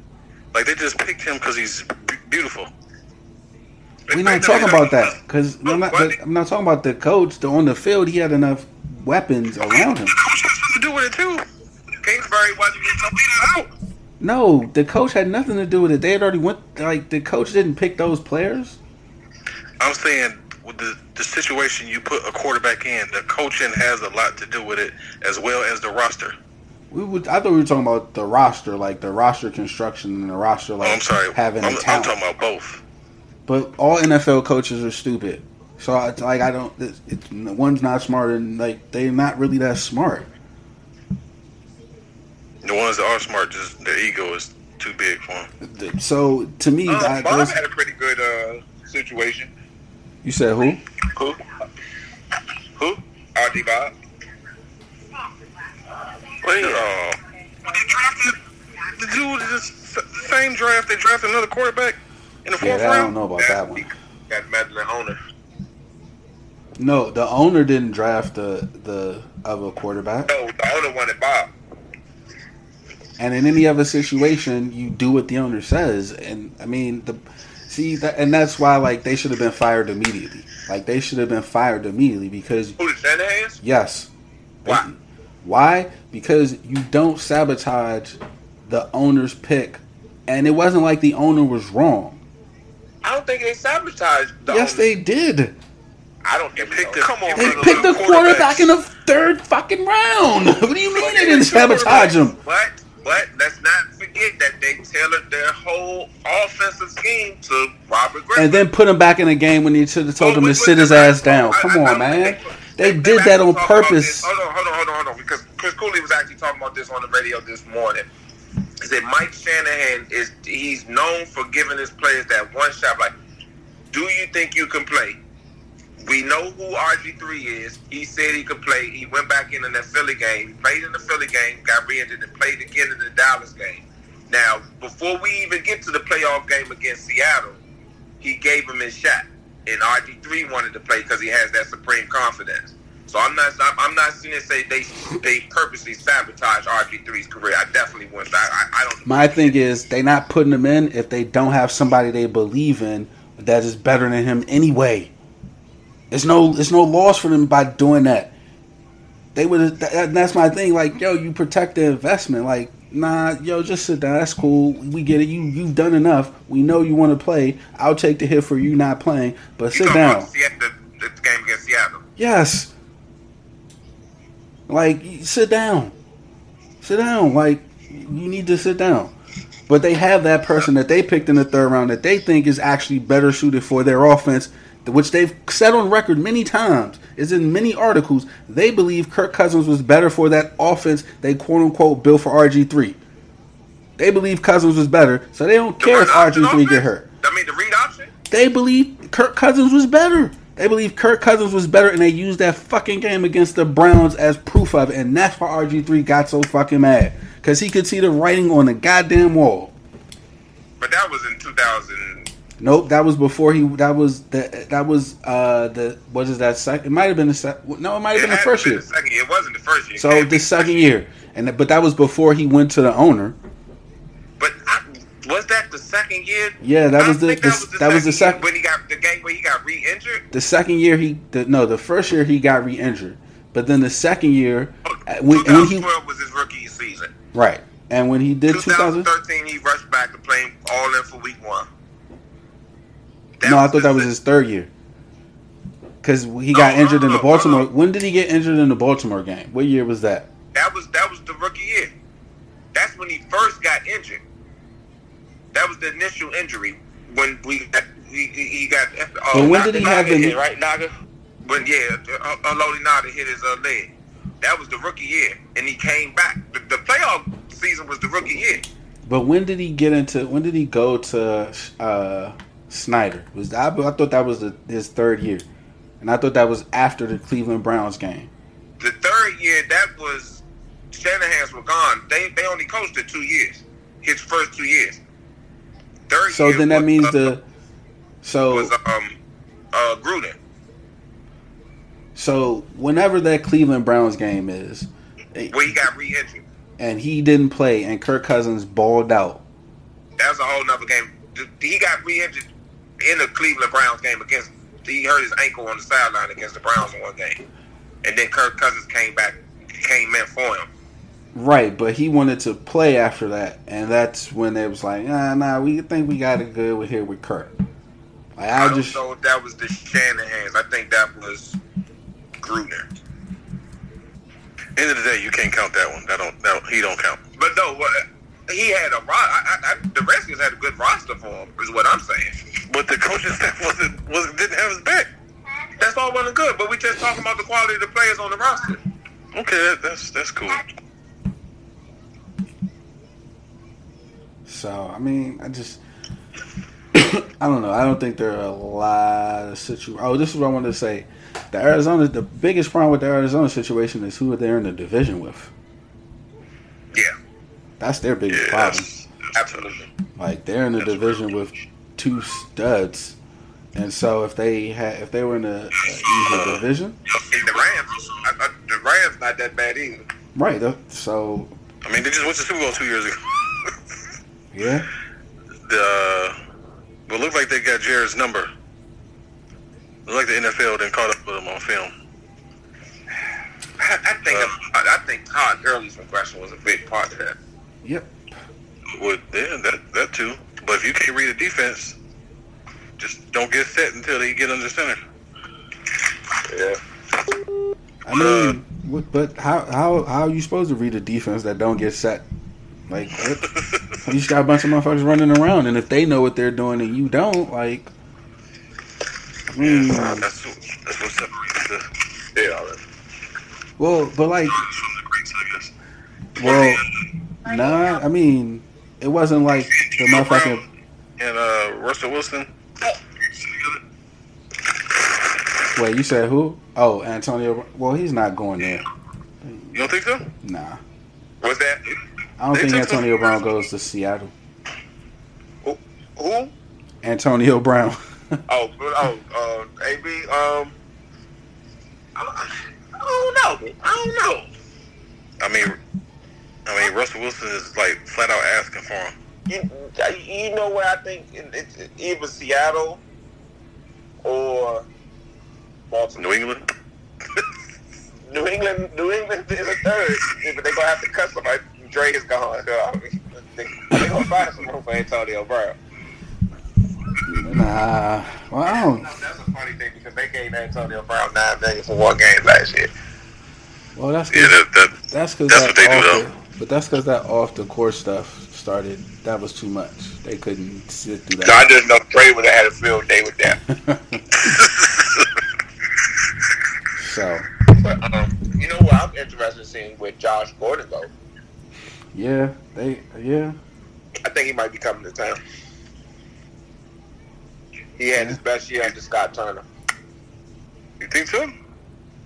[SPEAKER 5] Like they just picked him because he's b- beautiful.
[SPEAKER 2] We're not talking about that because I'm not. I'm not talking about the coach. The, on the field, he had enough weapons around him.
[SPEAKER 5] The coach has something to do with it too.
[SPEAKER 3] Kingsbury wasn't getting completed out.
[SPEAKER 2] No, the coach had nothing to do with it. They had already went. Like the coach didn't pick those players.
[SPEAKER 5] I'm saying with the the situation you put a quarterback in, the coaching has a lot to do with it as well as the roster.
[SPEAKER 2] We would. I thought we were talking about the roster, like the roster construction and the roster,
[SPEAKER 5] Oh,
[SPEAKER 2] like
[SPEAKER 5] I'm sorry.
[SPEAKER 2] having
[SPEAKER 5] I'm,
[SPEAKER 2] a
[SPEAKER 5] I'm talking about both.
[SPEAKER 2] But all NFL coaches are stupid. So it's like I don't. It's, it's one's not smart, and like they're not really that smart.
[SPEAKER 5] The ones that are smart, just their ego is too big for them.
[SPEAKER 2] So to me,
[SPEAKER 3] Um,
[SPEAKER 2] I,
[SPEAKER 3] Bob had a pretty good uh, situation.
[SPEAKER 2] you said who?
[SPEAKER 3] Who? Who? RD Bob.
[SPEAKER 5] Wait, uh, they drafted the dude is the same draft. They drafted another quarterback in the
[SPEAKER 2] Yeah,
[SPEAKER 5] fourth
[SPEAKER 2] that, I don't know about that one.
[SPEAKER 3] Got Madeline owner.
[SPEAKER 2] No, the owner didn't draft the the other quarterback.
[SPEAKER 3] No, the owner wanted Bob.
[SPEAKER 2] And in any other situation, you do what the owner says. And I mean, the see that, and that's why like they should have been fired immediately. Like they should have been fired immediately because
[SPEAKER 3] Who the Shanahan's?
[SPEAKER 2] yes,
[SPEAKER 3] Why?
[SPEAKER 2] Why? Because you don't sabotage the owner's pick, and it wasn't like the owner was wrong.
[SPEAKER 3] I don't think they sabotaged. The
[SPEAKER 2] yes,
[SPEAKER 3] owner.
[SPEAKER 2] they did.
[SPEAKER 3] I don't think
[SPEAKER 5] picked the-
[SPEAKER 3] Come on,
[SPEAKER 2] They picked the
[SPEAKER 5] the
[SPEAKER 2] quarterback in the third fucking round. [LAUGHS] What do you mean they didn't sabotage him?
[SPEAKER 3] But but let's not forget that they tailored their whole offensive scheme to Robert Griffin.
[SPEAKER 2] And then put him back in the game when you should have told
[SPEAKER 3] Well,
[SPEAKER 2] him to sit his ass down.
[SPEAKER 3] I-
[SPEAKER 2] Come
[SPEAKER 3] I-
[SPEAKER 2] on,
[SPEAKER 3] I-
[SPEAKER 2] man.
[SPEAKER 3] They,
[SPEAKER 2] They did that on
[SPEAKER 3] actually talked about
[SPEAKER 2] purpose.
[SPEAKER 3] Hold on, hold on, hold on, hold on. Because Chris Cooley was actually talking about this on the radio this morning. He said Mike Shanahan is he's known for giving his players that one shot. Like, do you think you can play? We know who RG3 is. He said he could play. He went back in in that Philly game. He played in the Philly game, got re-injured, and played again in the Dallas game. Now, before we even get to the playoff game against Seattle, he gave him his shot, and RG3 wanted to play because he has that supreme confidence. So I'm not, I'm, not seeing it say they they purposely sabotage RG3's career. I definitely wouldn't. I, I, I don't.
[SPEAKER 2] My thing is they not putting him in if they don't have somebody they believe in that is better than him anyway. It's no it's no loss for them by doing that. They would that, that's my thing. Like yo, you protect the investment. Like nah, yo, just sit down. That's cool. We get it. You you've done enough. We know you want to play. I'll take the hit for you not playing. But sit down.
[SPEAKER 3] The, the game against Seattle.
[SPEAKER 2] Yes. Like, sit down. Sit down. Like, you need to sit down. But they have that person that they picked in the third round that they think is actually better suited for their offense, which they've said on record many times, is in many articles. They believe Kirk Cousins was better for that offense they quote unquote built for RG3. They believe Cousins was better, so they don't
[SPEAKER 3] The
[SPEAKER 2] care if
[SPEAKER 3] read option
[SPEAKER 2] RG3 get hurt.
[SPEAKER 3] I mean, the read option.
[SPEAKER 2] They believe Kirk Cousins was better. They believe Kirk Cousins was better, and they used that fucking game against the Browns as proof of it. And that's why RG3 got so fucking mad. Because he could see the writing on the goddamn wall.
[SPEAKER 3] But that was in 2000.
[SPEAKER 2] Nope, that was before he. That was the. That was uh the. What is that? Second? It might have been the second. No, it might have been the first
[SPEAKER 3] been
[SPEAKER 2] year.
[SPEAKER 3] The second year. It wasn't the first year.
[SPEAKER 2] So the second year, and but that was before he went to the owner.
[SPEAKER 3] But I, was that the second year?
[SPEAKER 2] Yeah, that was the- the- that was the
[SPEAKER 3] second
[SPEAKER 2] sec-
[SPEAKER 3] when he got the game where he got re-injured.
[SPEAKER 2] The second year he. The, no, the first year he got re-injured, but then the second year, uh, when, when he
[SPEAKER 3] was his rookie season.
[SPEAKER 2] right, and when he did 2000.
[SPEAKER 3] 2013, he rushed back to play all in for week one.
[SPEAKER 2] No, I thought that was his third year. Because he got
[SPEAKER 3] No, no,
[SPEAKER 2] injured in the Baltimore.
[SPEAKER 3] no.
[SPEAKER 2] When did he get injured in the Baltimore game? What year was that?
[SPEAKER 3] That was that was the rookie year. That's when he first got injured. That was the initial injury when we got he, he got. Uh,
[SPEAKER 2] But when did he
[SPEAKER 3] Ngata
[SPEAKER 2] have
[SPEAKER 3] hit,
[SPEAKER 2] the-
[SPEAKER 3] right Ngata? When yeah, uh, uh, Ngata hit his uh, leg. That was the rookie year, and he came back. The, the playoff season was the rookie year.
[SPEAKER 2] But when did he get into? When did he go to uh, Snyder? Was I, I thought that was the, his third year, and I thought that was after the Cleveland Browns game.
[SPEAKER 3] The third year, that was Shanahan's were gone. They they only coached it two years. His first two years. Third
[SPEAKER 2] So
[SPEAKER 3] year
[SPEAKER 2] then that
[SPEAKER 3] was,
[SPEAKER 2] means
[SPEAKER 3] uh,
[SPEAKER 2] the so
[SPEAKER 3] was um uh Gruden.
[SPEAKER 2] so whenever that Cleveland Browns game is,
[SPEAKER 3] Where he got re-injured.
[SPEAKER 2] and he didn't play, and Kirk Cousins balled out.
[SPEAKER 3] That's a whole nother game. He got re-injured in the Cleveland Browns game against. He hurt his ankle on the sideline against the Browns in one game, and then Kirk Cousins came back, came in for him.
[SPEAKER 2] Right, but he wanted to play after that, and that's when it was like, nah, nah, we think we got it good with here with Kirk. Like,
[SPEAKER 3] I
[SPEAKER 2] I
[SPEAKER 3] don't
[SPEAKER 2] just
[SPEAKER 3] know if that was the Shanahan's. I think that was Gruden.
[SPEAKER 5] End of the day, you can't count that one. That don't. That, he don't count.
[SPEAKER 3] But no, what he had a ro- I, I, I, the Redskins had a good roster for him. Is what I'm saying.
[SPEAKER 5] But the coaching staff [LAUGHS] wasn't wasn't didn't have his back.
[SPEAKER 3] That's all well and good, but we just talking about the quality of the players on the roster.
[SPEAKER 5] Okay, that, that's that's cool.
[SPEAKER 2] So I mean, I just [COUGHS] I don't know. I don't think there are a lot of situations. Oh, this is what I wanted to say. The Arizona, the biggest problem with the Arizona situation is who they're in the division with.
[SPEAKER 3] Yeah,
[SPEAKER 2] That's their biggest
[SPEAKER 5] Yeah,
[SPEAKER 2] problem.
[SPEAKER 5] that's, that's tough.
[SPEAKER 3] absolutely.
[SPEAKER 2] Like they're in the division with two studs, and so if they had, if they were in a, a easier division,
[SPEAKER 3] And the Rams, I, I, the Rams not that bad either.
[SPEAKER 2] right? uh, So
[SPEAKER 5] I mean, they just went to Super Bowl two years ago. [LAUGHS]
[SPEAKER 2] yeah,
[SPEAKER 5] the but looked like they got Jared's number. Looked like the NFL then caught up with him on film. [SIGHS]
[SPEAKER 3] I, I think I, I think Todd Gurley's regression was a big part of that.
[SPEAKER 2] Yep.
[SPEAKER 5] Would yeah, that that too. But if you can't read a defense, just don't get set until they get under center.
[SPEAKER 3] Yeah.
[SPEAKER 2] I mean, what, but how how how are you supposed to read a defense that don't get set? Like, [LAUGHS] you just got a bunch of motherfuckers running around, and if they know what they're doing and you don't, like, I mean,
[SPEAKER 5] That's what, that's what separates the
[SPEAKER 3] Yeah.
[SPEAKER 2] well, but like,
[SPEAKER 5] from the greats, I guess.
[SPEAKER 2] well, nah, I mean, it wasn't like the motherfucking.
[SPEAKER 5] and uh, Russell Wilson.
[SPEAKER 2] Wait, you said who? Oh, Antonio. Well, he's not going there.
[SPEAKER 5] You don't think so?
[SPEAKER 2] Nah,
[SPEAKER 3] What's that?
[SPEAKER 2] I don't
[SPEAKER 5] They
[SPEAKER 2] think Antonio
[SPEAKER 5] some-
[SPEAKER 2] Brown goes to Seattle.
[SPEAKER 3] Who?
[SPEAKER 2] Antonio Brown. [LAUGHS]
[SPEAKER 3] Oh, oh, uh, AB. Um, I, I don't know. I don't know.
[SPEAKER 5] I mean, I mean, Russell Wilson is like flat out asking for him.
[SPEAKER 3] You, you know where I think it, it's either Seattle or Baltimore.
[SPEAKER 5] New England.
[SPEAKER 3] New England, New England is a third, but they're gonna have to cut somebody. Dre is gone. So, I mean, they, they're gonna find some room for Antonio Brown.
[SPEAKER 2] Nah, well, I don't.
[SPEAKER 3] That's a funny thing because they gave Antonio Brown nine million for one game last year.
[SPEAKER 2] Well, that's
[SPEAKER 5] Yeah, that, that
[SPEAKER 2] that's because
[SPEAKER 5] that's
[SPEAKER 2] that
[SPEAKER 5] what they do,
[SPEAKER 2] off the, but that's because that off the court stuff started. That was too much. They couldn't sit through
[SPEAKER 3] So I
[SPEAKER 2] that.
[SPEAKER 3] just know Dre would have had a field day with that. [LAUGHS]
[SPEAKER 2] so
[SPEAKER 3] But um, you know what I'm interested in seeing with Josh Gordon though.
[SPEAKER 2] yeah, they yeah.
[SPEAKER 3] I think he might be coming to town. He had his best year under Scott Turner.
[SPEAKER 5] you think so?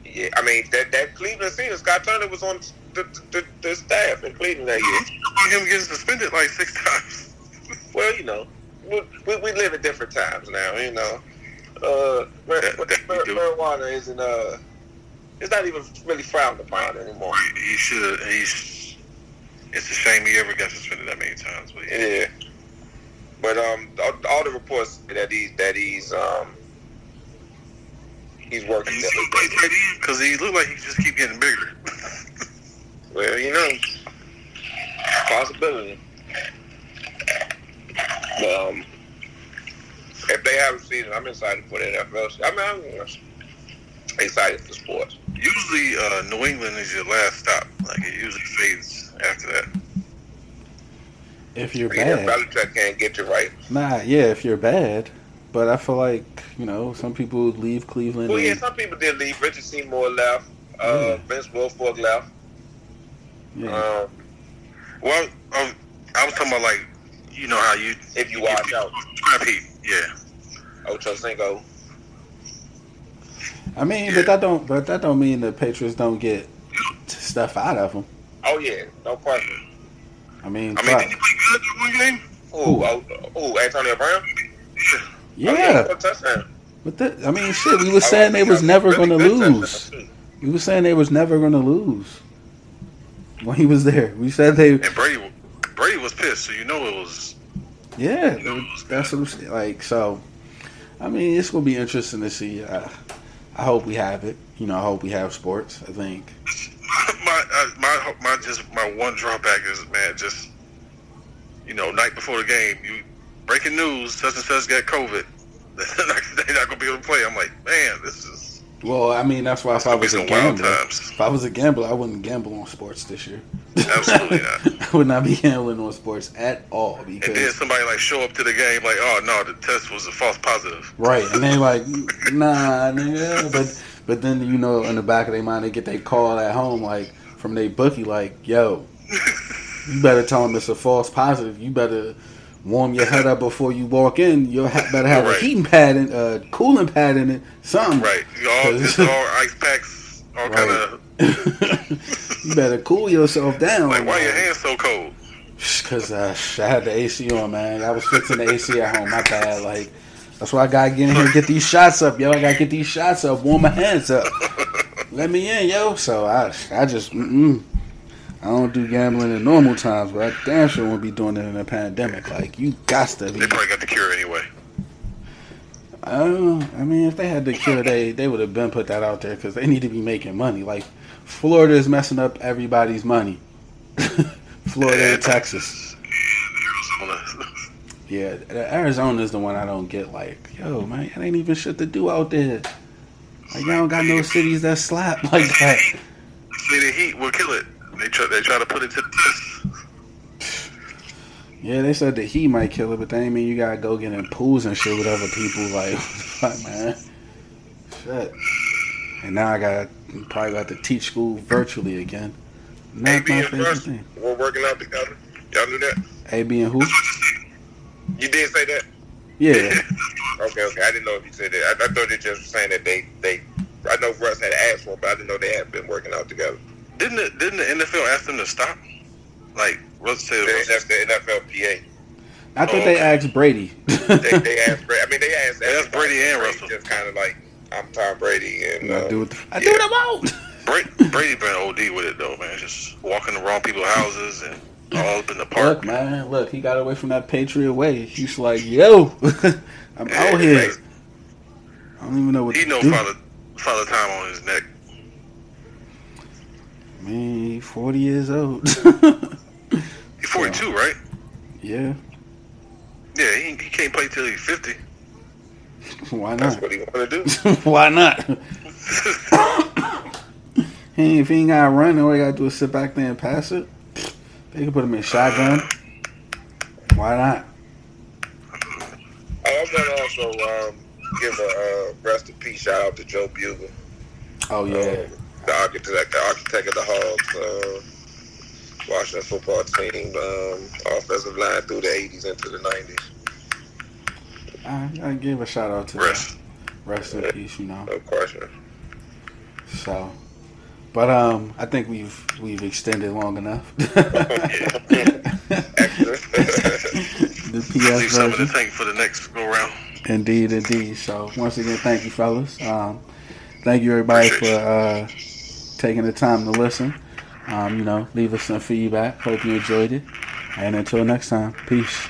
[SPEAKER 3] Yeah, I mean that that Cleveland season, Scott Turner was on the, the, the staff in Cleveland that year.
[SPEAKER 5] Him getting suspended like six times. [LAUGHS]
[SPEAKER 3] Well, you know, we, we, we live in different times now. You know, uh, mar-
[SPEAKER 5] That- that we
[SPEAKER 3] mar- marijuana isn't uh, it's not even really frowned upon anymore.
[SPEAKER 5] He should. He's. It's a shame he ever got suspended that many times. But yeah.
[SPEAKER 3] Yeah. But um, all, all the reports that he's that he's um he's working.
[SPEAKER 5] He's so great because he looked like he just keep getting bigger. [LAUGHS]
[SPEAKER 3] Well, you know, possibility. But um, if they have a season, I'm excited for the NFL. I mean, I'm excited for sports.
[SPEAKER 5] Usually, uh, New England is your last stop. Like it usually fades after that.
[SPEAKER 2] If you're
[SPEAKER 3] Yeah,
[SPEAKER 2] bad,
[SPEAKER 3] Belichick can't get you right.
[SPEAKER 2] nah, yeah. If you're bad, but I feel like you know some people leave Cleveland.
[SPEAKER 3] Well, yeah,
[SPEAKER 2] and-
[SPEAKER 3] some people did leave. Richard Seymour left. Uh,
[SPEAKER 2] Yeah.
[SPEAKER 3] Vince Wilfork left.
[SPEAKER 2] Yeah.
[SPEAKER 3] Um,
[SPEAKER 5] Well, um, I was talking about like, you know how you
[SPEAKER 6] If you watch out,
[SPEAKER 5] scrap heat. Yeah.
[SPEAKER 6] Ocho Cinco.
[SPEAKER 2] I mean,
[SPEAKER 5] Yeah.
[SPEAKER 2] but that don't but that don't mean the Patriots don't get stuff out of them.
[SPEAKER 6] Oh yeah, no question.
[SPEAKER 2] I mean,
[SPEAKER 5] I mean,
[SPEAKER 2] fuck.
[SPEAKER 5] did he play good in one game?
[SPEAKER 6] Ooh, oh, oh, Antonio Brown. Oh,
[SPEAKER 2] yeah,
[SPEAKER 6] touchdown.
[SPEAKER 2] but that, I mean, shit. We were saying they was never going to lose.
[SPEAKER 6] touchdown, too.
[SPEAKER 2] We was saying they was never going to lose when he was there. We said they,
[SPEAKER 5] And Brady, Brady was pissed, so you know it was.
[SPEAKER 2] yeah. That's what I'm. Like so. I mean, it's going to be interesting to see. Uh, I hope we have it. You know, I hope we have sports. I think. [LAUGHS]
[SPEAKER 5] my my my just my one drawback is man, just you know, night before the game, you breaking news, such and such got COVID. [LAUGHS] They're not gonna be able to play. I'm like, man, this is
[SPEAKER 2] Well, I mean, that's why if I was a gambler, if I was a gambler, I wouldn't gamble on sports this year.
[SPEAKER 5] Absolutely not. [LAUGHS]
[SPEAKER 2] I would not be gambling on sports at all
[SPEAKER 5] And then somebody like show up to the game like, oh no, the test was a false positive.
[SPEAKER 2] right, and they like, nah, nigga. But but then you know, in the back of their mind, they get their call at home like from their bookie, like, yo, [LAUGHS] you better tell them it's a false positive. You better warm your head up before you walk in. You ha- better have
[SPEAKER 5] Right.
[SPEAKER 2] a heating pad and a cooling pad in it, something.
[SPEAKER 5] Right, all just [LAUGHS] all ice packs, all kind of [LAUGHS]
[SPEAKER 2] you better cool yourself down.
[SPEAKER 5] like, why your hands so cold?
[SPEAKER 2] Cause uh, I had the AC on, man. I was fixing the AC at home. My bad. Like that's why I gotta get in here and get these shots up, yo. I gotta get these shots up, warm my hands up. [LAUGHS] Let me in, yo. So I, I just, mm-mm. I don't do gambling in normal times, but I damn sure won't be doing it in a pandemic. Like you got to be.
[SPEAKER 5] They probably got the cure anyway.
[SPEAKER 2] Uh, I mean, if they had the cure, they they would have been put that out there because they need to be making money. Like Florida is messing up everybody's money. [LAUGHS] Florida and Texas.
[SPEAKER 5] Arizona. [LAUGHS]
[SPEAKER 2] Yeah, Arizona is the one I don't get. Like, yo, man, it ain't even shit to do out there. Like, y'all don't got no cities that slap [LAUGHS] like that.
[SPEAKER 5] See, the heat will kill it. They try, they try to put it to the test.
[SPEAKER 2] Yeah, they said the heat might kill it, but that ain't mean you gotta go get in pools and shit with other people. [LAUGHS] Like, fuck, man, shit. And now I got probably got to teach school virtually again. Not
[SPEAKER 6] AB
[SPEAKER 2] my
[SPEAKER 6] and
[SPEAKER 2] favorite
[SPEAKER 6] Russ
[SPEAKER 2] thing.
[SPEAKER 6] were working out together. Y'all do that?
[SPEAKER 2] AB and who?
[SPEAKER 6] You did say that?
[SPEAKER 2] Yeah, [LAUGHS]
[SPEAKER 6] Okay, okay. I didn't know if you said that. I, I thought they just were saying that they, they. I know Russ had asked for, it, but I didn't know they had been working out together.
[SPEAKER 5] Didn't the, didn't the NFL ask them to stop? Like Russ said,
[SPEAKER 6] They- That's the NFLPA.
[SPEAKER 2] I thought
[SPEAKER 5] Oh,
[SPEAKER 2] they asked Brady. [LAUGHS]
[SPEAKER 6] They, they asked. Brady- I mean, they asked.
[SPEAKER 5] They asked Brady and
[SPEAKER 6] everybody.
[SPEAKER 5] Russell.
[SPEAKER 6] Just kind of like, I'm Tom Brady, and
[SPEAKER 2] I
[SPEAKER 6] uh,
[SPEAKER 2] do it. I do
[SPEAKER 6] yeah.
[SPEAKER 2] them out.
[SPEAKER 5] Brady, Brady been OD with it though, man. Just walking the wrong people's houses and all up in the park.
[SPEAKER 2] Look, man, look, he got away from that Patriot way. He's like, yo, [LAUGHS] I'm
[SPEAKER 5] Yeah,
[SPEAKER 2] out here.
[SPEAKER 5] crazy.
[SPEAKER 2] I don't even know what
[SPEAKER 5] He
[SPEAKER 2] to
[SPEAKER 5] know
[SPEAKER 2] do.
[SPEAKER 5] father father time on his neck.
[SPEAKER 2] Man, he 40 years old. [LAUGHS]
[SPEAKER 5] He's 42, right?
[SPEAKER 2] yeah,
[SPEAKER 5] Yeah, he, he can't play till he's 50. [LAUGHS]
[SPEAKER 2] why
[SPEAKER 6] that's
[SPEAKER 2] not?
[SPEAKER 6] what he wanted to do. [LAUGHS]
[SPEAKER 2] why not? hey, if he ain't got to run, all he got to do is sit back there and pass it. They can put him in shotgun. Why not?
[SPEAKER 6] I want to also um, give a uh, rest in peace shout out to Joe Bugel,
[SPEAKER 2] Oh, yeah.
[SPEAKER 6] um, the architect, the architect of the Hogs, uh, Washington football team, um, offensive line through the '80s into the '90s.
[SPEAKER 2] I, I give a shout out to
[SPEAKER 5] Rest.
[SPEAKER 2] Rest in peace, you know.
[SPEAKER 6] No question.
[SPEAKER 2] So, but um, I think we've we've extended long enough. [LAUGHS] The
[SPEAKER 5] Leave
[SPEAKER 2] PS
[SPEAKER 5] the
[SPEAKER 2] version.
[SPEAKER 5] tank for the next go round.
[SPEAKER 2] Indeed, indeed. So once again, thank you, fellas. Um, thank you everybody for uh, taking the time to listen. Um, you know, leave us some feedback. Hope you enjoyed it. And until next time, peace.